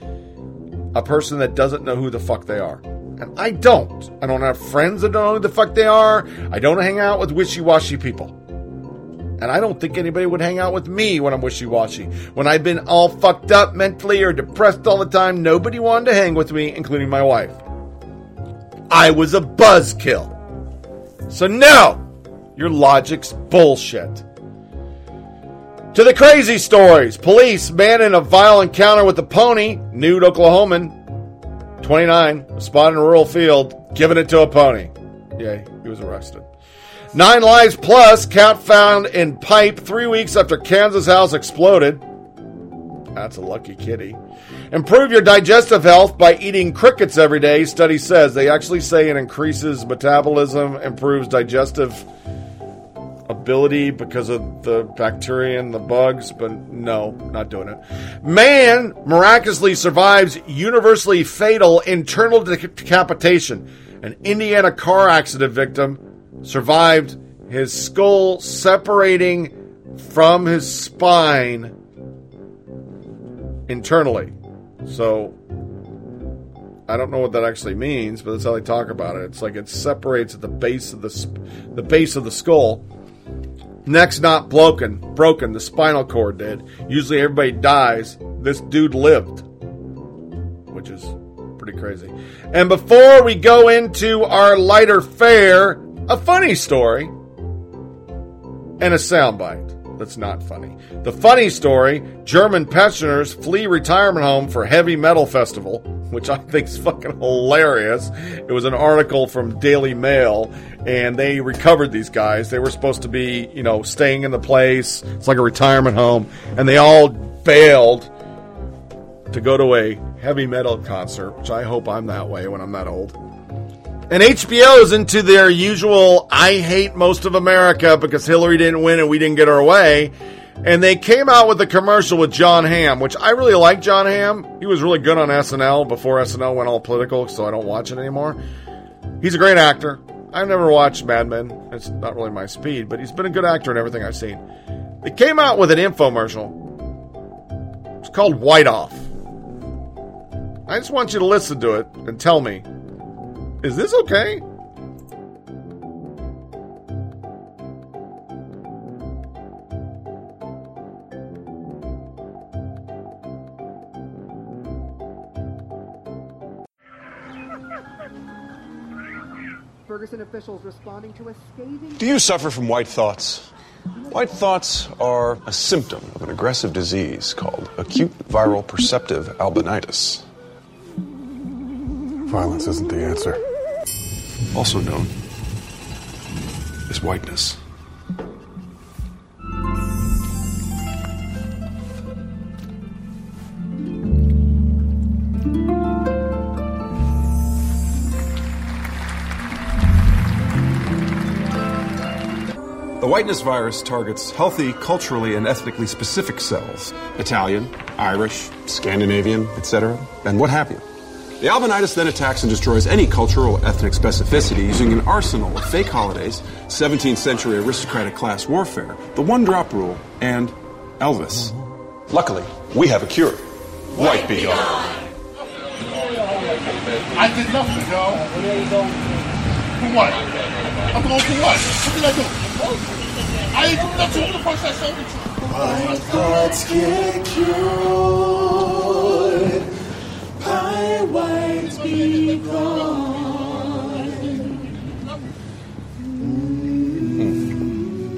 a person that doesn't know who the fuck they are. And I don't. I don't have friends that don't know who the fuck they are. I don't hang out with wishy washy people. And I don't think anybody would hang out with me when I'm wishy washy. When I've been all fucked up mentally or depressed all the time, nobody wanted to hang with me, including my wife. I was a buzzkill. So, no! Your logic's bullshit. To the crazy stories. Police man in a violent encounter with a pony, nude Oklahoman, 29, spotted in a rural field, giving it to a pony. Yay, he was arrested. Nine lives plus, cat found in pipe three weeks after Kansas house exploded. That's a lucky kitty. Improve your digestive health by eating crickets every day, study says. They actually say it increases metabolism, improves digestive ability because of the bacteria and the bugs, but no, not doing it. Man miraculously survives universally fatal internal decapitation. An Indiana car accident victim survived his skull separating from his spine internally. So I don't know what that actually means, but that's how they talk about it. It's like it separates at the base of the sp- the base of the skull. Neck's not broken. Broken. The spinal cord did. Usually everybody dies. this dude lived, which is pretty crazy. And before we go into our lighter fare, a funny story and a soundbite that's not funny. The funny story German pensioners flee retirement home for heavy metal festival, which I think is fucking hilarious. It was an article from Daily Mail, and they recovered these guys. They were supposed to be, you know, staying in the place. It's like a retirement home, and they all bailed to go to a heavy metal concert, which I hope I'm that way when I'm that old. And HBO is into their usual I hate most of America because Hillary didn't win and we didn't get our way. And they came out with a commercial with Jon Hamm, which I really like Jon Hamm. He was really good on SNL before SNL went all political, so I don't watch it anymore. He's a great actor. I've never watched Mad Men. It's not really my speed, but he's been a good actor in everything I've seen. They came out with an infomercial. It's called White Off. I just want you to listen to it and tell me is this okay? Ferguson officials responding to a scathing. Do you suffer from white thoughts? White thoughts are a symptom of an aggressive disease called acute viral perceptive albinitis. Violence isn't the answer. Also known as whiteness. The whiteness virus targets healthy, culturally, and ethnically specific cells Italian, Irish, Scandinavian, etc., and what have you. The albinitis then attacks and destroys any cultural or ethnic specificity using an arsenal of fake holidays, 17th century aristocratic class warfare, the one drop rule, and Elvis. Luckily, we have a cure. White Be Gone. I did nothing, yo. For what? I'm going for what? What did I do? I ain't do nothing. Who the fuck that sold me to? My thoughts get cured by white be gone.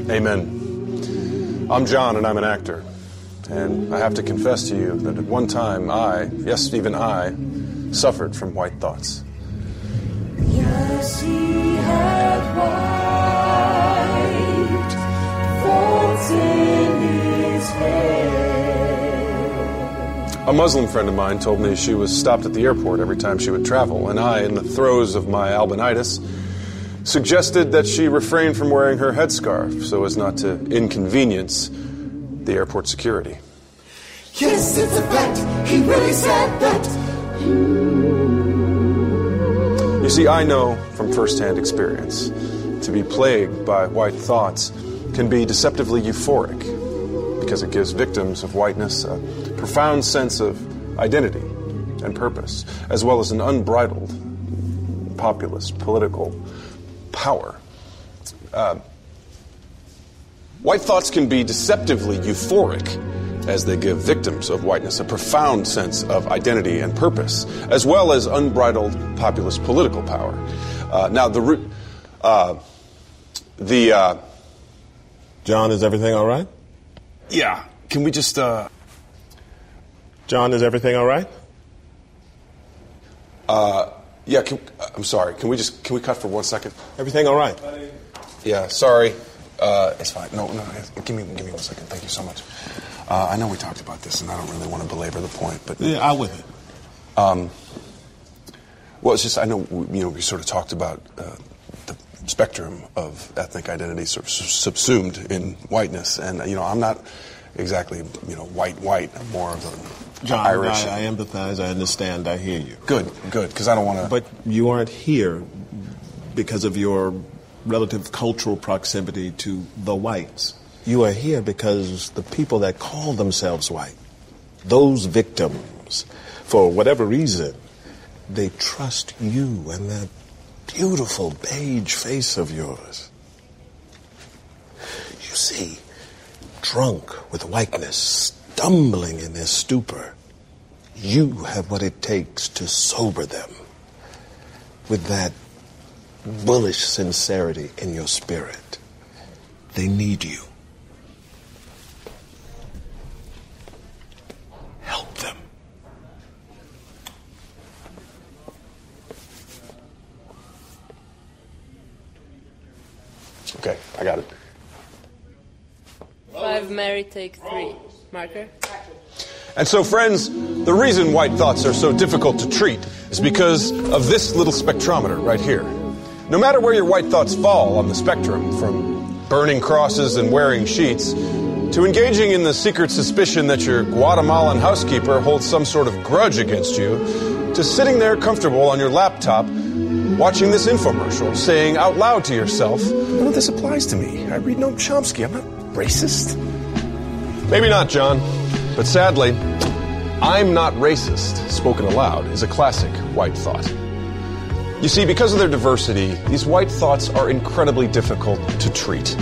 Amen. I'm John, and I'm an actor. And I have to confess to you that at one time I, yes, even I, suffered from white thoughts. Yes, he had white thoughts in his head. A Muslim friend of mine told me she was stopped at the airport every time she would travel, and I, in the throes of my albinitis, suggested that she refrain from wearing her headscarf so as not to inconvenience the airport security. Yes, it's a fact. He really said that. You see, I know from firsthand experience to be plagued by white thoughts can be deceptively euphoric because it gives victims of whiteness a profound sense of identity and purpose, as well as an unbridled populist political power. Uh, white thoughts can be deceptively euphoric as they give victims of whiteness a profound sense of identity and purpose, as well as unbridled populist political power. Uh, now, the root, uh, the uh, John, is everything all right? yeah, can we just uh, John, is everything all right? uh, yeah? Can, I'm sorry. Can we just can we cut for one second? Everything all right? Yeah, sorry. Uh, it's fine. No, no. Give me give me one second. Thank you so much. Uh, I know we talked about this, and I don't really want to belabor the point, but Yeah, I'm with it. Um, well, it's just I know you know we sort of talked about uh, the spectrum of ethnic identity sort of subsumed in whiteness, and you know I'm not exactly you know white white. I'm more of a John, Irish. I, I empathize. I understand. I hear you. Good, good, because I don't want to. But you aren't here because of your relative cultural proximity to the whites. You are here because the people that call themselves white, those victims, for whatever reason, they trust you and that beautiful beige face of yours. You see, drunk with whiteness, stumbling in their stupor, you have what it takes to sober them with that bullish sincerity in your spirit. They need you. Help them. Okay, I got it. Five, Mary, take three. Marker. And so, friends, the reason white thoughts are so difficult to treat is because of this little spectrometer right here. No matter where your white thoughts fall on the spectrum, from burning crosses and wearing sheets, to engaging in the secret suspicion that your Guatemalan housekeeper holds some sort of grudge against you, to sitting there comfortable on your laptop watching this infomercial, saying out loud to yourself, None of this applies to me. I read Noam Chomsky. I'm not racist. Maybe not, John. But sadly, I'm not racist, spoken aloud, is a classic white thought. You see, because of their diversity, these white thoughts are incredibly difficult to treat.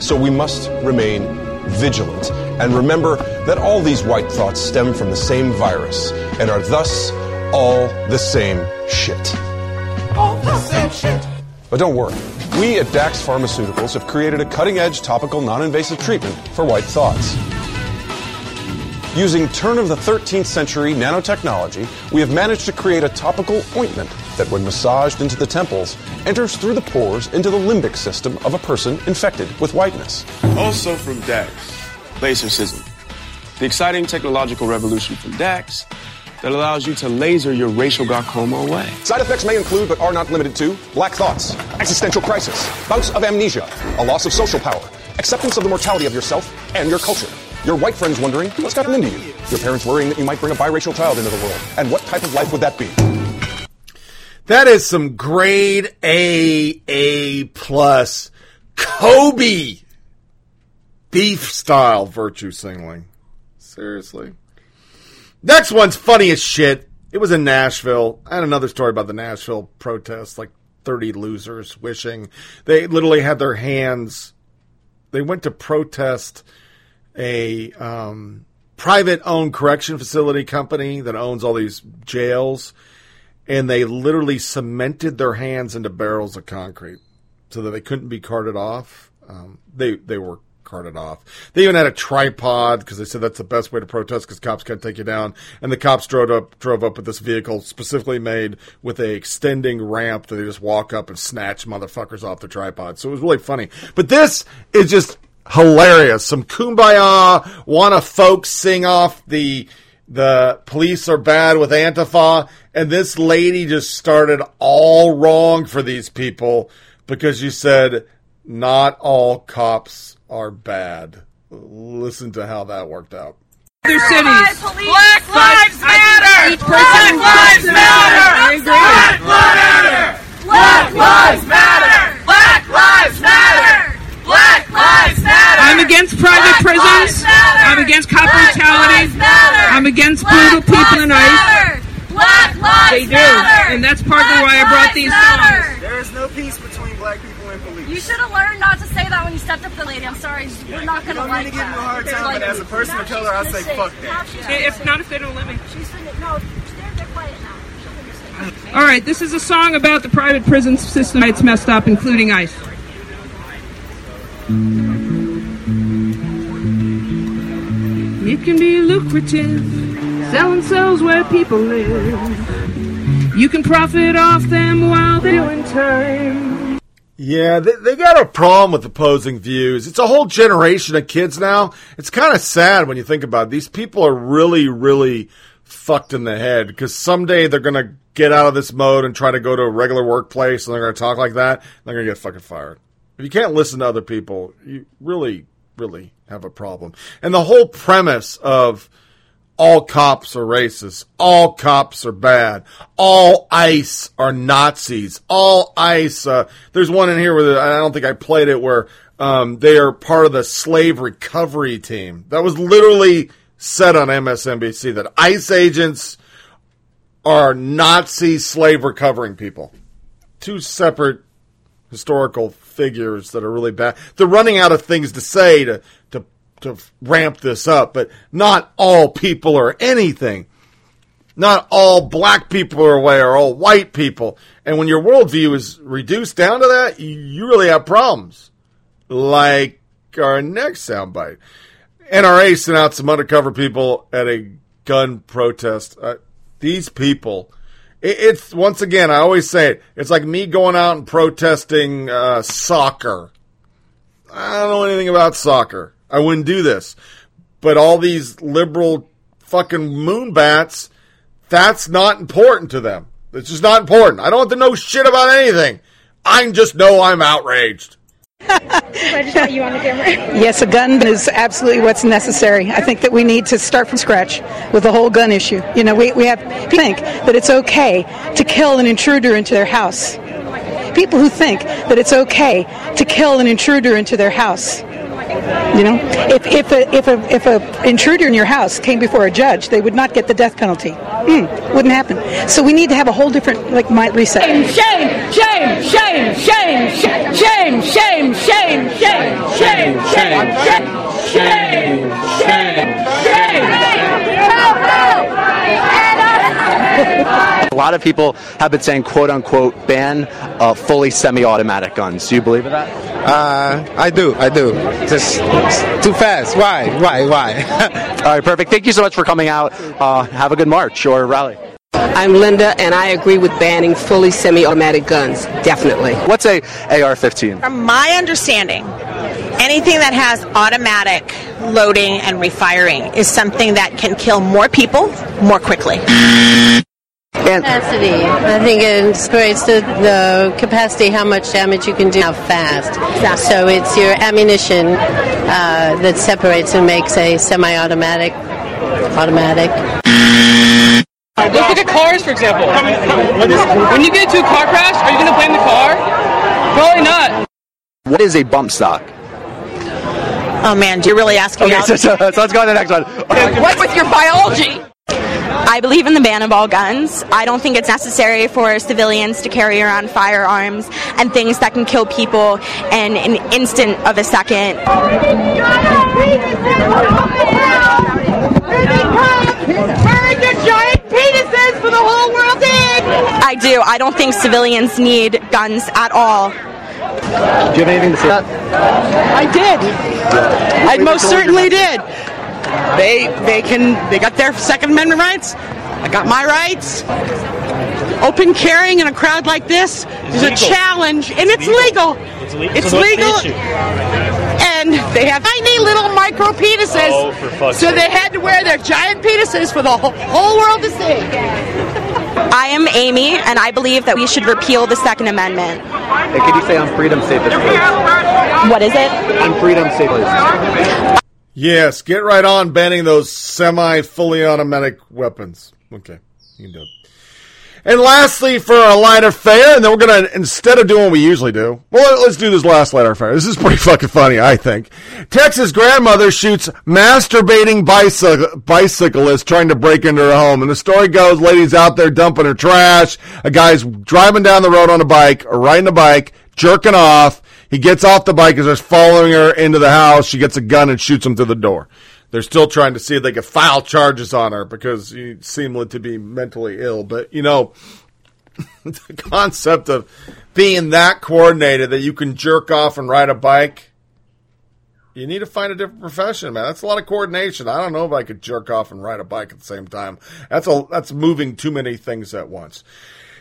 So we must remain vigilant and remember that all these white thoughts stem from the same virus and are thus all the same shit. All the same shit. But don't worry. We at Dax Pharmaceuticals have created a cutting edge topical non invasive treatment for white thoughts. Using turn of the 13th century nanotechnology, we have managed to create a topical ointment that, when massaged into the temples, enters through the pores into the limbic system of a person infected with whiteness. Also from DAX, laser Lasercism. The exciting technological revolution from DAX that allows you to laser your racial glaucoma away. Side effects may include, but are not limited to, black thoughts, existential crisis, bouts of amnesia, a loss of social power, acceptance of the mortality of yourself and your culture. Your white friends wondering what's gotten into you. Your parents worrying that you might bring a biracial child into the world. And what type of life would that be? That is some grade A, A plus Kobe beef style virtue signaling. Seriously. Next one's funny as shit. It was in Nashville. I had another story about the Nashville protests, like 30 losers wishing. They literally had their hands. They went to protest a um, private owned correction facility company that owns all these jails. And they literally cemented their hands into barrels of concrete so that they couldn't be carted off. Um, they, they were carted off. They even had a tripod because they said that's the best way to protest because cops can't take you down. And the cops drove up drove up with this vehicle specifically made with a extending ramp that they just walk up and snatch motherfuckers off the tripod. So it was really funny. But this is just hilarious. Some kumbaya, wanna folks sing off the the police are bad with Antifa, and this lady just started all wrong for these people because you said not all cops are bad. Listen to how that worked out. Other cities. Black lives matter. Black lives matter. Black matter. Black lives matter. Black lives matter. Black lives matter. I'm against private Black prisons. I'm against cop Black brutality. I'm against Black brutal people in ICE. Black lives They do, matter. and that's partly Black why I brought these matter. songs. There is no peace between black people and police. You should have learned not to say that when you stepped up to the lady. I'm sorry. We're not going to don't like need to give that. me a hard time, like- but as a person now of color, I she's say fuck that. she's If not if they don't let me. She's gonna, no, they're, they're quiet now. She's gonna say- All right, this is a song about the private prison system. It's messed up, including ICE. It can be lucrative, selling cells where people live. You can profit off them while they're doing time. Yeah, they, they got a problem with opposing views. It's a whole generation of kids now. It's kind of sad when you think about it. These people are really, really fucked in the head because someday they're going to get out of this mode and try to go to a regular workplace and they're going to talk like that. They're going to get fucking fired. If you can't listen to other people, you really, really have a problem. And the whole premise of all cops are racist. All cops are bad. All ICE are Nazis. All ICE. Uh, there's one in here where I don't think I played it where um, they are part of the slave recovery team. That was literally said on MSNBC that ICE agents are Nazi slave recovering people. Two separate historical figures that are really bad. They're running out of things to say to to to ramp this up, but not all people are anything. Not all black people are away or all white people. And when your worldview is reduced down to that, you- really have problems. Like our next soundbite. NRA sent out some undercover people at a gun protest. Uh, these people, it's once again, I always say it, it's like me going out and protesting uh, soccer. I don't know anything about soccer. I wouldn't do this. But all these liberal fucking moonbats, that's not important to them. It's just not important. I don't have to know shit about anything. I just know I'm outraged. Yes, a gun is absolutely what's necessary. I think that we need to start from scratch with the whole gun issue. You know, we, we have to think that it's okay to kill an intruder into their house. People who think that it's okay to kill an intruder into their house. You know, if, if, a, if, a, if a intruder in your house came before a judge, they would not get the death penalty. Mm, wouldn't happen. So we need to have a whole different, like, mind reset. Shame, shame, shame, shame, shame, shame, shame, shame, shame, shame, shame, shame, shame, shame, shame, shame. Help, help! A lot of people have been saying, quote unquote, ban uh, fully semi automatic guns. Do you believe in that? Uh, I do, I do. Just too fast. Why? Why? Why? All right, perfect. Thank you so much for coming out. Uh, have a good march or rally. I'm Linda, and I agree with banning fully semi-automatic guns. Definitely. What's a AR-15? From my understanding, anything that has automatic loading and refiring is something that can kill more people more quickly. Capacity. I think it inspires the, the capacity, how much damage you can do, how fast. So it's your ammunition uh, that separates and makes a semi-automatic automatic. Let's look at cars, for example. When you get into a car crash, are you going to blame the car? Probably not. What is a bump stock? Oh man, do you really asking Okay, so, so, so let's go to the next one. What's with your biology? I believe in the ban of all guns. I don't think it's necessary for civilians to carry around firearms and things that can kill people in an instant of a second. Burn your giant penises for the whole world to I do. I don't think civilians need guns at all. Do you have anything to say? I did. I most certainly did. They they can they got their Second Amendment rights. I got my rights. Open carrying in a crowd like this is a challenge, and it's legal. It's legal. It's So legal. And they have tiny little micro penises. Oh, for fuck's so sake. they had to wear their giant penises for the whole, whole world to see. I am Amy, and I believe that we should repeal the Second Amendment. Hey, could you say on freedom safest place? What is it? On freedom safest. Yes, get right on banning those semi fully automatic weapons. Okay, you can do it. And lastly, for our lighter fare, and then we're gonna instead of doing what we usually do, well, let's do this last lighter fare. This is pretty fucking funny, I think. Texas grandmother shoots masturbating bicycle bicyclist trying to break into her home, and the story goes: lady's out there dumping her trash. A guy's driving down the road on a bike or riding a bike, jerking off. He gets off the bike as they're following her into the house. She gets a gun and shoots him through the door. They're still trying to see if they can file charges on her because she seemed to be mentally ill. But, you know, the concept of being that coordinated that you can jerk off and ride a bike, you need to find a different profession, man. That's a lot of coordination. I don't know if I could jerk off and ride a bike at the same time. That's a that's moving too many things at once.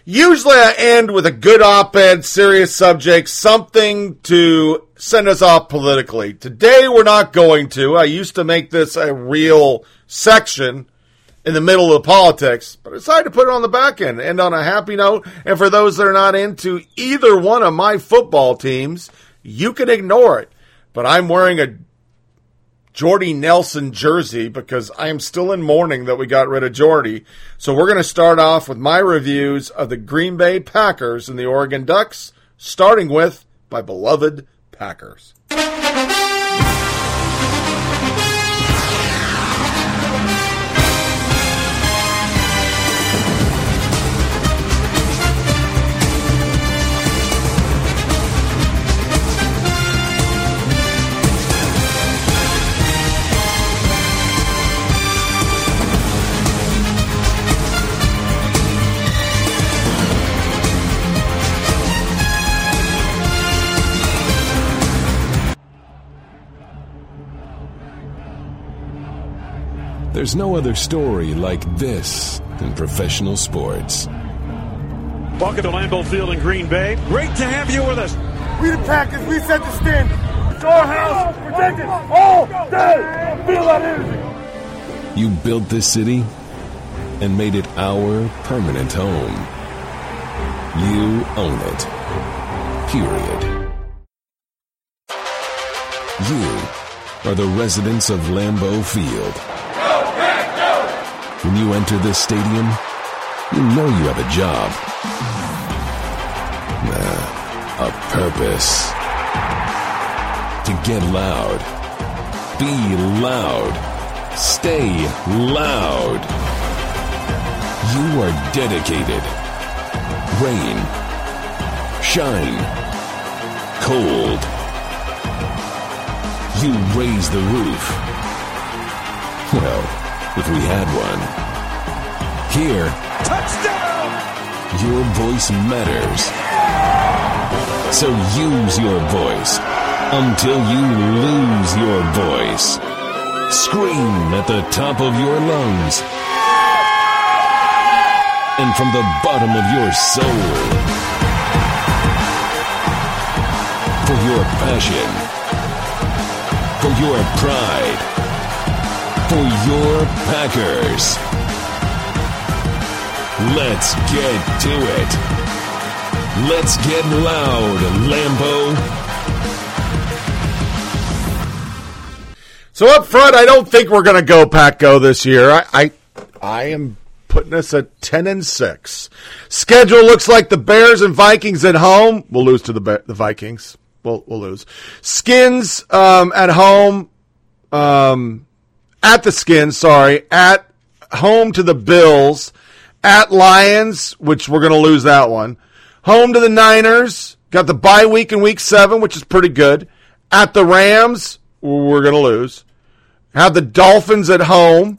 Usually I end with a good op-ed, serious subject, something to send us off politically. Today we're not going to. I used to make this a real section in the middle of politics, but I decided to put it on the back end, end on a happy note. And for those that are not into either one of my football teams, you can ignore it. But I'm wearing a Jordy Nelson jersey because I am still in mourning that we got rid of Jordy. So we're going to start off with my reviews of the Green Bay Packers and the Oregon Ducks, starting with my beloved Packers. There's no other story like this in professional sports. Welcome to Lambeau Field in Green Bay. Great to have you with us. We the Packers, we set the standard. It's our house, protect it all day. Feel that energy. You built this city and made it our permanent home. You own it. Period. You are the residents of Lambeau Field. When you enter this stadium, you know you have a job. Nah, a purpose. To get loud. Be loud. Stay loud. You are dedicated. Rain. Shine. Cold. You raise the roof. Well, if we had one. Here, Touchdown! your voice matters. So use your voice until you lose your voice. Scream at the top of your lungs and from the bottom of your soul. For your passion, for your pride, for your Packers. Let's get to it. Let's get loud, Lambeau. So up front, I don't think we're going to go Pack Go this year. I, I, I am putting us at ten and six. Schedule looks like the Bears and Vikings at home. We'll lose to the the Vikings. We'll we'll lose. Skins um, at home. Um, at the Skins, sorry, at home to the Bills. At Lions, which we're going to lose that one. Home to the Niners. Got the bye week in week seven, which is pretty good. At the Rams, we're going to lose. Have the Dolphins at home.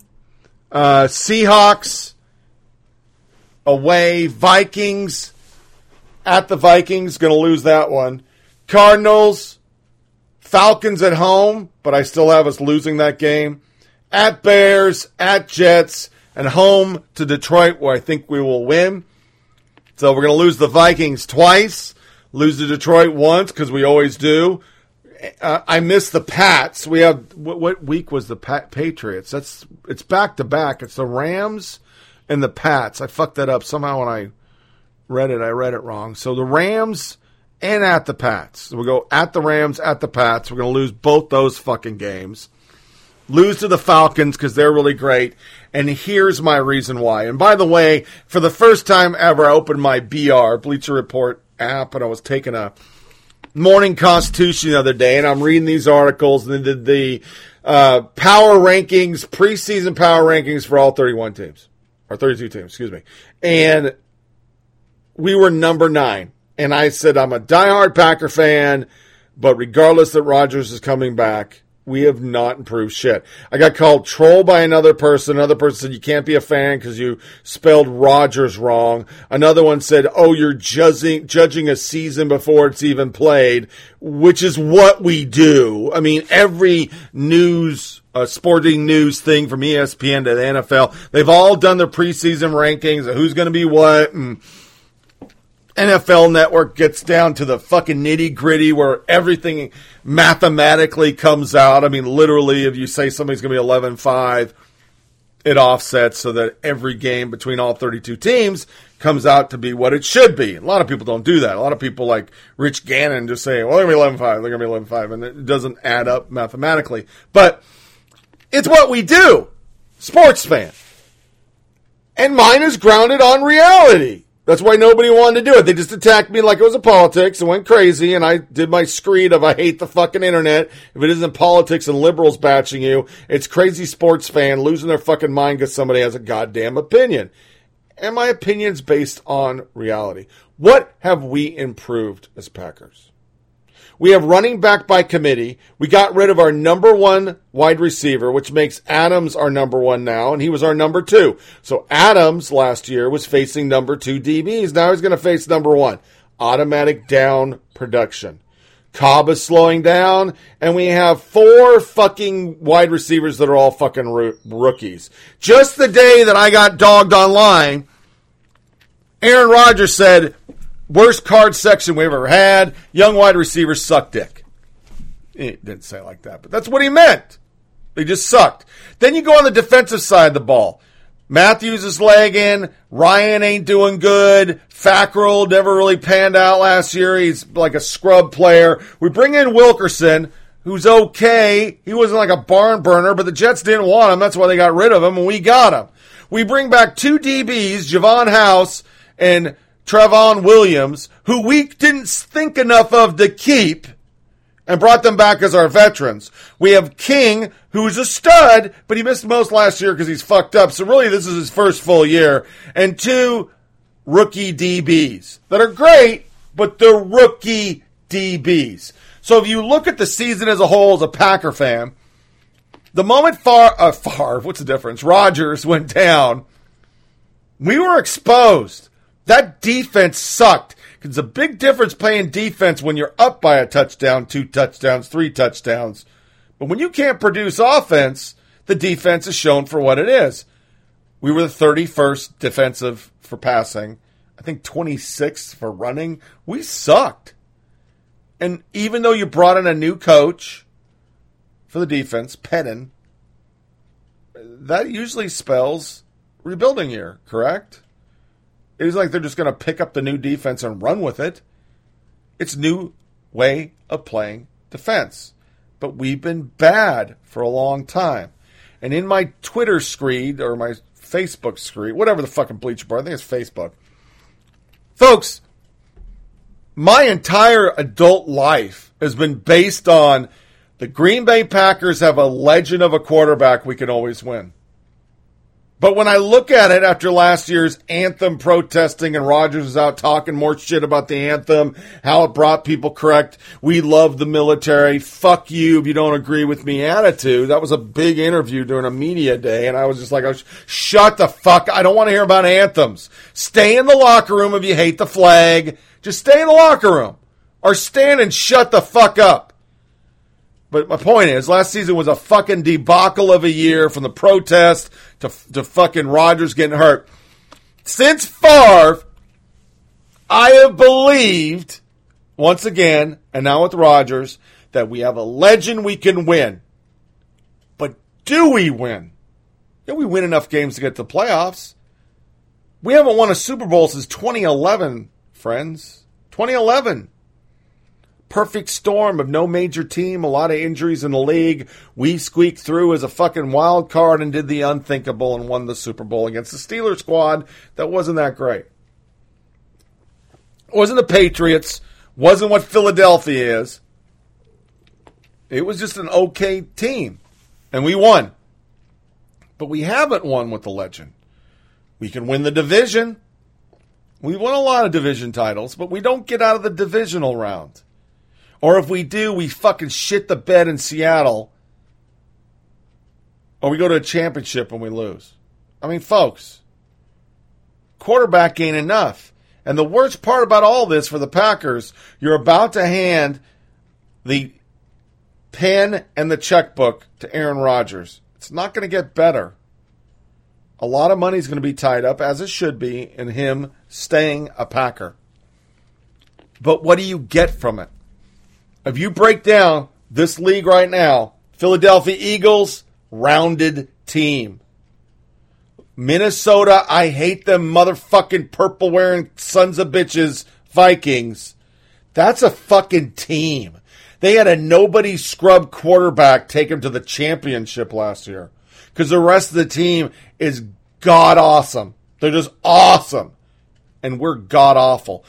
Uh, Seahawks away. Vikings at the Vikings. Going to lose that one. Cardinals. Falcons at home, but I still have us losing that game. At Bears. At Jets. And home to Detroit, where I think we will win. So we're going to lose the Vikings twice, lose to Detroit once because we always do. Uh, I miss the Pats. We have what, what week was the Pat, Patriots? That's it's back to back. It's the Rams and the Pats. I fucked that up somehow when I read it. I read it wrong. So the Rams and at the Pats. So we go at the Rams, at the Pats. We're going to lose both those fucking games. Lose to the Falcons because they're really great. And here's my reason why. And by the way, for the first time ever, I opened my BR, Bleacher Report app, and I was taking a morning constitution the other day, and I'm reading these articles, and they the uh, power rankings, preseason power rankings for all 31 teams, or 32 teams, excuse me. And we were number nine. And I said, I'm a diehard Packer fan, but regardless that Rodgers is coming back, we have not improved shit. I got called troll by another person. Another person said you can't be a fan because you spelled Rogers wrong. Another one said, "Oh, you're judging judging a season before it's even played," which is what we do. I mean, every news, uh, sporting news thing from ESPN to the NFL, they've all done their preseason rankings of who's going to be what and. NFL Network gets down to the fucking nitty gritty where everything mathematically comes out. I mean, literally, if you say somebody's going to be 11 5, it offsets so that every game between all 32 teams comes out to be what it should be. A lot of people don't do that. A lot of people like Rich Gannon just say, well, they're going to be 11 5, they're going to be 11 5, and it doesn't add up mathematically. But it's what we do, sports fan. And mine is grounded on reality. That's why nobody wanted to do it. They just attacked me like it was a politics and went crazy. And I did my screed of I hate the fucking internet. If it isn't politics and liberals batching you, it's crazy sports fan losing their fucking mind because somebody has a goddamn opinion. And my opinion's based on reality. What have we improved as Packers? We have running back by committee. We got rid of our number one wide receiver, which makes Adams our number one now, and he was our number two. So Adams last year was facing number two DBs. Now he's going to face number one. Automatic down production. Cobb is slowing down, and we have four fucking wide receivers that are all fucking roo- rookies. Just the day that I got dogged online, Aaron Rodgers said, worst card section we ever had. Young wide receivers suck dick. Eh, he didn't say like that, but that's what he meant. They just sucked. Then you go on the defensive side of the ball. Matthews is lagging. Ryan ain't doing good. Fackrell never really panned out last year. He's like a scrub player. We bring in Wilkerson, who's okay. He wasn't like a barn burner, but the Jets didn't want him. That's why they got rid of him, and we got him. We bring back two DBs, Davon House and Tramon Williams, who we didn't think enough of to keep and brought them back as our veterans. We have King, who's a stud, but he missed most last year because he's fucked up. So really, this is his first full year. And two rookie DBs that are great, but they're rookie DBs. So if you look at the season as a whole as a Packer fan, the moment Far, uh, what's the difference? Rodgers went down. We were exposed. That defense sucked. It's a big difference playing defense when you're up by a touchdown, two touchdowns, three touchdowns. But when you can't produce offense, the defense is shown for what it is. We were the 31st defensive for passing. I think 26th for running. We sucked. And even though you brought in a new coach for the defense, Pennon, that usually spells rebuilding year, correct? It is like they're just going to pick up the new defense and run with it. It's new way of playing defense. But we've been bad for a long time. And in my Twitter screed or my Facebook screed, whatever the fucking bleacher bar, I think it's Facebook. Folks, my entire adult life has been based on the Green Bay Packers have a legend of a quarterback we can always win. But when I look at it after last year's anthem protesting and Rodgers was out talking more shit about the anthem, how it brought people correct, we love the military, fuck you if you don't agree with me attitude. That was a big interview during a media day and I was just like, oh, shut the fuck. I don't want to hear about anthems. Stay in the locker room if you hate the flag. Just stay in the locker room or stand and shut the fuck up. But my point is, last season was a fucking debacle of a year from the protest to, to fucking Rodgers getting hurt. Since Favre, I have believed, once again, and now with Rodgers, that we have a legend we can win. But do we win? Yeah, we win enough games to get to the playoffs. We haven't won a Super Bowl since 2011, friends. 2011 perfect storm of no major team, a lot of injuries in the league. We squeaked through as a fucking wild card and did the unthinkable and won the Super Bowl against the Steelers squad that wasn't that great. wasn't the Patriots, wasn't what Philadelphia is. It was just an okay team. And we won. But we haven't won with the legend. We can win the division. We won a lot of division titles, but we don't get out of the divisional round. Or if we do, we fucking shit the bed in Seattle. Or we go to a championship and we lose. I mean, folks, quarterback ain't enough. And the worst part about all this for the Packers, you're about to hand the pen and the checkbook to Aaron Rodgers. It's not going to get better. A lot of money is going to be tied up, as it should be, in him staying a Packer. But what do you get from it? If you break down this league right now, Philadelphia Eagles, rounded team. Minnesota, I hate them motherfucking purple wearing sons of bitches, Vikings. That's a fucking team. They had a nobody scrub quarterback take them to the championship last year. Because the rest of the team is god awesome. They're just awesome. And we're god awful.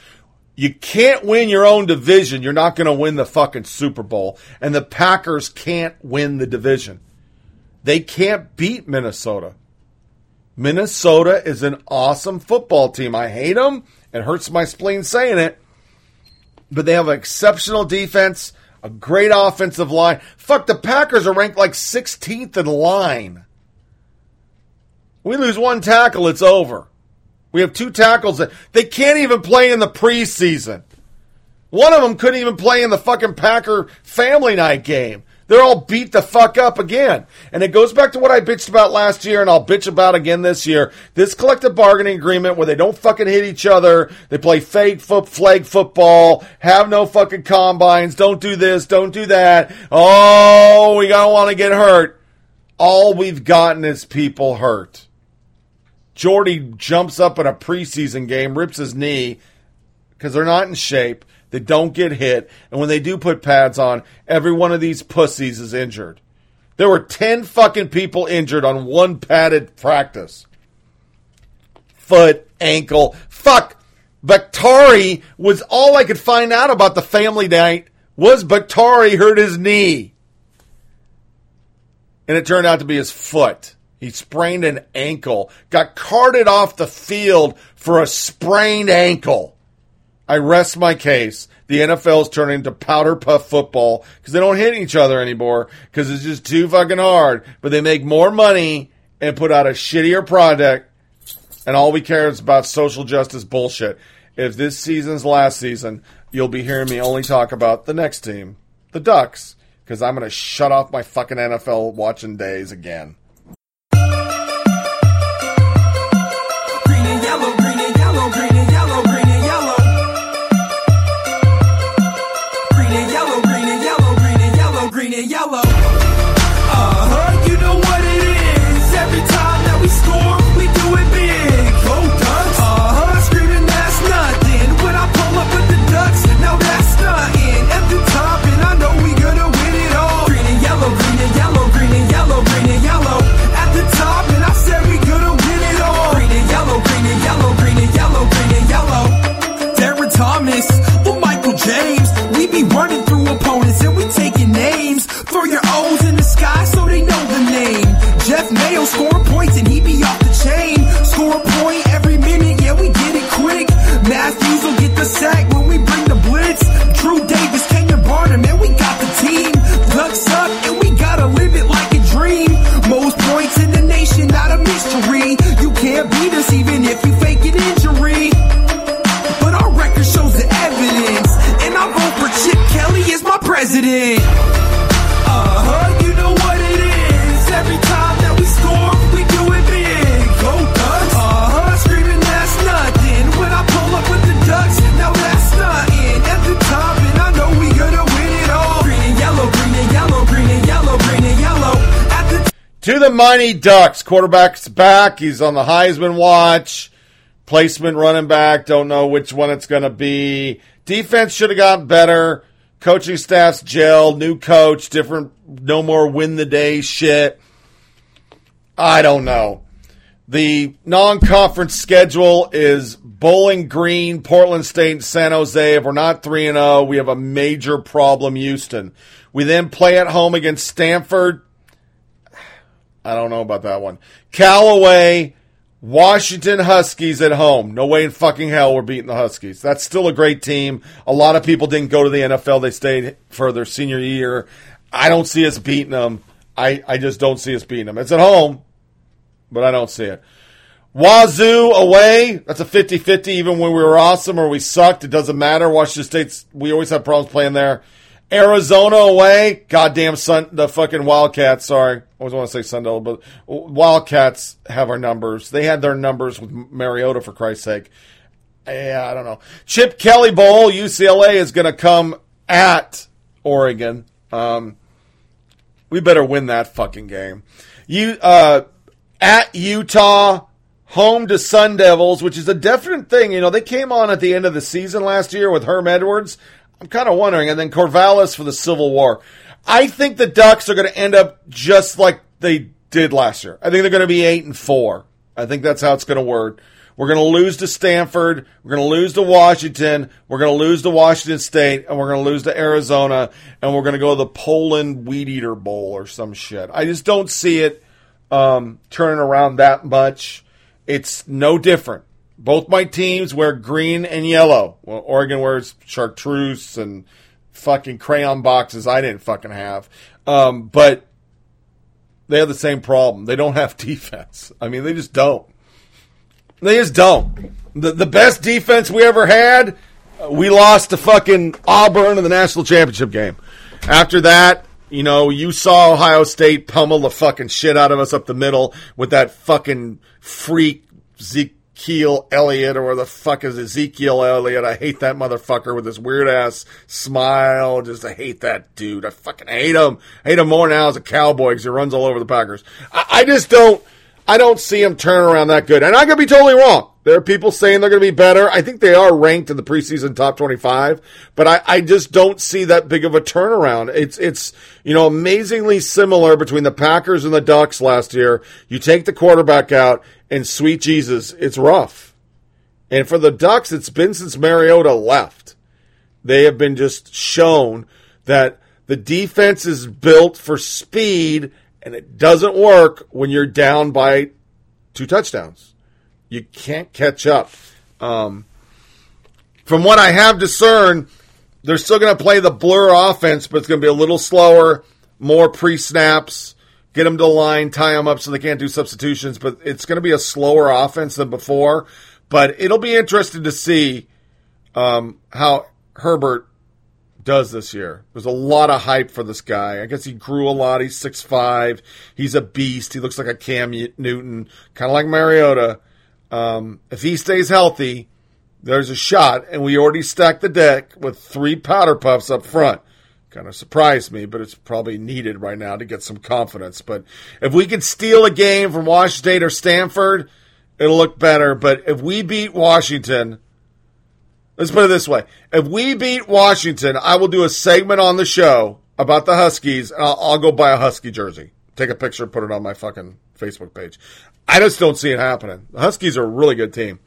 You can't win your own division. You're not going to win the fucking Super Bowl. And the Packers can't win the division. They can't beat Minnesota. Minnesota is an awesome football team. I hate them. It hurts my spleen saying it. But they have an exceptional defense, a great offensive line. Fuck, the Packers are ranked like 16th in line. We lose one tackle, it's over. We have two tackles that they can't even play in the preseason. One of them couldn't even play in the fucking Packer family night game. They're all beat the fuck up again. And it goes back to what I bitched about last year and I'll bitch about again this year. This collective bargaining agreement where they don't fucking hit each other. They play fake foot, flag football, have no fucking combines, don't do this, don't do that. Oh, we don't want to get hurt. All we've gotten is people hurt. Jordy jumps up in a preseason game, rips his knee because they're not in shape. They don't get hit. And when they do put pads on, every one of these pussies is injured. There were 10 fucking people injured on one padded practice. Foot, ankle, fuck. Bakhtiari was all I could find out about the family night was Bakhtiari hurt his knee. And it turned out to be his foot. He sprained an ankle, got carted off the field for a sprained ankle. I rest my case. The NFL is turning to powder puff football because they don't hit each other anymore because it's just too fucking hard. But they make more money and put out a shittier product, and all we care is about social justice bullshit. If this season's last season, you'll be hearing me only talk about the next team, the Ducks, because I'm going to shut off my fucking NFL watching days again. To the Mighty Ducks. Quarterback's back. He's on the Heisman watch. Placement running back. Don't know which one it's going to be. Defense should have gotten better. Coaching staff's gel. New coach. Different. No more win the day shit. I don't know. The non conference schedule is Bowling Green, Portland State, San Jose. If we're not 3 and 0, we have a major problem, Houston. We then play at home against Stanford. I don't know about that one. Cal away, Washington Huskies at home. No way in fucking hell we're beating the Huskies. That's still a great team. A lot of people didn't go to the NFL. They stayed for their senior year. I don't see us beating them. I, I just don't see us beating them. It's at home, but I don't see it. Wazoo away. That's a 50-50 even when we were awesome or we sucked. It doesn't matter. Washington State's, we always have problems playing there. Arizona away. Goddamn Sun, the fucking Wildcats. Sorry. I always want to say Sun Devil, but Wildcats have our numbers. They had their numbers with Mariota for Christ's sake. Yeah, I don't know. Chip Kelly Bowl, UCLA is going to come at Oregon. Um, we better win that fucking game. You, uh, at Utah, home to Sun Devils, which is a different thing. You know, they came on at the end of the season last year with Herm Edwards. I'm kind of wondering. And then Corvallis for the Civil War. I think the Ducks are going to end up just like they did last year. I think they're going to be eight and four. I think that's how it's going to work. We're going to lose to Stanford. We're going to lose to Washington. We're going to lose to Washington State, and we're going to lose to Arizona, and we're going to go to the Poulan Weed Eater Bowl or some shit. I just don't see it um, turning around that much. It's no different. Both my teams wear green and yellow. Well, Oregon wears chartreuse and fucking crayon boxes I didn't fucking have. Um, but they have the same problem. They don't have defense. I mean, they just don't. They just don't. The, the best defense we ever had we lost to fucking Auburn in the national championship game. After that, you know, you saw Ohio State pummel the fucking shit out of us up the middle with that fucking freak Ezekiel Elliott or where the fuck is Ezekiel Elliott? I hate that motherfucker with his weird ass smile. Just I hate that dude. I fucking hate him. I hate him more now as a cowboy because he runs all over the Packers. I, I just don't. I don't see him turn around that good. And I could be totally wrong. There are people saying they're going to be better. I think they are ranked in the preseason top 25, but I, I just don't see that big of a turnaround. It's, it's, you know, amazingly similar between the Packers and the Ducks last year. You take the quarterback out and sweet Jesus, it's rough. And for the Ducks, it's been since Mariota left. They have been just shown that the defense is built for speed and it doesn't work when you're down by two touchdowns. You can't catch up. Um, from what I have discerned, they're still going to play the blur offense, but it's going to be a little slower, more pre snaps, get them to the line, tie them up so they can't do substitutions. But it's going to be a slower offense than before. But it'll be interesting to see um, how Herbert does this year. There's a lot of hype for this guy. I guess he grew a lot. He's 6'5. He's a beast. He looks like a Cam Newton, kind of like Mariota. Um, if he stays healthy, there's a shot, and we already stacked the deck with three powder puffs up front. Kind of surprised me, but it's probably needed right now to get some confidence. But if we can steal a game from Washington State or Stanford, it'll look better. But if we beat Washington, let's put it this way: if we beat Washington, I will do a segment on the show about the Huskies, and I'll, I'll go buy a Husky jersey, take a picture, put it on my fucking Facebook page. I just don't see it happening. The Huskies are a really good team.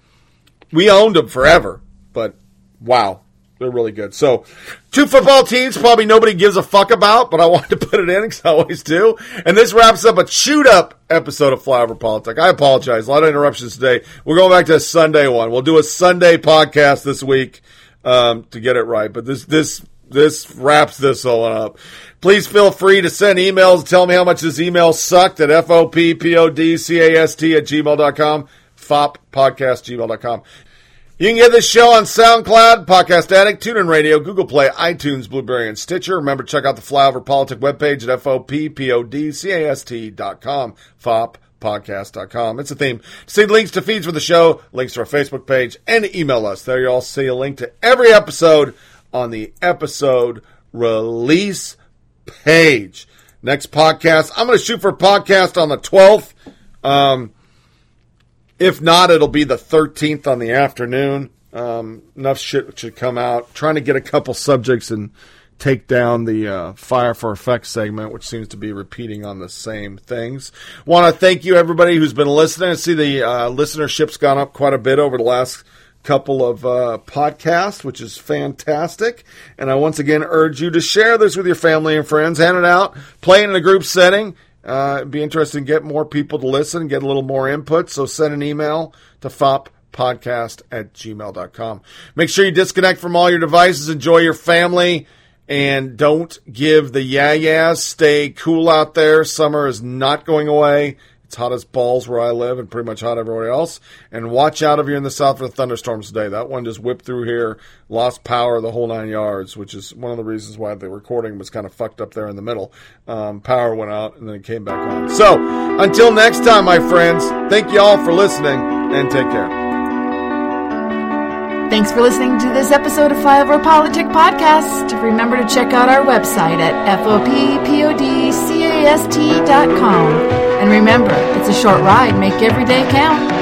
We owned them forever, but wow, they're really good. So, two football teams probably nobody gives a fuck about, but I wanted to put it in because I always do. And this wraps up a chewed up episode of Flyover Politics. I apologize. A lot of interruptions today. We're going back to a Sunday one. We'll do a Sunday podcast this week um, to get it right. But this this this wraps this all up. Please feel free to send emails. Tell me how much this email sucked at F-O-P-P-O-D-C-A-S-T at gmail.com. FOP podcast gmail.com. You can get this show on SoundCloud, Podcast Addict, TuneIn Radio, Google Play, iTunes, Blubrry, and Stitcher. Remember, to check out the Flyover Politic webpage at F-O-P-P-O-D-C-A-S-T dot com, foppodcast.com. It's a theme. See links to feeds for the show, links to our Facebook page, and email us. There you'll see a link to every episode on the episode release page. Next podcast, I'm going to shoot for a podcast on the 12th. Um, if not, it'll be the 13th on the afternoon. Um, enough shit should come out. Trying to get a couple subjects and take down the uh, Fire for Effect segment, which seems to be repeating on the same things. Want to thank you, everybody who's been listening. I see the uh, listenership's gone up quite a bit over the last couple of uh, podcasts, which is fantastic. And I once again urge you to share this with your family and friends, hand it out, play it in a group setting. Uh, be interesting to get more people to listen, get a little more input. So send an email to foppodcast at gmail.com. Make sure you disconnect from all your devices, enjoy your family, and don't give the yeah yeahs. Stay cool out there. Summer is not going away. It's hot as balls where I live and pretty much hot everywhere else. And watch out if you're in the south for thunderstorms today. That one just whipped through here, lost power the whole nine yards, which is one of the reasons why the recording was kind of fucked up there in the middle. Um, power went out and then it came back on. So until next time, my friends, thank you all for listening and take care. Thanks for listening to this episode of Flyover Politic Podcast. Remember to check out our website at foppodcast.com. And remember, it's a short ride. Make every day count.